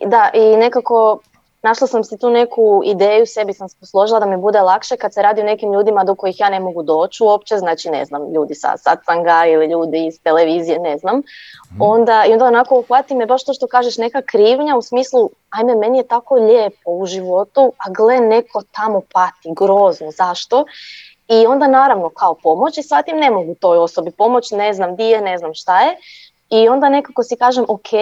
Da, i nekako našla sam si tu neku ideju, sebi sam posložila da mi bude lakše kad se radi o nekim ljudima do kojih ja ne mogu doći uopće, znači ne znam, ljudi sa satsanga ili ljudi iz televizije, ne znam. Mhm. Onda, I onda onako uhvati me baš to što kažeš, neka krivnja u smislu, ajme, meni je tako lijepo u životu, a gle, neko tamo pati, grozno, zašto? I onda naravno kao pomoć i shvatim ne mogu toj osobi pomoć, ne znam di je, ne znam šta je. I onda nekako si kažem, ok,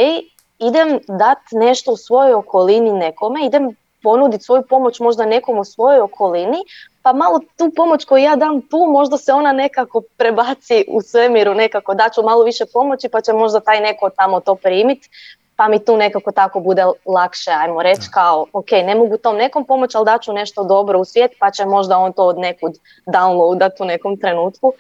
idem dati nešto u svojoj okolini nekome, idem ponuditi svoju pomoć možda nekom u svojoj okolini, pa malo tu pomoć koju ja dam tu, možda se ona nekako prebaci u svemiru, nekako daću malo više pomoći pa će možda taj neko tamo to primiti, pa mi tu nekako tako bude lakše, ajmo reći kao, ok, ne mogu tom nekom pomoći, ali daću nešto dobro u svijet, pa će možda on to od nekud downloadat u nekom trenutku.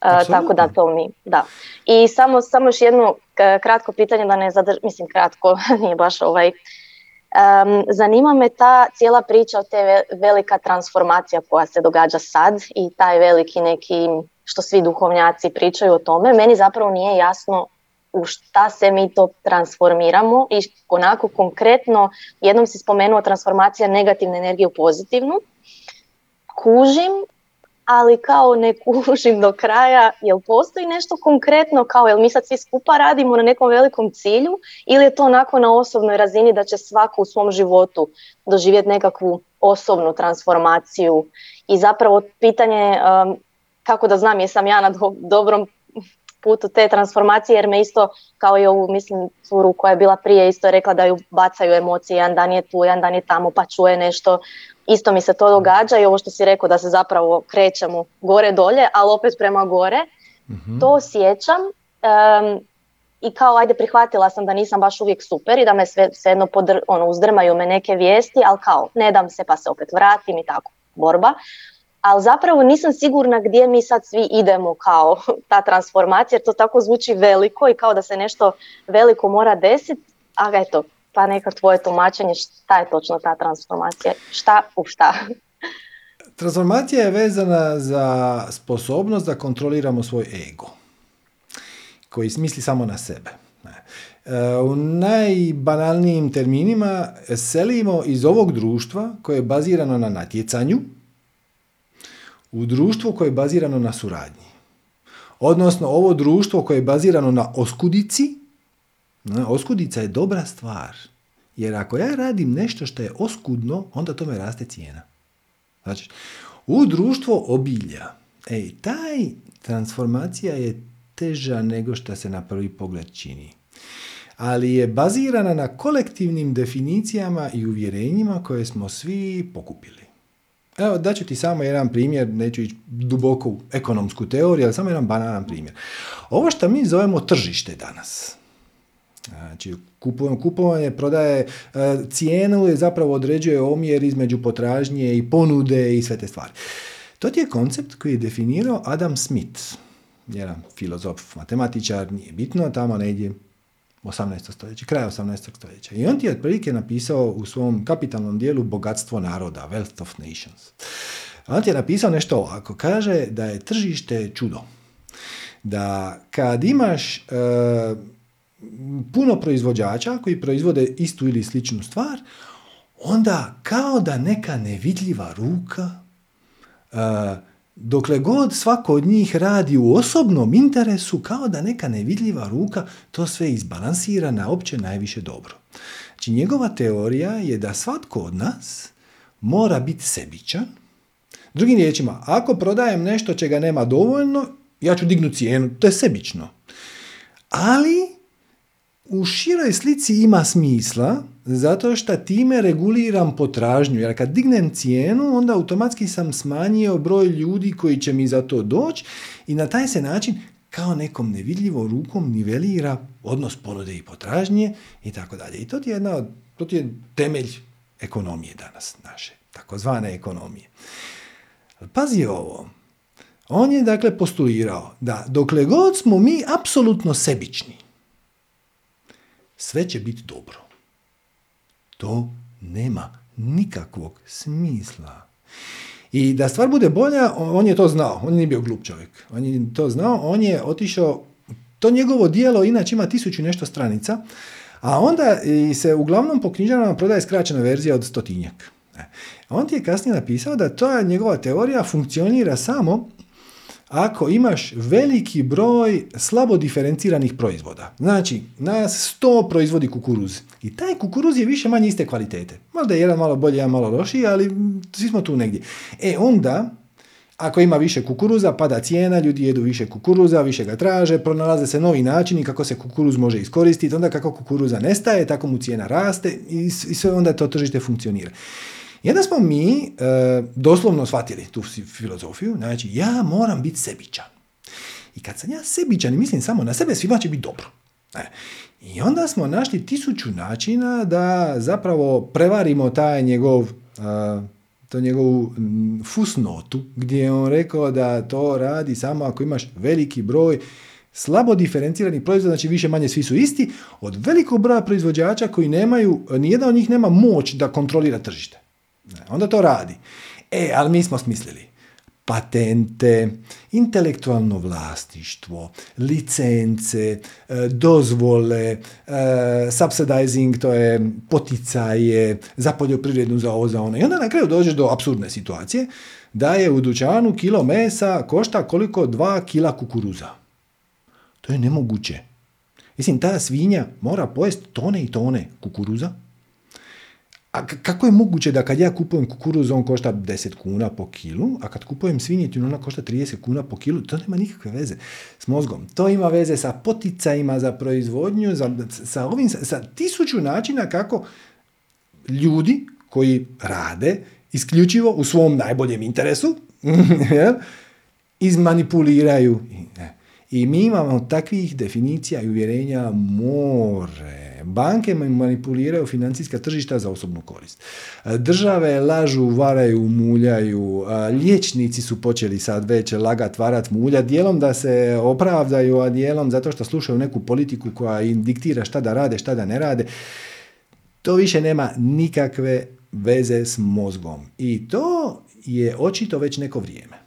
Tako da to mi, da. I samo, samo još jedno kratko pitanje da ne zadrž, mislim kratko, nije baš ovaj. Um, zanima me ta cijela priča o te velika transformacija koja se događa sad i taj veliki neki, što svi duhovnjaci pričaju o tome, meni zapravo nije jasno u šta se mi to transformiramo i onako konkretno, jednom si spomenuo transformacija negativne energije u pozitivnu, kužim ali kao ne kužim do kraja, jel postoji nešto konkretno kao jel mi sad svi skupa radimo na nekom velikom cilju ili je to onako na osobnoj razini da će svako u svom životu doživjeti nekakvu osobnu transformaciju? I zapravo pitanje um, kako da znam jesam ja na dobrom putu te transformacije jer me isto kao i ovu mislim curu koja je bila prije isto rekla da ju bacaju emocije, jedan dan je tu, jedan dan je tamo pa čuje nešto. Isto mi se to događa i ovo što si rekao da se zapravo krećemo gore dolje, ali opet prema gore, mm to osjećam i kao ajde prihvatila sam da nisam baš uvijek super i da me sve, jedno ono, uzdrmaju me neke vijesti, ali kao ne dam se pa se opet vratim i tako, borba. Ali zapravo nisam sigurna gdje mi sad svi idemo kao ta transformacija, jer to tako zvuči veliko i kao da se nešto veliko mora desiti, a eto, pa neka tvoje tumačenje šta je točno ta transformacija, šta u šta? Transformacija je vezana za sposobnost da kontroliramo svoj ego, koji smisli samo na sebe. E, u najbanalnijim terminima selimo iz ovog društva koje je bazirano na natjecanju u društvo koje je bazirano na suradnji. Odnosno ovo društvo koje je bazirano na oskudici Oskudica je dobra stvar. Jer ako ja radim nešto što je oskudno, onda tome raste cijena. Znači, u društvo obilja, ej, taj transformacija je teža nego što se na prvi pogled čini. Ali je bazirana na kolektivnim definicijama i uvjerenjima koje smo svi pokupili. Evo, daću ti samo jedan primjer, neću ići duboko u ekonomsku teoriju, ali samo jedan banalan primjer. Ovo što mi zovemo tržište danas, Znači, kupovanje, prodaje, e, cijenu je zapravo određuje omjer između potražnje i ponude i sve te stvari. To je koncept koji je definirao Adam Smith, jedan filozof, matematičar, nije bitno, tamo negdje 18. stoljeće, kraj 18. stoljeća. I on ti je otprilike napisao u svom kapitalnom dijelu bogatstvo naroda, Wealth of Nations. On ti je napisao nešto ovako, kaže da je tržište čudo. Da kad imaš e, puno proizvođača koji proizvode istu ili sličnu stvar, onda kao da neka nevidljiva ruka, uh, dokle god svako od njih radi u osobnom interesu, kao da neka nevidljiva ruka to sve izbalansira na opće najviše dobro. Znači njegova teorija je da svatko od nas mora biti sebičan. Drugim riječima, ako prodajem nešto čega nema dovoljno, ja ću dignuti cijenu, to je sebično. Ali u široj slici ima smisla zato što time reguliram potražnju. Jer kad dignem cijenu, onda automatski sam smanjio broj ljudi koji će mi za to doći i na taj se način kao nekom nevidljivom rukom nivelira odnos ponude i potražnje i tako dalje. I to je, jedna, to je temelj ekonomije danas naše, takozvane ekonomije. Pazi ovo, on je dakle postulirao da dokle god smo mi apsolutno sebični, sve će biti dobro. To nema nikakvog smisla. I da stvar bude bolja, on je to znao, on nije bio glup čovjek. On je to znao, on je otišao, to njegovo dijelo inače ima tisuću nešto stranica, a onda se uglavnom po knjižarama prodaje skraćena verzija od stotinjak. E, on ti je kasnije napisao da to njegova teorija funkcionira samo ako imaš veliki broj slabo diferenciranih proizvoda. Znači, nas 100 proizvodi kukuruz. I taj kukuruz je više manje iste kvalitete. Možda je jedan malo bolji, jedan malo lošiji, ali svi smo tu negdje. E onda, ako ima više kukuruza, pada cijena, ljudi jedu više kukuruza, više ga traže, pronalaze se novi načini kako se kukuruz može iskoristiti, onda kako kukuruza nestaje, tako mu cijena raste i sve onda to tržište funkcionira. I onda smo mi e, doslovno shvatili tu filozofiju, znači ja moram biti sebičan. I kad sam ja sebičan i mislim samo na sebe, svima će biti dobro. E, I onda smo našli tisuću načina da zapravo prevarimo taj njegov, uh, to njegovu fusnotu, gdje je on rekao da to radi samo ako imaš veliki broj slabo diferenciranih proizvoda, znači više manje svi su isti, od velikog broja proizvođača koji nemaju, nijedan od njih nema moć da kontrolira tržište. Onda to radi. E, ali mi smo smislili patente, intelektualno vlasništvo, licence, e, dozvole, e, subsidizing, to je poticaje za poljoprivrednu, za ovo, za ono. I onda na kraju dođeš do absurdne situacije da je u dućanu kilo mesa košta koliko dva kila kukuruza. To je nemoguće. Mislim, ta svinja mora pojesti tone i tone kukuruza, a kako je moguće da kad ja kupujem kukuruz on košta 10 kuna po kilu, a kad kupujem svinjetinu ona košta 30 kuna po kilu, to nema nikakve veze s mozgom. To ima veze sa poticajima za proizvodnju, za, sa, ovim, sa, tisuću načina kako ljudi koji rade isključivo u svom najboljem interesu izmanipuliraju. I mi imamo takvih definicija i uvjerenja more Banke manipuliraju financijska tržišta za osobnu korist. Države lažu, varaju, muljaju. Liječnici su počeli sad već lagat, varat, mulja, dijelom da se opravdaju, a dijelom zato što slušaju neku politiku koja im diktira šta da rade, šta da ne rade. To više nema nikakve veze s mozgom. I to je očito već neko vrijeme.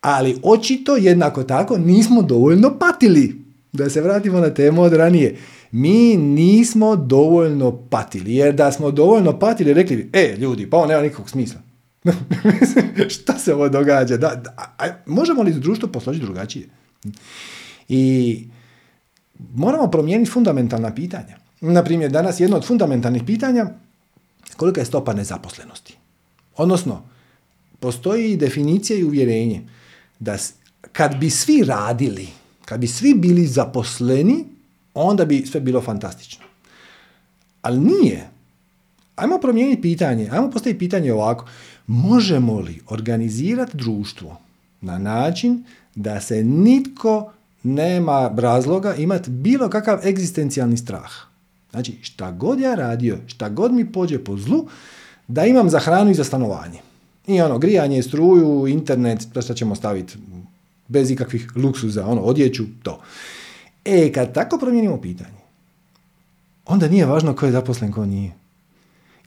Ali očito jednako tako nismo dovoljno patili. Da se vratimo na temu od ranije mi nismo dovoljno patili. Jer da smo dovoljno patili, rekli bi, e, ljudi, pa ovo nema nikakvog smisla. Šta se ovo događa? Da, a, možemo li društvo posložiti drugačije? I moramo promijeniti fundamentalna pitanja. Naprimjer, danas jedno od fundamentalnih pitanja kolika je stopa nezaposlenosti. Odnosno, postoji definicija i uvjerenje da kad bi svi radili, kad bi svi bili zaposleni, onda bi sve bilo fantastično. Ali nije. Ajmo promijeniti pitanje, ajmo postaviti pitanje ovako. Možemo li organizirati društvo na način da se nitko nema razloga imati bilo kakav egzistencijalni strah? Znači, šta god ja radio, šta god mi pođe po zlu, da imam za hranu i za stanovanje. I ono, grijanje, struju, internet, to što ćemo staviti bez ikakvih luksuza, ono, odjeću, to. E, kad tako promijenimo pitanje, onda nije važno ko je zaposlen, ko nije.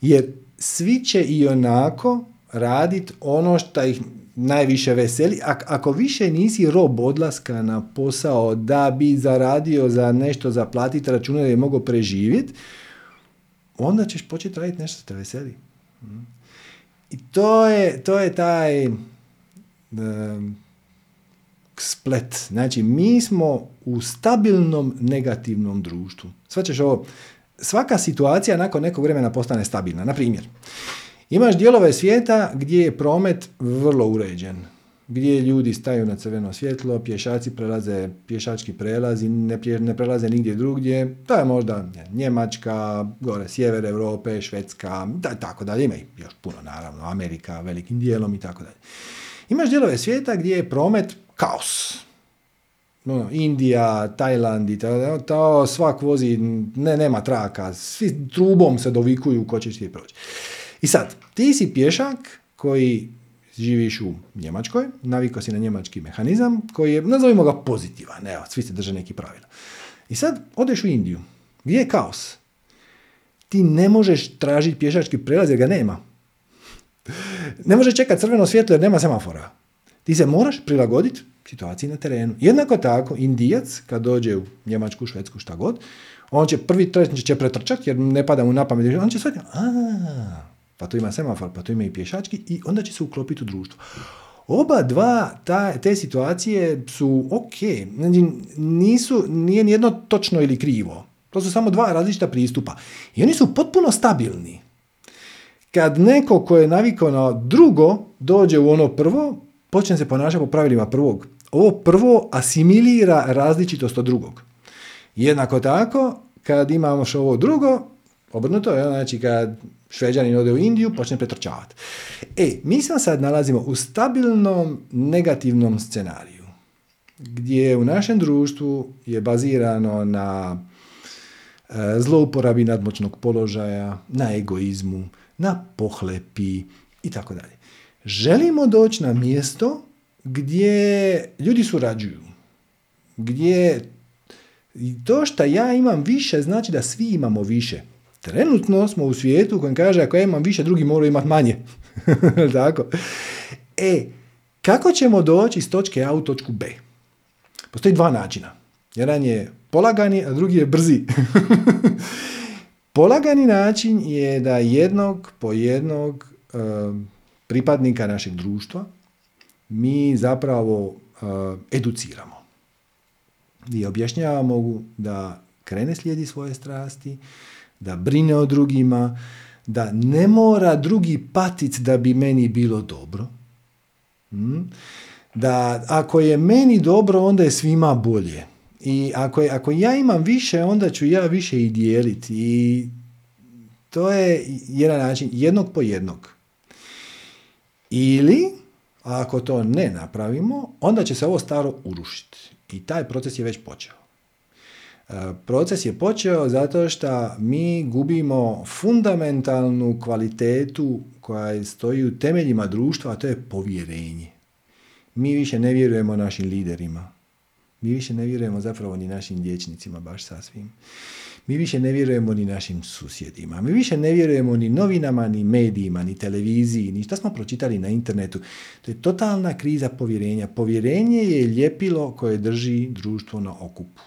Jer svi će i onako raditi ono što ih najviše veseli. Ako više nisi rob odlaska na posao da bi zaradio za nešto za platiti račune da je mogao preživjeti, onda ćeš početi raditi nešto što te veseli. I to je, to je taj splet. Znači, mi smo u stabilnom negativnom društvu. Svaćeš ovo, svaka situacija nakon nekog vremena postane stabilna. Na primjer, imaš dijelove svijeta gdje je promet vrlo uređen, gdje ljudi staju na crveno svjetlo, pješaci prelaze pješački prelazi, ne, ne prelaze nigdje drugdje, to je možda Njemačka, gore sjever Europe, Švedska, da, tako dalje, ima još puno naravno, Amerika velikim dijelom i tako dalje. Imaš dijelove svijeta gdje je promet kaos. No, Indija, Tajland i to, svak vozi, ne, nema traka, svi trubom se dovikuju ko će ti proći. I sad, ti si pješak koji živiš u Njemačkoj, navikao si na njemački mehanizam koji je, nazovimo ga pozitivan, evo, svi se drže neki pravila. I sad odeš u Indiju, gdje je kaos? Ti ne možeš tražiti pješački prelaz jer ga nema. ne može čekati crveno svjetlo jer nema semafora. Ti se moraš prilagoditi situaciji na terenu. Jednako tako, indijac, kad dođe u Njemačku, Švedsku, šta god, on će prvi treći će pretrčati jer ne pada mu na pamet. On će shvatiti, a, pa tu ima semafor, pa tu ima i pješački i onda će se uklopiti u društvo. Oba dva ta, te situacije su ok, znači nisu, nije nijedno točno ili krivo. To su samo dva različita pristupa. I oni su potpuno stabilni. Kad neko ko je navikao na drugo dođe u ono prvo, počne se ponašati po pravilima prvog. Ovo prvo asimilira različitost od drugog. Jednako tako, kad imamo što ovo drugo, obrnuto je, znači kad šveđanin ode u Indiju, počne pretrčavati. E, mi se sad nalazimo u stabilnom negativnom scenariju, gdje u našem društvu je bazirano na e, zlouporabi nadmoćnog položaja, na egoizmu, na pohlepi i tako dalje. Želimo doći na mjesto gdje ljudi surađuju, gdje to što ja imam više znači da svi imamo više. Trenutno smo u svijetu u kaže ako ja imam više, drugi moraju imati manje. Tako? E, kako ćemo doći iz točke A u točku B? Postoji dva načina. Jedan je polagani, a drugi je brzi. polagani način je da jednog po jednog pripadnika našeg društva mi zapravo uh, educiramo. I objašnjavamo da krene slijedi svoje strasti, da brine o drugima, da ne mora drugi patit da bi meni bilo dobro. Hmm? Da ako je meni dobro, onda je svima bolje. I ako, je, ako ja imam više, onda ću ja više i dijeliti. I to je jedan način, jednog po jednog. Ili, ako to ne napravimo, onda će se ovo staro urušiti. I taj proces je već počeo. Proces je počeo zato što mi gubimo fundamentalnu kvalitetu koja stoji u temeljima društva, a to je povjerenje. Mi više ne vjerujemo našim liderima. Mi više ne vjerujemo zapravo ni našim dječnicima baš sasvim. Mi više ne vjerujemo ni našim susjedima. Mi više ne vjerujemo ni novinama, ni medijima, ni televiziji, ni što smo pročitali na internetu. To je totalna kriza povjerenja. Povjerenje je ljepilo koje drži društvo na okupu.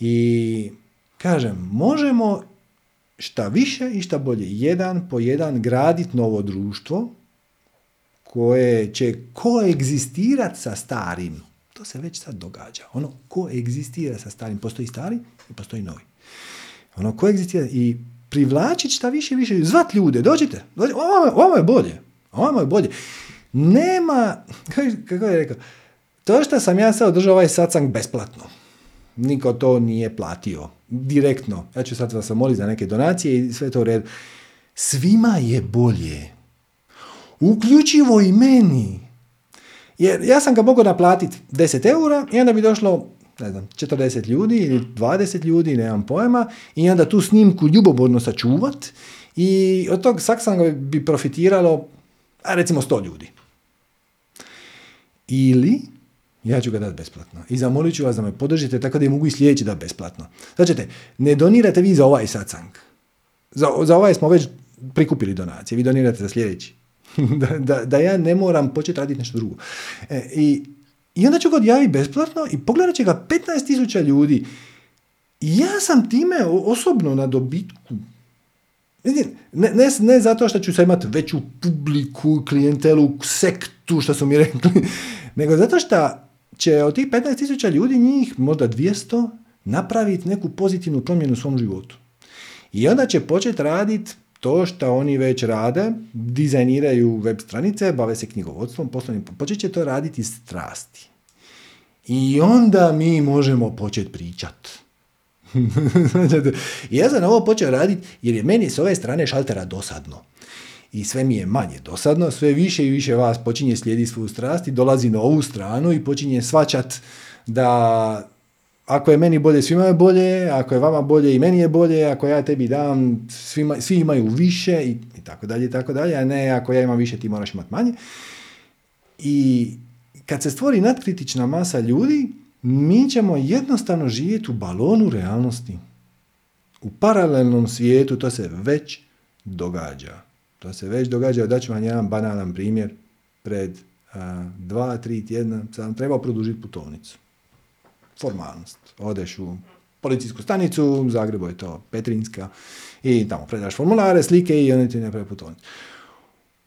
I kažem, možemo šta više i šta bolje, jedan po jedan graditi novo društvo koje će koegzistirati sa starim. To se već sad događa. Ono koegzistira sa starim. Postoji stari i postoji novi. Ono koegzistira i privlačiti šta više i više, zvat ljude, dođite, dođite ovo, ovo je bolje, ovo je bolje. Nema, kako je rekao, to što sam ja sad održao ovaj satsang besplatno, niko to nije platio, direktno, ja ću sad vas moliti za neke donacije i sve to u redu. Svima je bolje, uključivo i meni. Jer ja sam ga mogao naplatiti 10 eura i onda bi došlo ne znam, 40 ljudi ili 20 ljudi, nemam pojma, i onda tu snimku ljubomorno sačuvat i od tog saksanga bi profitiralo, a recimo 100 ljudi. Ili, ja ću ga dati besplatno. I zamolit ću vas da me podržite tako da je mogu i sljedeći dati besplatno. Znači, ne donirate vi za ovaj satsang. Za, za ovaj smo već prikupili donacije. Vi donirate za sljedeći. da, da, da, ja ne moram početi raditi nešto drugo. E, I i onda ću ga odjaviti besplatno i pogledat će ga 15.000 ljudi. I ja sam time osobno na dobitku. Ne, ne, ne zato što ću sad imati veću publiku, klijentelu, sektu, što su mi rekli, nego zato što će od tih 15.000 ljudi, njih možda 200, napraviti neku pozitivnu promjenu u svom životu. I onda će početi raditi to što oni već rade, dizajniraju web stranice, bave se knjigovodstvom, poslovnim, počet će to raditi iz strasti. I onda mi možemo početi pričat. ja sam ovo počeo raditi jer je meni s ove strane šaltera dosadno. I sve mi je manje dosadno, sve više i više vas počinje slijediti svoju strast i dolazi na ovu stranu i počinje svačat da ako je meni bolje, svima je bolje, ako je vama bolje i meni je bolje, ako ja tebi dam, svima, svi imaju više i, i tako dalje i tako dalje, a ne ako ja imam više ti moraš imati manje. I kad se stvori nadkritična masa ljudi, mi ćemo jednostavno živjeti u balonu realnosti. U paralelnom svijetu to se već događa. To se već događa, daću vam jedan banalan primjer. Pred dva, tri tjedna sam trebao produžiti putovnicu. Formalnost. Odeš u policijsku stanicu, u Zagrebu je to Petrinska, i tamo predaš formulare, slike i oni ti ne putovnicu.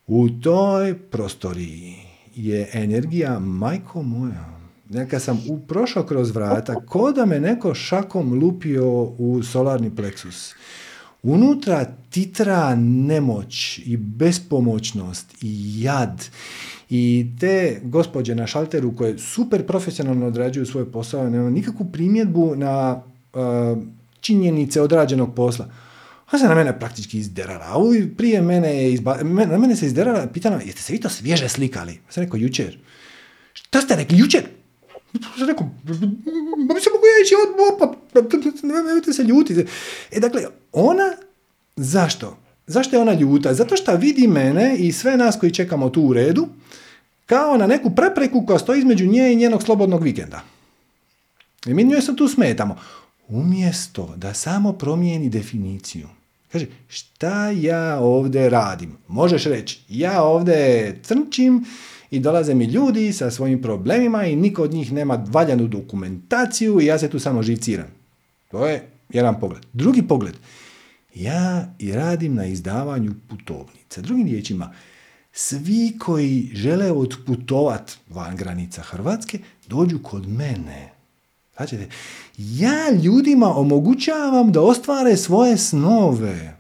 U toj prostoriji je energija, majko moja, neka sam prošao kroz vrata, ko da me neko šakom lupio u solarni pleksus. Unutra titra nemoć i bespomoćnost i jad i te gospođe na šalteru koje super profesionalno odrađuju svoj posao, nema nikakvu primjedbu na uh, činjenice odrađenog posla. Ona se na mene praktički izderala. A prije mene je izba... na mene se izderala, pitala, jeste se vi to svježe slikali? Ja sam rekao, jučer. Šta ste rekli, jučer? Sam rekao, ba se mogu ja ići od pa nemojte se ljuti. E, dakle, ona, zašto? Zašto je ona ljuta? Zato što vidi mene i sve nas koji čekamo tu u redu, kao na neku prepreku koja stoji između nje i njenog slobodnog vikenda. I mi njoj se tu smetamo. Umjesto da samo promijeni definiciju. Kaže, šta ja ovdje radim? Možeš reći, ja ovdje crnčim i dolaze mi ljudi sa svojim problemima i niko od njih nema valjanu dokumentaciju i ja se tu samo živciram. To je jedan pogled. Drugi pogled, ja i radim na izdavanju putovnica. Drugim riječima, svi koji žele otputovat van granica Hrvatske, dođu kod mene. Znači, ja ljudima omogućavam da ostvare svoje snove.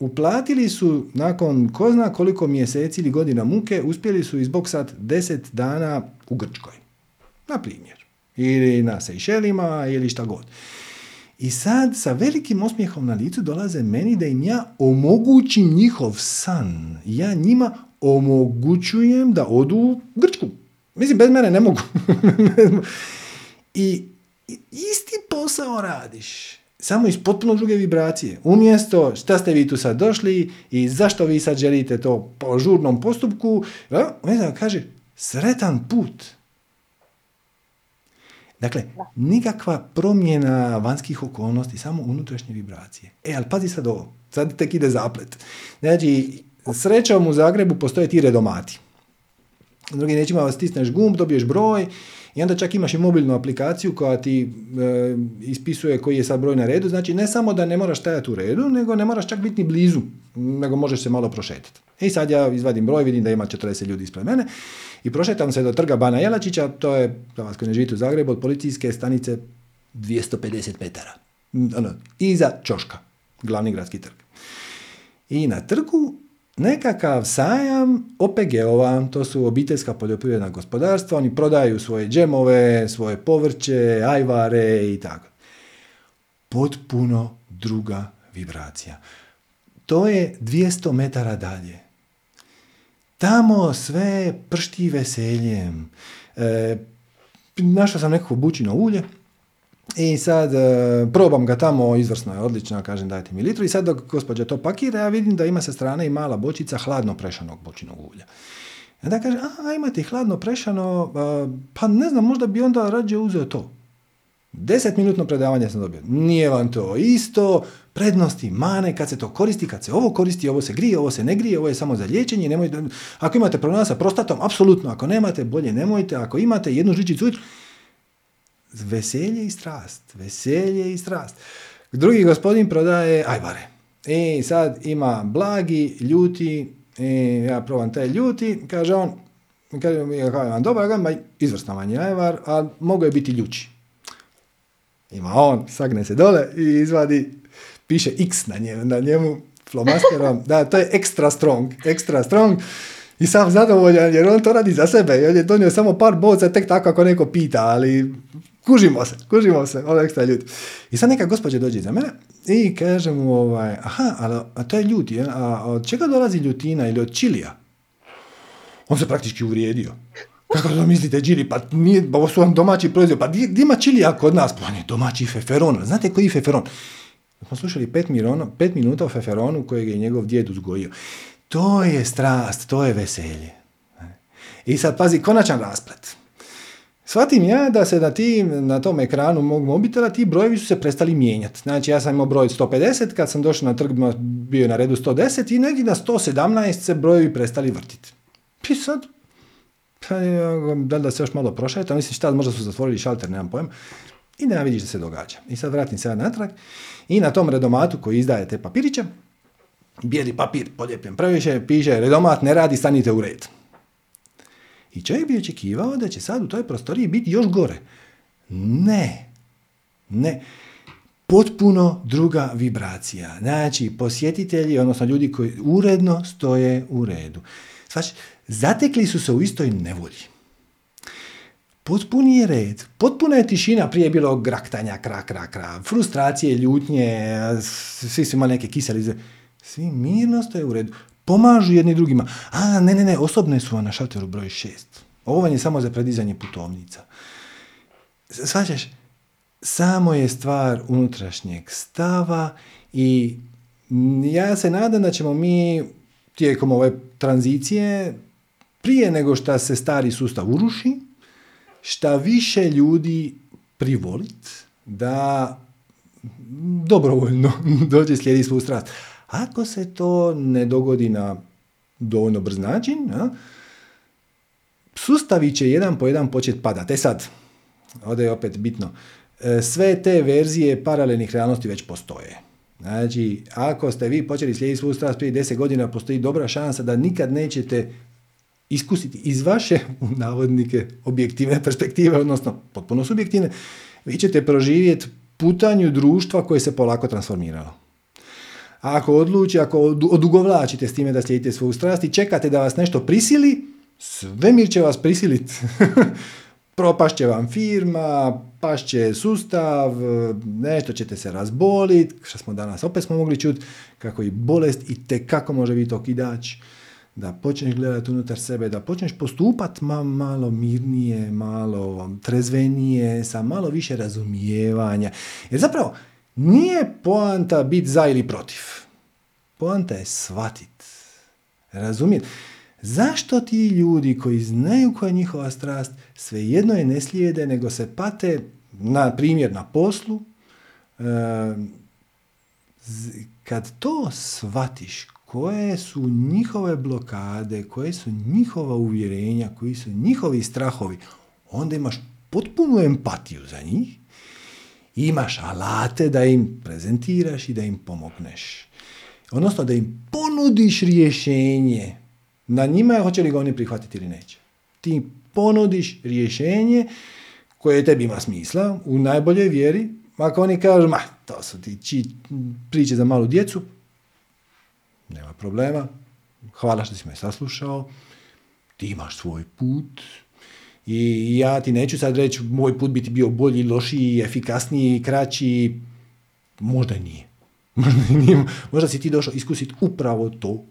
Uplatili su nakon ko zna koliko mjeseci ili godina muke, uspjeli su izboksat deset dana u Grčkoj. Na primjer. Ili na Sejšelima ili šta god. I sad sa velikim osmijehom na licu dolaze meni da im ja omogućim njihov san. Ja njima omogućujem da odu u Grčku. Mislim, bez mene ne mogu. I isti posao radiš samo iz potpuno druge vibracije. Umjesto šta ste vi tu sad došli i zašto vi sad želite to po žurnom postupku, ne znam, kaže sretan put. Dakle, nikakva promjena vanjskih okolnosti, samo unutrašnje vibracije. E, ali pazi sad ovo, sad tek ide zaplet. Znači, srećom u Zagrebu postoje ti redomati. Drugi nećima stisneš gumb, dobiješ broj i onda čak imaš i mobilnu aplikaciju koja ti e, ispisuje koji je sad broj na redu. Znači ne samo da ne moraš stajati u redu, nego ne moraš čak biti ni blizu, nego možeš se malo prošetati. I sad ja izvadim broj, vidim da ima 40 ljudi ispred mene i prošetam se do trga Bana Jelačića, to je, za vas koji ne živite u Zagrebu, od policijske stanice 250 metara. Ono, iza Čoška, glavni gradski trg. I na trgu nekakav sajam OPG-ova, to su obiteljska poljoprivredna gospodarstva, oni prodaju svoje džemove, svoje povrće, ajvare i tako. Potpuno druga vibracija. To je 200 metara dalje. Tamo sve pršti veseljem. E, našao sam nekako bučino ulje, i sad e, probam ga tamo, izvrsno je, odlično, kažem dajte mi litru i sad dok gospođa to pakira, ja vidim da ima sa strane i mala bočica hladno prešanog bočinog ulja. I onda kaže, a imate hladno prešano, pa ne znam, možda bi onda rađe uzeo to. Deset minutno predavanje sam dobio. Nije vam to isto, prednosti, mane, kad se to koristi, kad se ovo koristi, ovo se grije, ovo se ne grije, ovo je samo za liječenje, nemojte, ako imate problema sa prostatom, apsolutno, ako nemate, bolje nemojte, ako imate jednu žičicu, Veselje i strast. Veselje i strast. Drugi gospodin prodaje ajvare. I sad ima blagi, ljuti, i ja probam taj ljuti, kaže on, kaže mi, ja vam dobar, ga, izvrsno vam je ajvar, a mogu je biti ljuči. Ima on, sagne se dole i izvadi, piše X na njemu, na flomasterom, da, to je extra strong, extra strong, i sam zadovoljan jer on to radi za sebe on je donio samo par boca tek tako ako neko pita, ali kužimo se, kužimo se, ono ekstra ljudi. I sad neka gospođa dođe za mene i kaže mu, ovaj, aha, a to je ljudi, a od čega dolazi ljutina ili od čilija? On se praktički uvrijedio. Kako to mislite, Điri, pa nije, pa ovo su vam domaći proizvod, pa di, ima čilija kod nas? Pa on je domaći feferon. Znate koji je feferon? Smo slušali pet, mirono, pet minuta o feferonu kojeg je njegov djed uzgojio. To je strast, to je veselje. I sad pazi, konačan rasplet. Shvatim ja da se na, tim, na tom ekranu mog mobitela ti brojevi su se prestali mijenjati. Znači ja sam imao broj 150, kad sam došao na trg bio je na redu 110 i negdje na 117 se brojevi prestali vrtiti. I sad, pa, da da se još malo prošeta, mislim šta, možda su zatvorili šalter, nemam pojem. I da vidiš da se događa. I sad vratim se natrag i na tom redomatu koji izdaje te papiriće, bijeli papir poljepljen previše, piše redomat ne radi, stanite u red. I čovjek bi očekivao da će sad u toj prostoriji biti još gore. Ne. Ne. Potpuno druga vibracija. Znači, posjetitelji, odnosno ljudi koji uredno stoje u redu. Znači, zatekli su se u istoj nevolji. Potpuni je red, potpuna je tišina, prije je bilo graktanja, kra, kra, kra, frustracije, ljutnje, svi su imali neke kiselize. Svi mirno stoje u redu pomažu jedni drugima. A, ne, ne, ne, osobne su vam na šalteru broj šest. Ovo vam je samo za predizanje putovnica. Svađaš, samo je stvar unutrašnjeg stava i ja se nadam da ćemo mi tijekom ove tranzicije prije nego što se stari sustav uruši, šta više ljudi privolit da dobrovoljno dođe slijedi svu strast. Ako se to ne dogodi na dovoljno brz način, a, sustavi će jedan po jedan početi padati. E sad, ovdje je opet bitno, e, sve te verzije paralelnih realnosti već postoje. Znači, ako ste vi počeli slijediti svu strast prije 10 godina, postoji dobra šansa da nikad nećete iskusiti iz vaše, navodnike, objektivne perspektive, odnosno potpuno subjektivne, vi ćete proživjeti putanju društva koje se polako transformiralo. A ako odluči, ako odugovlačite s time da slijedite svoju strast i čekate da vas nešto prisili, svemir će vas prisiliti. Propašće vam firma, pašće sustav, nešto ćete se razboliti, što smo danas opet smo mogli čuti, kako i bolest i te kako može biti okidač, da počneš gledati unutar sebe, da počneš postupati ma, malo mirnije, malo trezvenije, sa malo više razumijevanja. Jer zapravo, nije poanta biti za ili protiv. Poanta je shvatit. Razumjeti. Zašto ti ljudi koji znaju koja je njihova strast, svejedno je ne slijede, nego se pate, na primjer na poslu, kad to shvatiš, koje su njihove blokade, koje su njihova uvjerenja, koji su njihovi strahovi, onda imaš potpunu empatiju za njih imaš alate da im prezentiraš i da im pomogneš. Odnosno da im ponudiš rješenje. Na njima je hoće li ga oni prihvatiti ili neće. Ti im ponudiš rješenje koje tebi ima smisla u najboljoj vjeri. Ako oni kažu, ma, to su ti či, priče za malu djecu, nema problema. Hvala što si me saslušao. Ti imaš svoj put, i ja ti neću sad reći moj put biti bio bolji, lošiji, efikasniji, kraći. Možda nije. Možda, nije. Možda si ti došao iskusiti upravo to.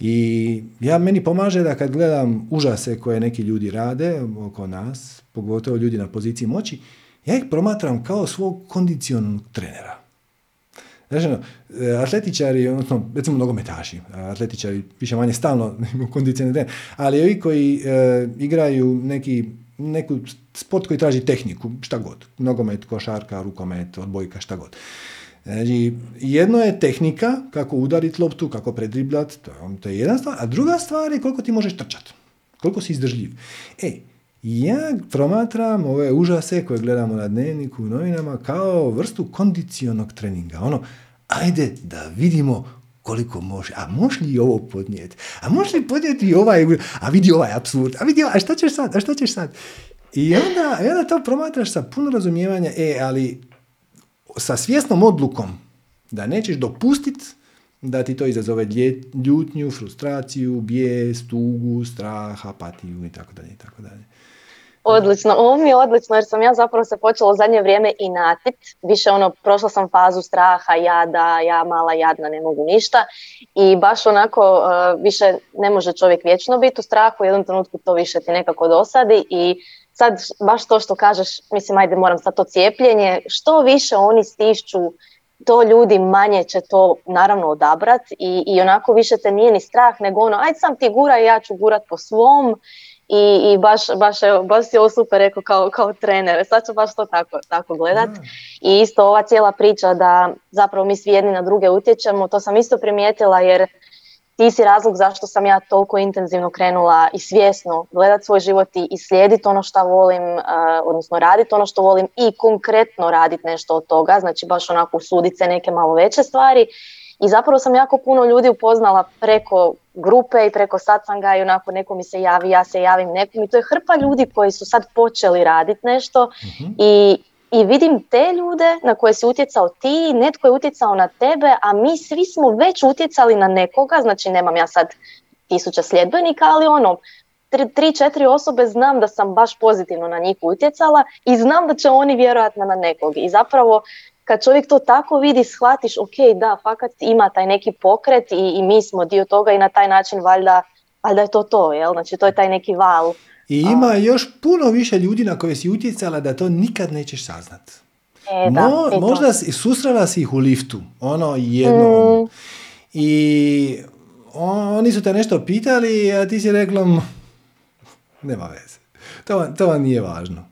I ja meni pomaže da kad gledam užase koje neki ljudi rade oko nas, pogotovo ljudi na poziciji moći, ja ih promatram kao svog kondicionalnog trenera. Znači, atletičari, odnosno, recimo nogometaši, atletičari više manje stalno imaju kondicionalne ali ovi koji e, igraju neki, neku sport koji traži tehniku, šta god, nogomet, košarka, rukomet, odbojka, šta god. Znači, jedno je tehnika, kako udariti loptu, kako predriblat, to je, to je jedna stvar, a druga stvar je koliko ti možeš trčati, koliko si izdržljiv. E, ja promatram ove užase koje gledamo na dnevniku u novinama kao vrstu kondicionog treninga. Ono, ajde da vidimo koliko može, a može li ovo podnijeti, a može li podnijeti ovaj, a vidi ovaj apsurd, a vidi ovaj, a šta ćeš sad, a šta ćeš sad? I onda, onda to promatraš sa puno razumijevanja, e, ali sa svjesnom odlukom da nećeš dopustiti da ti to izazove ljutnju, frustraciju, bijes, tugu, strah, apatiju i tako dalje i tako dalje. Odlično, ovo mi je odlično jer sam ja zapravo se počela u zadnje vrijeme i natit, više ono, prošla sam fazu straha, jada, ja mala jadna, ne mogu ništa. I baš onako uh, više ne može čovjek vječno biti u strahu, u jednom trenutku to više ti nekako dosadi i sad baš to što kažeš, mislim ajde moram sad to cijepljenje, što više oni stišću to ljudi manje će to naravno odabrat i, i onako više te nije ni strah nego ono, ajde sam ti gura i ja ću gurat po svom i, i baš, baš, baš si ovo super rekao kao, kao trener, sad ću baš to tako, tako gledat. I isto ova cijela priča da zapravo mi svi jedni na druge utječemo, to sam isto primijetila jer ti si razlog zašto sam ja toliko intenzivno krenula i svjesno gledat svoj život i slijediti ono što volim, uh, odnosno raditi ono što volim i konkretno raditi nešto od toga, znači baš onako usuditi se neke malo veće stvari. I zapravo sam jako puno ljudi upoznala preko grupe i preko satsanga i onako neko mi se javi, ja se javim nekom i to je hrpa ljudi koji su sad počeli raditi nešto mhm. i i vidim te ljude na koje si utjecao ti, netko je utjecao na tebe, a mi svi smo već utjecali na nekoga, znači nemam ja sad tisuća sljedbenika, ali ono, tri, tri, četiri osobe znam da sam baš pozitivno na njih utjecala i znam da će oni vjerojatno na nekog. I zapravo kad čovjek to tako vidi, shvatiš, ok, da, fakat ima taj neki pokret i, i mi smo dio toga i na taj način valjda, valjda je to to, jel? Znači to je taj neki val i ima još puno više ljudi na koje si utjecala da to nikad nećeš saznat. E, da, Mo, možda si, susrela si ih u liftu, ono jedno. Mm. I oni su te nešto pitali, a ti si rekla, nema veze. To, to vam nije važno.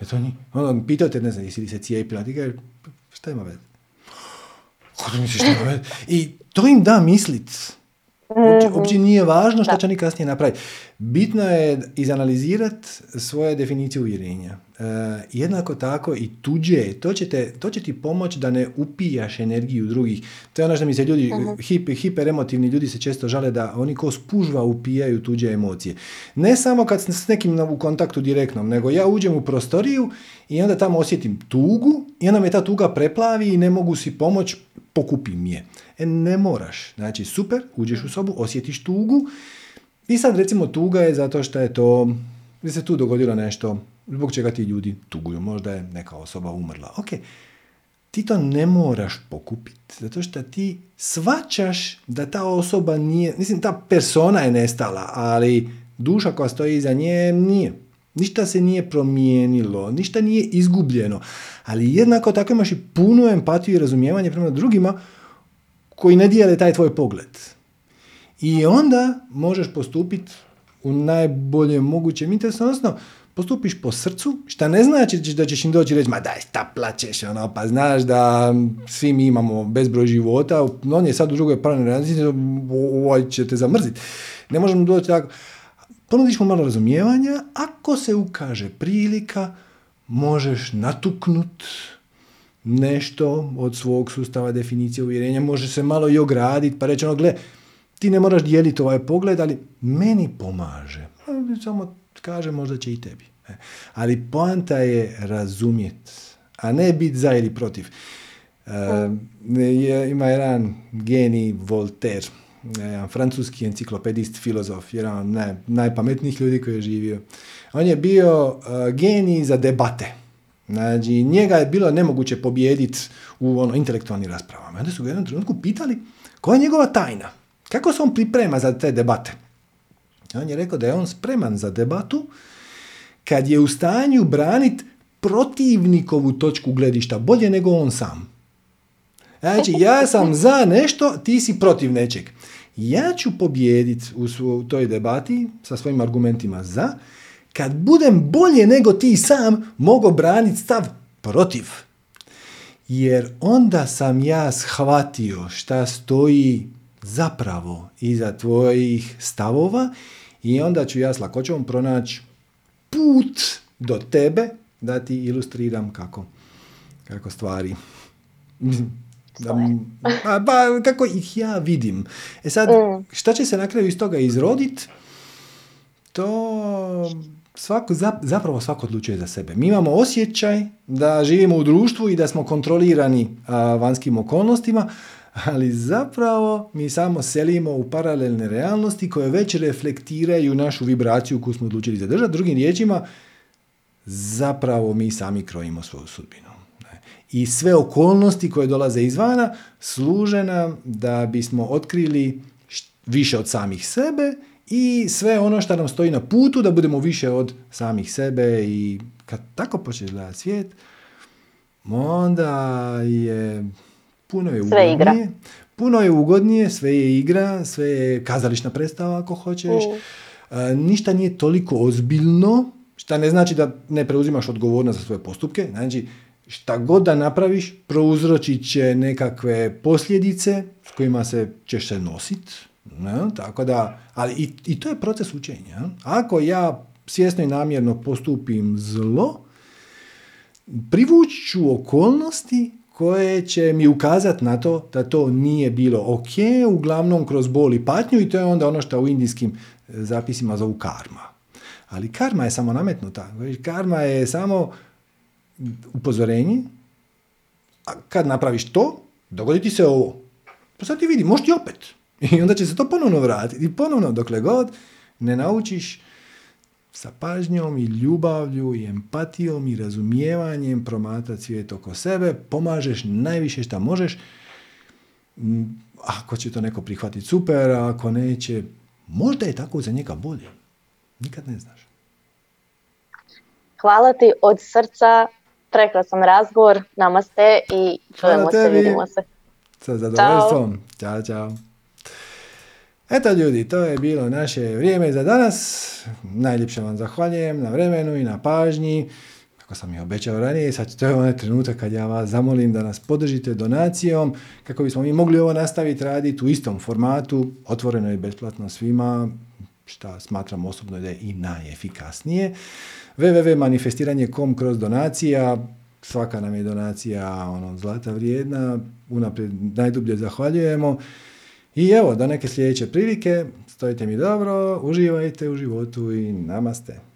Je to nije? Ono, pitao te, ne znam, jesi li se cijepila, ti kažeš, šta ima veze? Šta ima veze? I to im da mislit. Uopće, mhm. nije važno što će oni kasnije napraviti. Bitno je izanalizirati svoje definicije uvjerenja. E, jednako tako i tuđe, to će, te, to će ti pomoći da ne upijaš energiju drugih. To je ono što mi se ljudi, uh hip, hiperemotivni ljudi se često žale da oni ko spužva upijaju tuđe emocije. Ne samo kad s nekim u kontaktu direktnom, nego ja uđem u prostoriju i onda tamo osjetim tugu i onda me ta tuga preplavi i ne mogu si pomoći, pokupim je. E, ne moraš. Znači, super, uđeš u sobu, osjetiš tugu i sad recimo tuga je zato što je to, bi se tu dogodilo nešto, zbog čega ti ljudi tuguju. Možda je neka osoba umrla. Ok, ti to ne moraš pokupiti, zato što ti svačaš da ta osoba nije, mislim, ta persona je nestala, ali duša koja stoji iza nje nije. Ništa se nije promijenilo, ništa nije izgubljeno, ali jednako tako imaš i punu empatiju i razumijevanje prema drugima koji ne dijele taj tvoj pogled. I onda možeš postupiti u najboljem mogućem interesu, odnosno postupiš po srcu, šta ne znači da ćeš im doći i reći, ma daj, sta plaćeš, ono, pa znaš da svi mi imamo bezbroj života, on je sad u drugoj pravnoj razlici, ovaj će te zamrziti. Ne možemo doći tako. Ponudiš mu malo razumijevanja, ako se ukaže prilika, možeš natuknut, nešto od svog sustava definicije uvjerenja, može se malo i ograditi, pa reći ono, gle, ti ne moraš dijeliti ovaj pogled, ali meni pomaže. Samo kaže, možda će i tebi. E, ali poanta je razumjet, a ne biti za ili protiv. E, ima jedan genij Voltaire, jedan francuski enciklopedist, filozof, jedan od naj, najpametnijih ljudi koji je živio. On je bio uh, genij za debate. Znači, njega je bilo nemoguće pobijediti u ono, intelektualnim raspravama. Onda su ga u jednom trenutku pitali koja je njegova tajna. Kako se on priprema za te debate? On je rekao da je on spreman za debatu kad je u stanju braniti protivnikovu točku gledišta bolje nego on sam. Znači, ja sam za nešto, ti si protiv nečeg. Ja ću pobijediti u toj debati sa svojim argumentima za, kad budem bolje nego ti sam mogo braniti stav protiv. Jer onda sam ja shvatio šta stoji zapravo iza tvojih stavova i onda ću ja s lakoćom pronaći put do tebe da ti ilustriram kako, kako stvari da, pa, kako ih ja vidim. E sad, mm. šta će se na kraju iz toga izrodit? To svako, zapravo svako odlučuje za sebe. Mi imamo osjećaj da živimo u društvu i da smo kontrolirani vanjskim okolnostima, ali zapravo mi samo selimo u paralelne realnosti koje već reflektiraju našu vibraciju koju smo odlučili zadržati. Drugim riječima, zapravo mi sami krojimo svoju sudbinu. I sve okolnosti koje dolaze izvana služe nam da bismo otkrili više od samih sebe i sve ono što nam stoji na putu da budemo više od samih sebe i kad tako počneš gledati svijet, onda je puno je ugodnije. Puno je ugodnije, sve je igra, sve je kazališna predstava ako hoćeš. ništa nije toliko ozbiljno, šta ne znači da ne preuzimaš odgovornost za svoje postupke, znači šta god da napraviš, prouzročit će nekakve posljedice s kojima se ćeš se nositi. Tako da, ali i, i to je proces učenja. Ako ja svjesno i namjerno postupim zlo, privuću okolnosti koje će mi ukazati na to da to nije bilo ok, uglavnom kroz bol i patnju i to je onda ono što u indijskim zapisima zovu karma. Ali karma je samo nametnuta. Karma je samo upozorenje, a kad napraviš to, dogodi ti se ovo. Pa sad ti vidi, možeš ti opet. I onda će se to ponovno vratiti. I ponovno, dokle god ne naučiš sa pažnjom i ljubavlju i empatijom i razumijevanjem promatrati svijet oko sebe, pomažeš najviše što možeš. Mm, ako će to neko prihvatiti, super, a ako neće, možda je tako za njega bolje. Nikad ne znaš. Hvala ti od srca, prekrasan razgovor, namaste i čujemo se, vidimo se. Sa zadovoljstvom. Ćao, čao. Eto ljudi, to je bilo naše vrijeme za danas. Najljepše vam zahvaljujem na vremenu i na pažnji. Kako sam i obećao ranije, sad to je onaj trenutak kad ja vas zamolim da nas podržite donacijom kako bismo mi mogli ovo nastaviti raditi u istom formatu, otvoreno i besplatno svima, što smatram osobno da je i najefikasnije. www.manifestiranje.com kroz donacija, svaka nam je donacija ono, zlata vrijedna, unaprijed najdublje zahvaljujemo. I evo, do neke sljedeće prilike, stojite mi dobro, uživajte u životu i namaste.